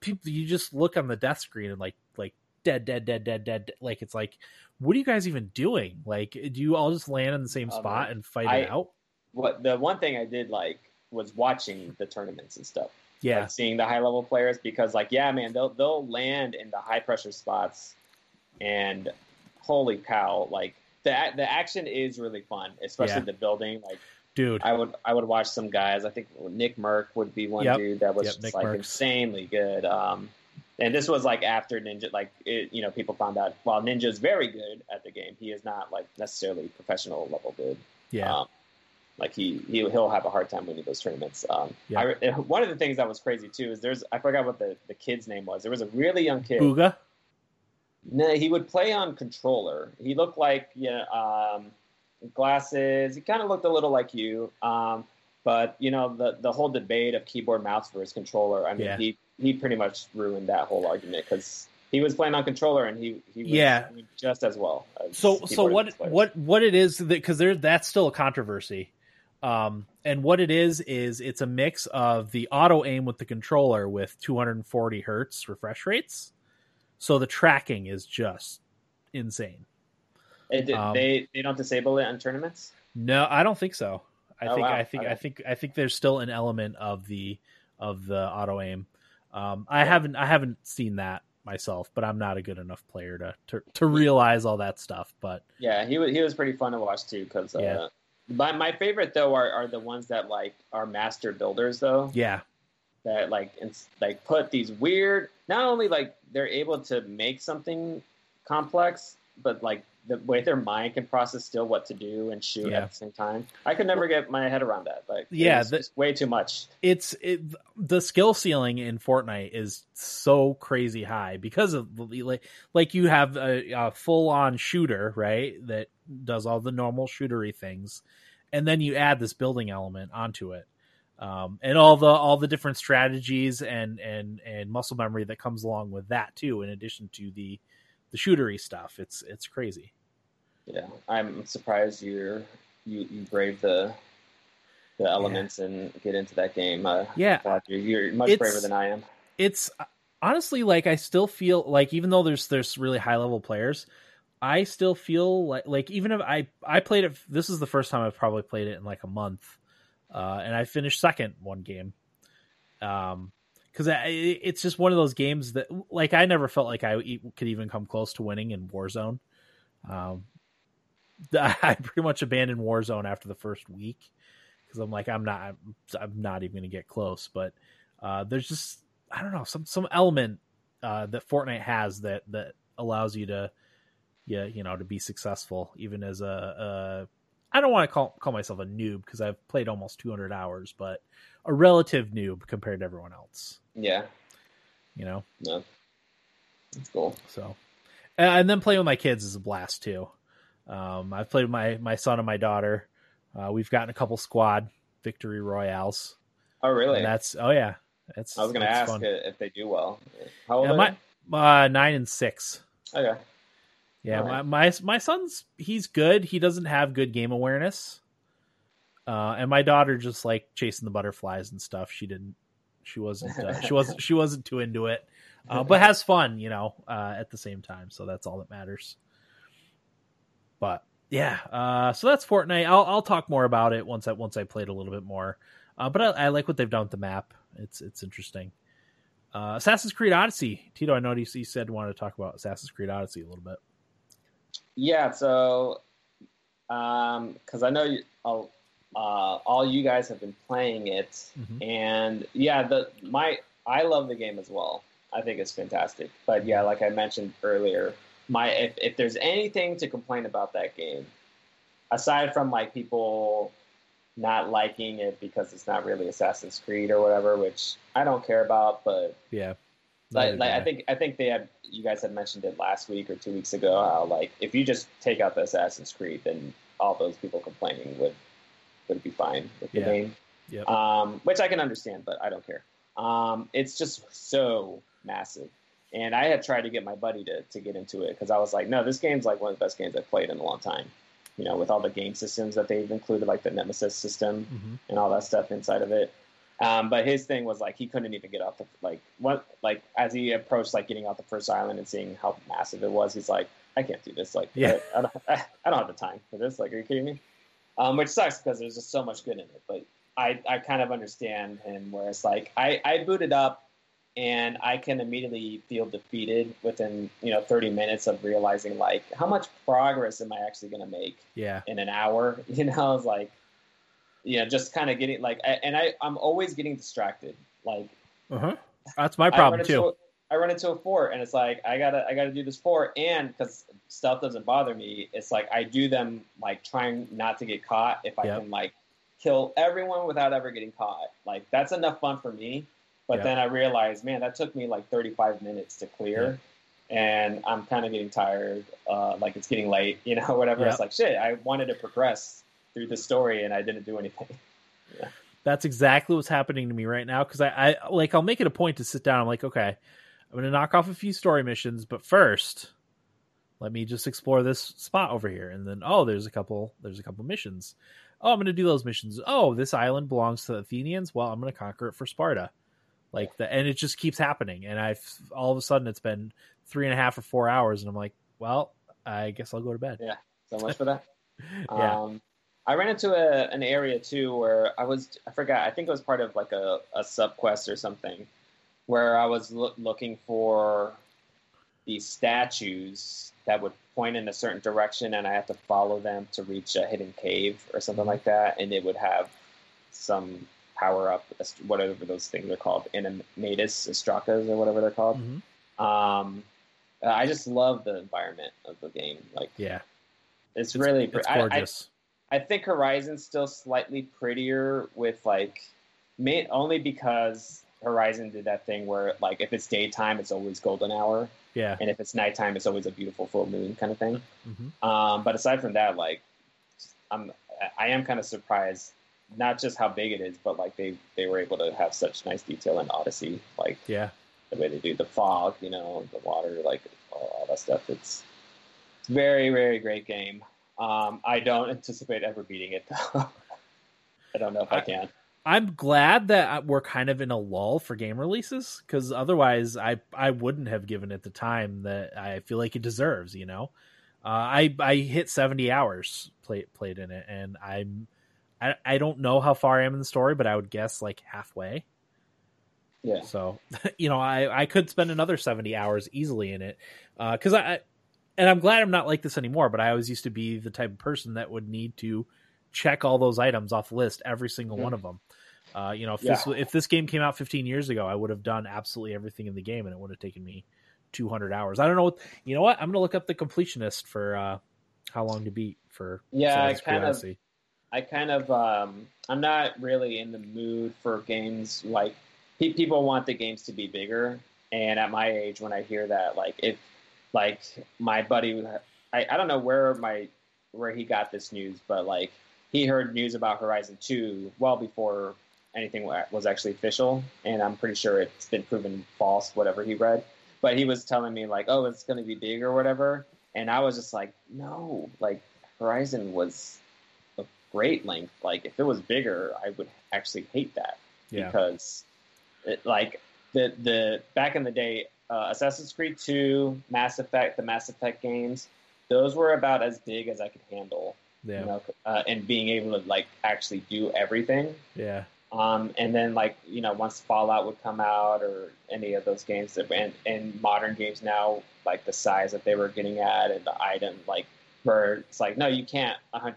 people you just look on the death screen and like like dead dead dead dead dead. dead. Like it's like, what are you guys even doing? Like, do you all just land in the same Um, spot and fight I- it out? What the one thing I did like was watching the tournaments and stuff. Yeah, like seeing the high level players because like yeah man they'll they'll land in the high pressure spots and holy cow like the the action is really fun especially Yeah. the building like dude. I would I would watch some guys I think Nick Merck would be one Yep. dude that was Yep, just Nick like Mercs. insanely good um and this was like after Ninja like it, you know people found out while Ninja's very good at the game he is not like necessarily professional level good yeah, um, like he, he he'll have a hard time winning those tournaments. Um, Yeah. I, one of the things that was crazy too is there's I forgot what the, the kid's name was. There was a really young kid. Bugha. No, he would play on controller. He looked like yeah, um, glasses. He kind of looked a little like you. Um, but you know the the whole debate of keyboard mouse versus controller. I mean, Yeah. he he pretty much ruined that whole argument because he was playing on controller and he he was Yeah. just as well. As so so what what what it is that because there that's still a controversy um and what it is is it's a mix of the auto aim with the controller with 240 hertz refresh rates so the tracking is just insane did- um, they they don't disable it on tournaments? no i don't think so i Oh, think wow. i think i think i think there's still an element of the of the auto aim um i haven't i haven't seen that myself but i'm not a good enough player to to, to realize all that stuff but Yeah, he was he was pretty fun to watch too. Because uh, Yeah. My my favorite though are, are the ones that like are master builders though yeah that like ins- like put these weird. Not only like they're able to make something complex, but like the way their mind can process still what to do and shoot Yeah. at the same time. I could never get my head around that. Like Yeah, the- way too much. it's it, the skill ceiling in Fortnite is so crazy high because of like like you have a, a full on shooter right that does all the normal shootery things, and then you add this building element onto it, um, and all the all the different strategies and and and muscle memory that comes along with that too. In addition to the the shootery stuff, it's it's crazy. Yeah, I'm surprised you're you you brave the the elements and get into that game. Uh, Yeah. you're, you're much It's- braver than I am. it's honestly like I still feel like even though there's there's really high level players, I still feel like like even if I I played it this is the first time I've probably played it in like a month. Uh and I finished second one game. Um cuz it's just one of those games that like I never felt like I could even come close to winning in Warzone. Um I pretty much abandoned Warzone after the first week cuz I'm like I'm not I'm, not even going to get close, but uh there's just I don't know some some element uh, that Fortnite has that that allows you to yeah you know to be successful even as a, a I don't want to call call myself a noob because I've played almost 200 hours, but a relative noob compared to everyone else. Yeah, You know, no, that's cool. so and and then playing with my kids is a blast too. Um, I've played with my my son and my daughter. Uh, we've gotten a couple squad victory royales. Oh, really? And that's oh yeah, that's I was going to ask fun. if they do well. How old Yeah, are my uh, nine and six. Okay. Yeah, Alright. my, my my son's he's good. He doesn't have good game awareness. Uh, and my daughter just like chasing the butterflies and stuff. She didn't. She wasn't. Uh, she wasn't. She wasn't too into it. Uh, but has fun, you know, uh, at the same time. So that's all that matters. But yeah, uh, so that's Fortnite. I'll I'll talk more about it once I once I played a little bit more. Uh, but I, I like what they've done with the map. It's it's interesting. Uh, Assassin's Creed Odyssey. Tito, I know you, you said you wanted to talk about Assassin's Creed Odyssey a little bit. Yeah, so because I know you, all, uh, all you guys have been playing it, Mhm. and yeah, the my I love the game as well. I think it's fantastic. But yeah, like I mentioned earlier, my if, if there's anything to complain about that game, aside from like people not liking it because it's not really Assassin's Creed or whatever, which I don't care about, but yeah. Like, like I think I think they had you guys had mentioned it last week or two weeks ago how like if you just take out the Assassin's Creed, then all those people complaining would would be fine with the Yeah. game. Yep. Um, which I can understand, but I don't care. Um, it's just so massive. And I had tried to get my buddy to, to get into it because I was like, no, this game's like one of the best games I've played in a long time. You know, with all the game systems that they've included, like the Nemesis system Mhm. and all that stuff inside of it. Um, but his thing was like he couldn't even get off the like what like as he approached like getting off the first island and seeing how massive it was, he's like, I can't do this. Like, Yeah. I, I don't, I, I don't have the time for this. Like, are you kidding me? Um, which sucks because there's just so much good in it. But I, I kind of understand him where it's like I, I booted up and I can immediately feel defeated within you know 30 minutes of realizing like how much progress am I actually going to make Yeah. in an hour? You know, it's like know just kind of getting like I, and I I'm always getting distracted. Like Uh-huh. That's my problem run too. a- I run into a fort and it's like I gotta I gotta do this fort and because stealth doesn't bother me, it's like I do them like trying not to get caught if I Yep. can like kill everyone without ever getting caught. Like that's enough fun for me. But Yeah. then I realized, man, that took me like 35 minutes to clear. And I'm kind of getting tired. Uh, like it's getting late, you know, whatever. Yep. It's like shit. I wanted to progress through the story, and I didn't do anything. That's exactly what's happening to me right now because I, I like I'll make it a point to sit down. I'm like, okay, I'm gonna knock off a few story missions, but first, let me just explore this spot over here. And then, oh, there's a couple, there's a couple missions. Oh, I'm gonna do those missions. Oh, this island belongs to the Athenians. Well, I'm gonna conquer it for Sparta. Like the, and it just keeps happening. And I've all of a sudden it's been three and a half or four hours, and I'm like, well, I guess I'll go to bed. Yeah. So much for that. Yeah. Um, I ran into a, an area too where I was I forgot I think it was part of like a, a sub quest or something where I was loo- looking for these statues that would point in a certain direction and I had to follow them to reach a hidden cave or something like that and it would have some power up whatever those things are called animatus astracas or whatever they're called Mhm. um, I just love the environment of the game like Yeah, it's, it's really it's I- I, gorgeous. I think Horizon's still slightly prettier with like, only because Horizon did that thing where like if it's daytime it's always golden hour, yeah. and if it's nighttime it's always a beautiful full moon kind of thing. hmm Um, but aside from that, like, I'm I am kind of surprised, not just how big it is, but like they they were able to have such nice detail in Odyssey, like Yeah. the way they do the fog, you know, the water, like all, all that stuff. It's it's very very great game. Um, I don't anticipate ever beating it though. I don't know if I, I- can. I'm glad that we're kind of in a lull for game releases because otherwise, I I wouldn't have given it the time that I feel like it deserves. You know, uh, I I hit 70 hours play, played in it, and I'm I I don't know how far I am in the story, but I would guess like halfway. Yeah, So, you know, I I could spend another 70 hours easily in it because I and I'm glad I'm not like this anymore. But I always used to be the type of person that would need to check all those items off the list, every single Mhm. one of them. Uh, you know, if Yeah. this if this game came out 15 years ago, I would have done absolutely everything in the game, and it would have taken me 200 hours. I don't know. What, you know what? I'm gonna look up the completionist for uh, how long to beat for Yeah, I kind of-. I kind of um, I'm not really in the mood for games like pe- people want the games to be bigger, and at my age, when I hear that, like if like my buddy, I, I don't know where my where he got this news, but like he heard news about Horizon Two well before anything was actually official, and I'm pretty sure it's been proven false, whatever he read. But he was telling me like, oh, it's going to be big or whatever, and I was just like, no, like Horizon was a great length. Like if it was bigger, I would actually hate that Yeah, because it, like the the back in the day, uh, Assassin's Creed Two, Mass Effect, the Mass Effect games, those were about as big as I could handle. yeah, You know, uh, and being able to like actually do everything. yeah, Um, and then like you know once Fallout would come out or any of those games that and, and modern games now like the size that they were getting at and the item like where it's like no you can't 100%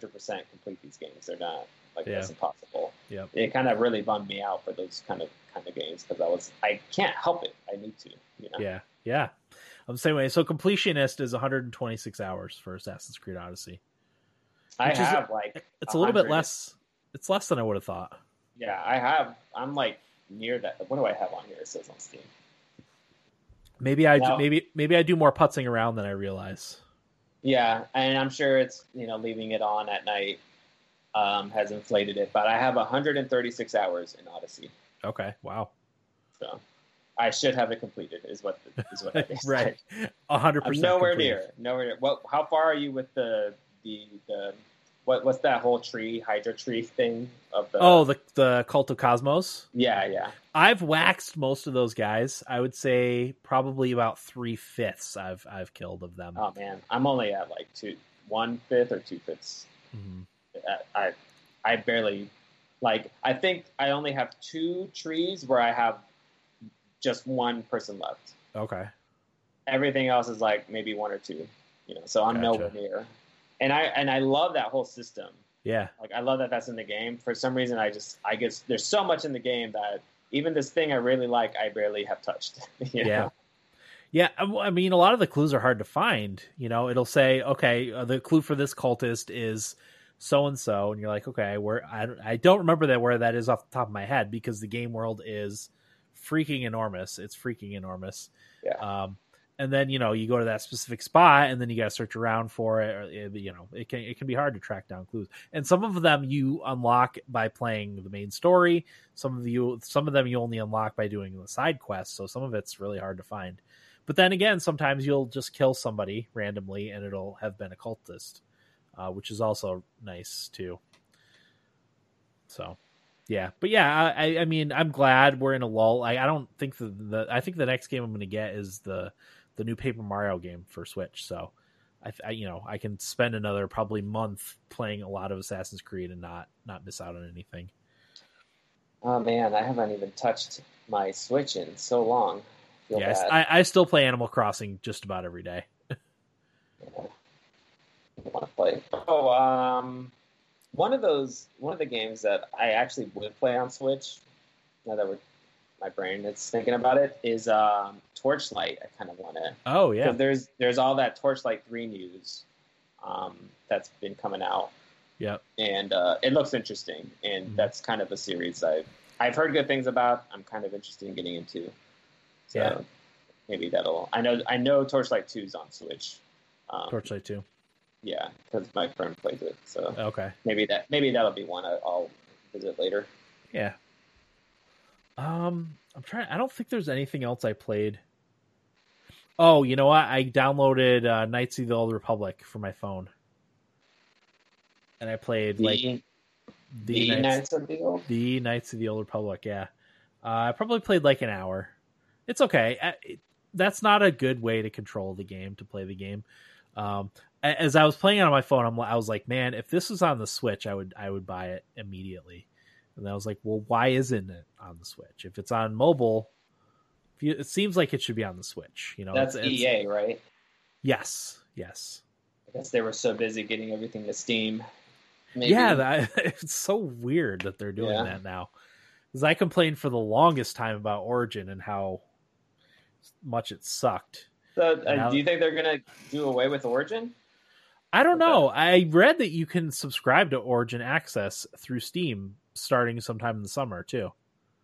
complete these games they're not like Yeah. that's impossible Yep. it kind of really bummed me out for those kind of kind of games because I was I can't help it I need to you know yeah, yeah. I'm the same way. So completionist is 126 hours for Assassin's Creed Odyssey. I Which is- have like It's a little bit less. It's less than I would have thought. yeah, I have. I'm like near that. What do I have on here? It says on Steam. Maybe I Now- maybe maybe I do more putzing around than I realize. Yeah, and I'm sure it's you know leaving it on at night um, has inflated it, but I have 136 hours in Odyssey, Okay. Wow. so I should have it completed. Is what is what I right. A 100. percent nowhere complete. near. Nowhere near. What? How far are you with the the the what? What's that whole tree Hydra tree thing of the? Oh, the the Cult of Kosmos. yeah, yeah. I've waxed most of those guys. I would say probably about three fifths I've I've killed of them. Oh man, I'm only at like two, one fifth or two fifths. Mhm. I, I barely like. I think I only have two trees where I have just one person left. Okay. Everything else is like maybe one or two. You know, so I'm Gotcha. nowhere near. And I and I love that whole system. Yeah. Like I love that that's in the game. For some reason, I just I guess there's so much in the game that even this thing I really like, I barely have touched. Yeah. know? Yeah, I I mean, a lot of the clues are hard to find. You know, it'll say, okay, uh, the clue for this cultist is so and so, and you're like, okay, where I don't, I don't remember that where that is off the top of my head because the game world is freaking enormous. It's freaking enormous. Yeah. Um, and then you know you go to that specific spot, and then you got to search around for it. Or, it- you know, it can it can be hard to track down clues, and some of them you unlock by playing the main story. Some of you, some of them you only unlock by doing the side quests. So some of it's really hard to find. But then again, sometimes you'll just kill somebody randomly, and it'll have been a cultist, uh, which is also nice too. So, yeah, but yeah, I, I mean, I'm glad we're in a lull. I, I don't think the, the I think the next game I'm going to get is the the new Paper Mario game for Switch. So, I, I you know I can spend another probably month playing a lot of Assassin's Creed and not not miss out on anything. Oh man, I haven't even touched my Switch in so long. Feel yes. I, I still play Animal Crossing just about every day. Want to play. Oh, um, one of those, one of the games that I actually would play on Switch. Now that we're, my brain is thinking about it, is um, Torchlight. I kind of want to. Oh yeah, There's there's all that Torchlight three news um, that's been coming out, yep. and uh, it looks interesting. And Mhm. that's kind of a series I've I've heard good things about. I'm kind of interested in getting into. So Yeah. maybe that'll. I know I know Torchlight two is on Switch. Um, Torchlight two. Yeah, because my friend plays it. So Okay. maybe that maybe that'll be one I- I'll visit later. Yeah. Um, I'm trying. I don't think there's anything else I played. Oh, you know what? I downloaded uh, Knights of the Old Republic for my phone, and I played The, like the, the Knights, Knights of the Old. the Knights of the Old Republic. Yeah, uh, I probably played like an hour. It's okay. Uh, it- that's not a good way to control the game to play the game. Um, as I was playing it on my phone, I'm, I was like, man, if this was on the Switch, I would I would buy it immediately. And I was like, well, why isn't it on the Switch? If it's on mobile, you, it seems like it should be on the Switch. You know, That's it's, it's- EA, right? Yes, yes. I guess they were so busy getting everything to Steam. Maybe. Yeah, that, it's so weird that they're doing Yeah. that now. Because I complained for the longest time about Origin and how much it sucked. So, uh, Now- do you think they're gonna do away with Origin? I don't know. I read that you can subscribe to Origin Access through Steam starting sometime in the summer too.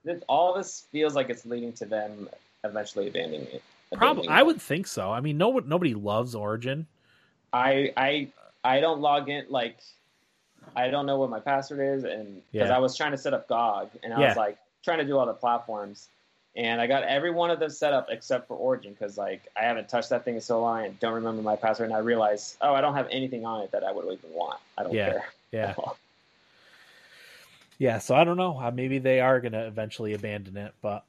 This, all this feels like it's leading to them eventually abandoning it. Probably, I would think so. I mean, no, nobody loves Origin. I I I don't log in like I don't know what my password is, and because Yeah. I was trying to set up GOG, and I Yeah. was like trying to do all the platforms, and I got every one of them set up except for Origin because like I haven't touched that thing in so long, and don't remember my password, and I realized oh I don't have anything on it that I would even want. I don't Yeah. care. Yeah, yeah. So I don't know. Uh, Maybe they are going to eventually abandon it, but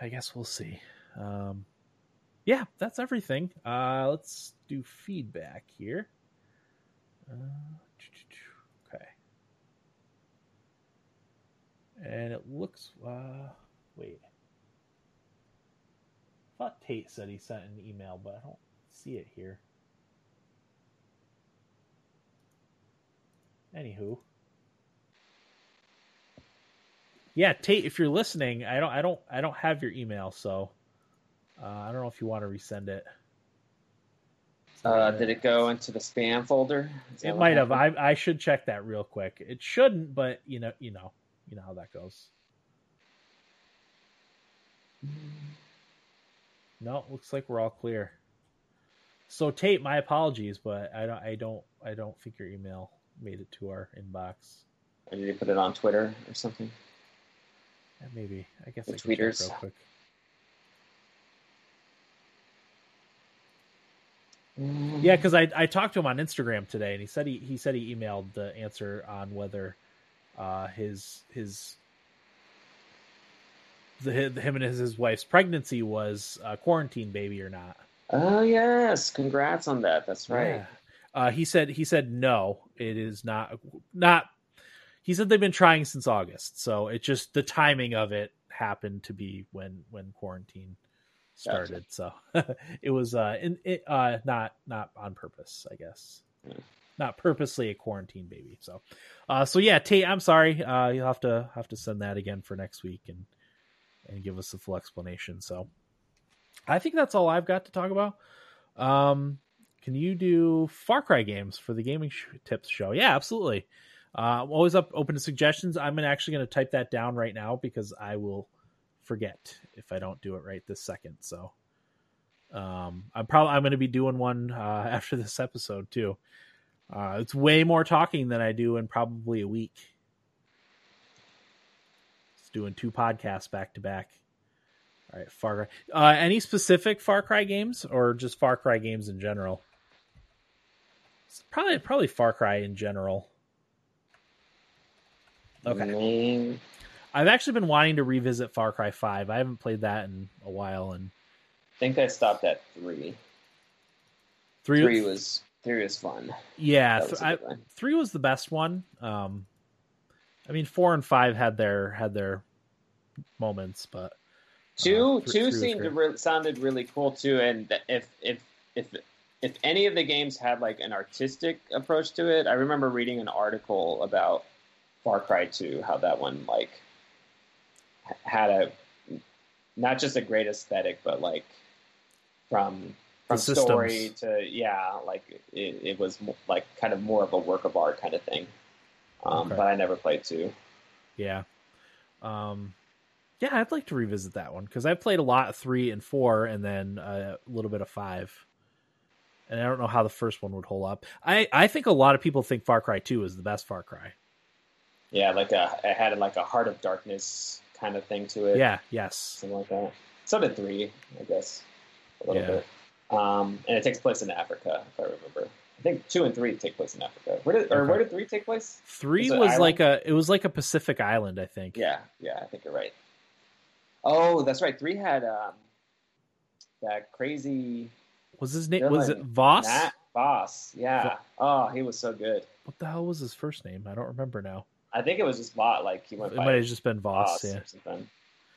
I guess we'll see. Um, yeah, that's everything. Uh, let's do feedback here. Uh, okay. And it looks. Uh, wait. I thought Tate said he sent an email, but I don't see it here. Anywho. Yeah, Tate, if you're listening, I don't I don't I don't have your email, so uh, I don't know if you want to resend it. Uh, did it go into the spam folder? It might have. I I should check that real quick. It shouldn't, but you know, you know, you know how that goes. No, looks like we're all clear. So Tate, my apologies, but I don't, I don't, I don't think your email made it to our inbox. Or did you put it on Twitter or something? Yeah, maybe. I guess The I tweeters. real quick. Yeah, because I I talked to him on Instagram today, and he said he he said he emailed the answer on whether uh, his his the him and his, his wife's pregnancy was a quarantine baby or not. Oh yes, congrats on that. That's right. Yeah. Uh, he said he said no, it is not not. He said they've been trying since August, so it just the timing of it happened to be when when quarantine started. So it was uh in it uh not not on purpose, I guess. Yeah. Not purposely a quarantine baby. So uh so yeah, Tate, I'm sorry. Uh you'll have to have to send that again for next week and and give us a full explanation. So I think that's all I've got to talk about. Um can you do Far Cry games for the gaming sh- tips show? Yeah, absolutely. Uh, I'm always up open to suggestions. I'm actually going to type that down right now because I will forget if I don't do it right this second. So um, I'm probably I'm going to be doing one uh, after this episode too. Uh, it's way more talking than I do in probably a week. Doing two podcasts back to back. All right, Far Cry. Uh, any specific Far Cry games or just Far Cry games in general? It's probably probably Far Cry in general. Okay. Name- I've actually been wanting to revisit Far Cry 5. I haven't played that in a while and I think I stopped at three. 3 Three was three was fun. Yeah, th- was a I. 3 was the best one. Um I mean 4 and 5 had their had their moments, but Two Uh, th- two seemed re- sounded really cool too, and if if if if any of the games had like an artistic approach to it, I remember reading an article about Far Cry Two, how that one like had a not just a great aesthetic, but like from from story to yeah, like it, it was like kind of more of a work of art kind of thing. Um, Okay. But I never played two. yeah. Um yeah, I'd like to revisit that one because I played a lot of 3 and 4 and then uh, a little bit of 5. And I don't know how the first one would hold up. I, I think a lot of people think Far Cry 2 is the best Far Cry. Yeah, like a it had like a Heart of Darkness kind of thing to it. Yeah, yes. something like that. So did three, I guess, a little Yeah. bit. Um, and it takes place in Africa, if I remember. I think two and three take place in Africa. Where did or Okay. where did three take place? Three it was like a it was like a Pacific island, I think. Yeah, yeah, I think you're right. Oh, that's right. Three had um, that crazy Was his name was it. Vaas? Boss. Yeah. Oh, he was so good. What the hell was his first name? I don't remember now. I think it was just bot. Like he went It might have just been Vaas. Boss Yeah, something.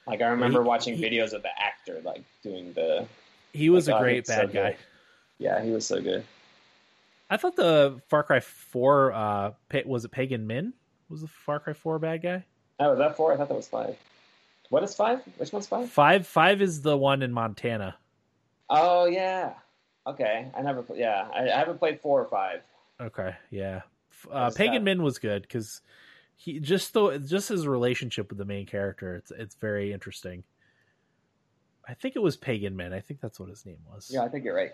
Like I remember He- watching he- videos of the actor like doing the. he was Oh my a great he was so bad guy. good. Yeah, he was so good. I thought the Far Cry Four uh, was it Pagan Min was the Far Cry Four bad guy. Oh, was that four? I thought that was five. What is five? Which one's five? Five five is the one in Montana. Oh yeah. Okay, I never. Yeah, I, I haven't played four or five. Okay, yeah. Uh, Pagan that? Min was good because he just though just his relationship with the main character. It's it's very interesting. I think it was Pagan Min. I think that's what his name was. Yeah, I think you're right.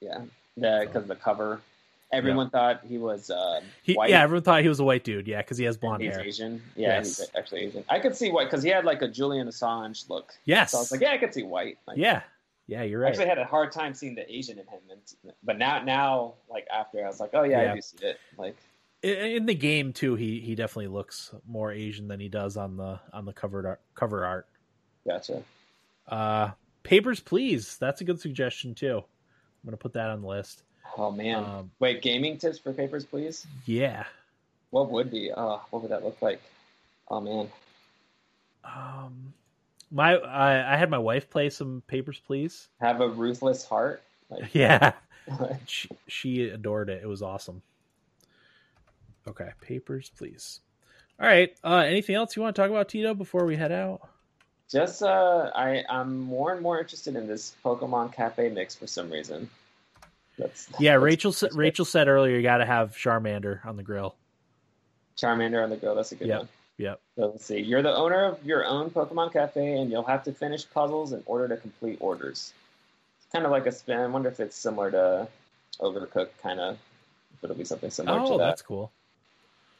Yeah, because the cover, everyone thought he was uh, He, white. yeah, everyone thought he was a white dude. Yeah, because he has blonde he's hair. Asian. Yeah, Yes. he's actually Asian. I could see white because he had like a Julian Assange look. Yes. So I was like, yeah, I could see white. Like, yeah, yeah, you're right. I actually had a hard time seeing the Asian in him, and, but now, now, like after, I was like, oh yeah, Yeah. I do see it. Like, in, in the game too, he he definitely looks more Asian than he does on the on the cover art, cover art. gotcha. Uh, Papers, please. That's a good suggestion too. I'm gonna put that on the list. Oh man. Um, Wait, gaming tips for papers, please. yeah. What would be? Oh, what would that look like? Oh man. Um, my I, I had my wife play some Papers, please. Have a ruthless heart. Like, Yeah, she she adored it. It was awesome. Okay, Papers, please. All right. Uh, anything else you want to talk about, Tito, before we head out? just uh, I I'm more and more interested in this Pokemon Cafe mix for some reason. That's, Yeah, that's- Rachel that's. Rachel said earlier you got to have Charmander on the grill. Charmander on the grill. That's a good Yep. one. Yep. So let's see. You're the owner of your own Pokemon Cafe, and you'll have to finish puzzles in order to complete orders. It's kind of like a spin. I wonder if it's similar to Overcooked, kind of. If it'll be something similar Oh, to that. that's cool.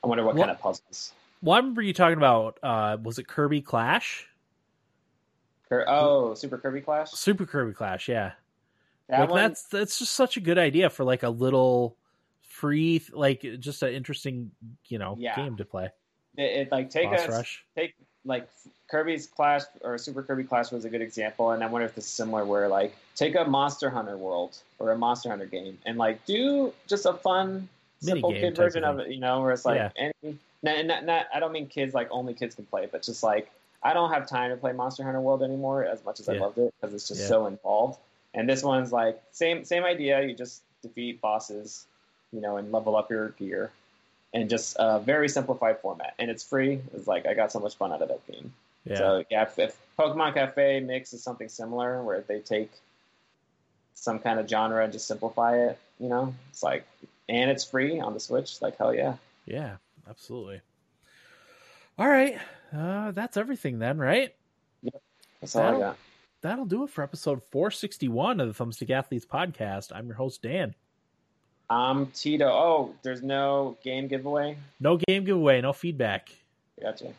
I wonder what, What- kind of puzzles. Well, I remember you talking about uh was it Kirby Clash? Cur- Oh, Super Kirby Clash. Super Kirby Clash, yeah. That like one, that's that's just such a good idea for like a little free like just an interesting, you know, Yeah. game to play. it, it like take Boss a Rush. take like Kirby's Clash or Super Kirby Clash was a good example, and I wonder if this is similar. Where like take a Monster Hunter world or a Monster Hunter game, and like do just a fun, simple kid version of of it. You know, where it's like Yeah. any. Not, not, not, I don't mean kids like only kids can play, but just like I don't have time to play Monster Hunter World anymore as much as I loved it because it's just Yeah. so involved. And this one's like same same idea. You just defeat bosses, you know, and level up your gear, and just a very simplified format. And it's free. It's like I got so much fun out of that game. Yeah. So yeah, if, if Pokemon Cafe Mix is something similar where they take some kind of genre and just simplify it, you know, it's like, and it's free on the Switch. Like hell yeah. yeah, absolutely. All right. Uh that's everything then, right? That's all I got. That'll do it for episode 461 of the Thumbstick Athletes podcast. I'm your host Dan. I'm Tito. Oh, there's no game giveaway. No game giveaway, no feedback. Gotcha.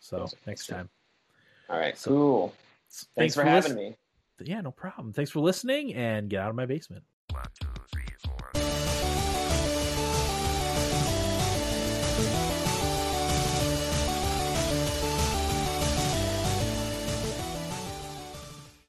So Gotcha. next time. All right, So- cool. Thanks, for, having listen- me. Yeah, no problem. Thanks for listening and get out of my basement. One, two, three.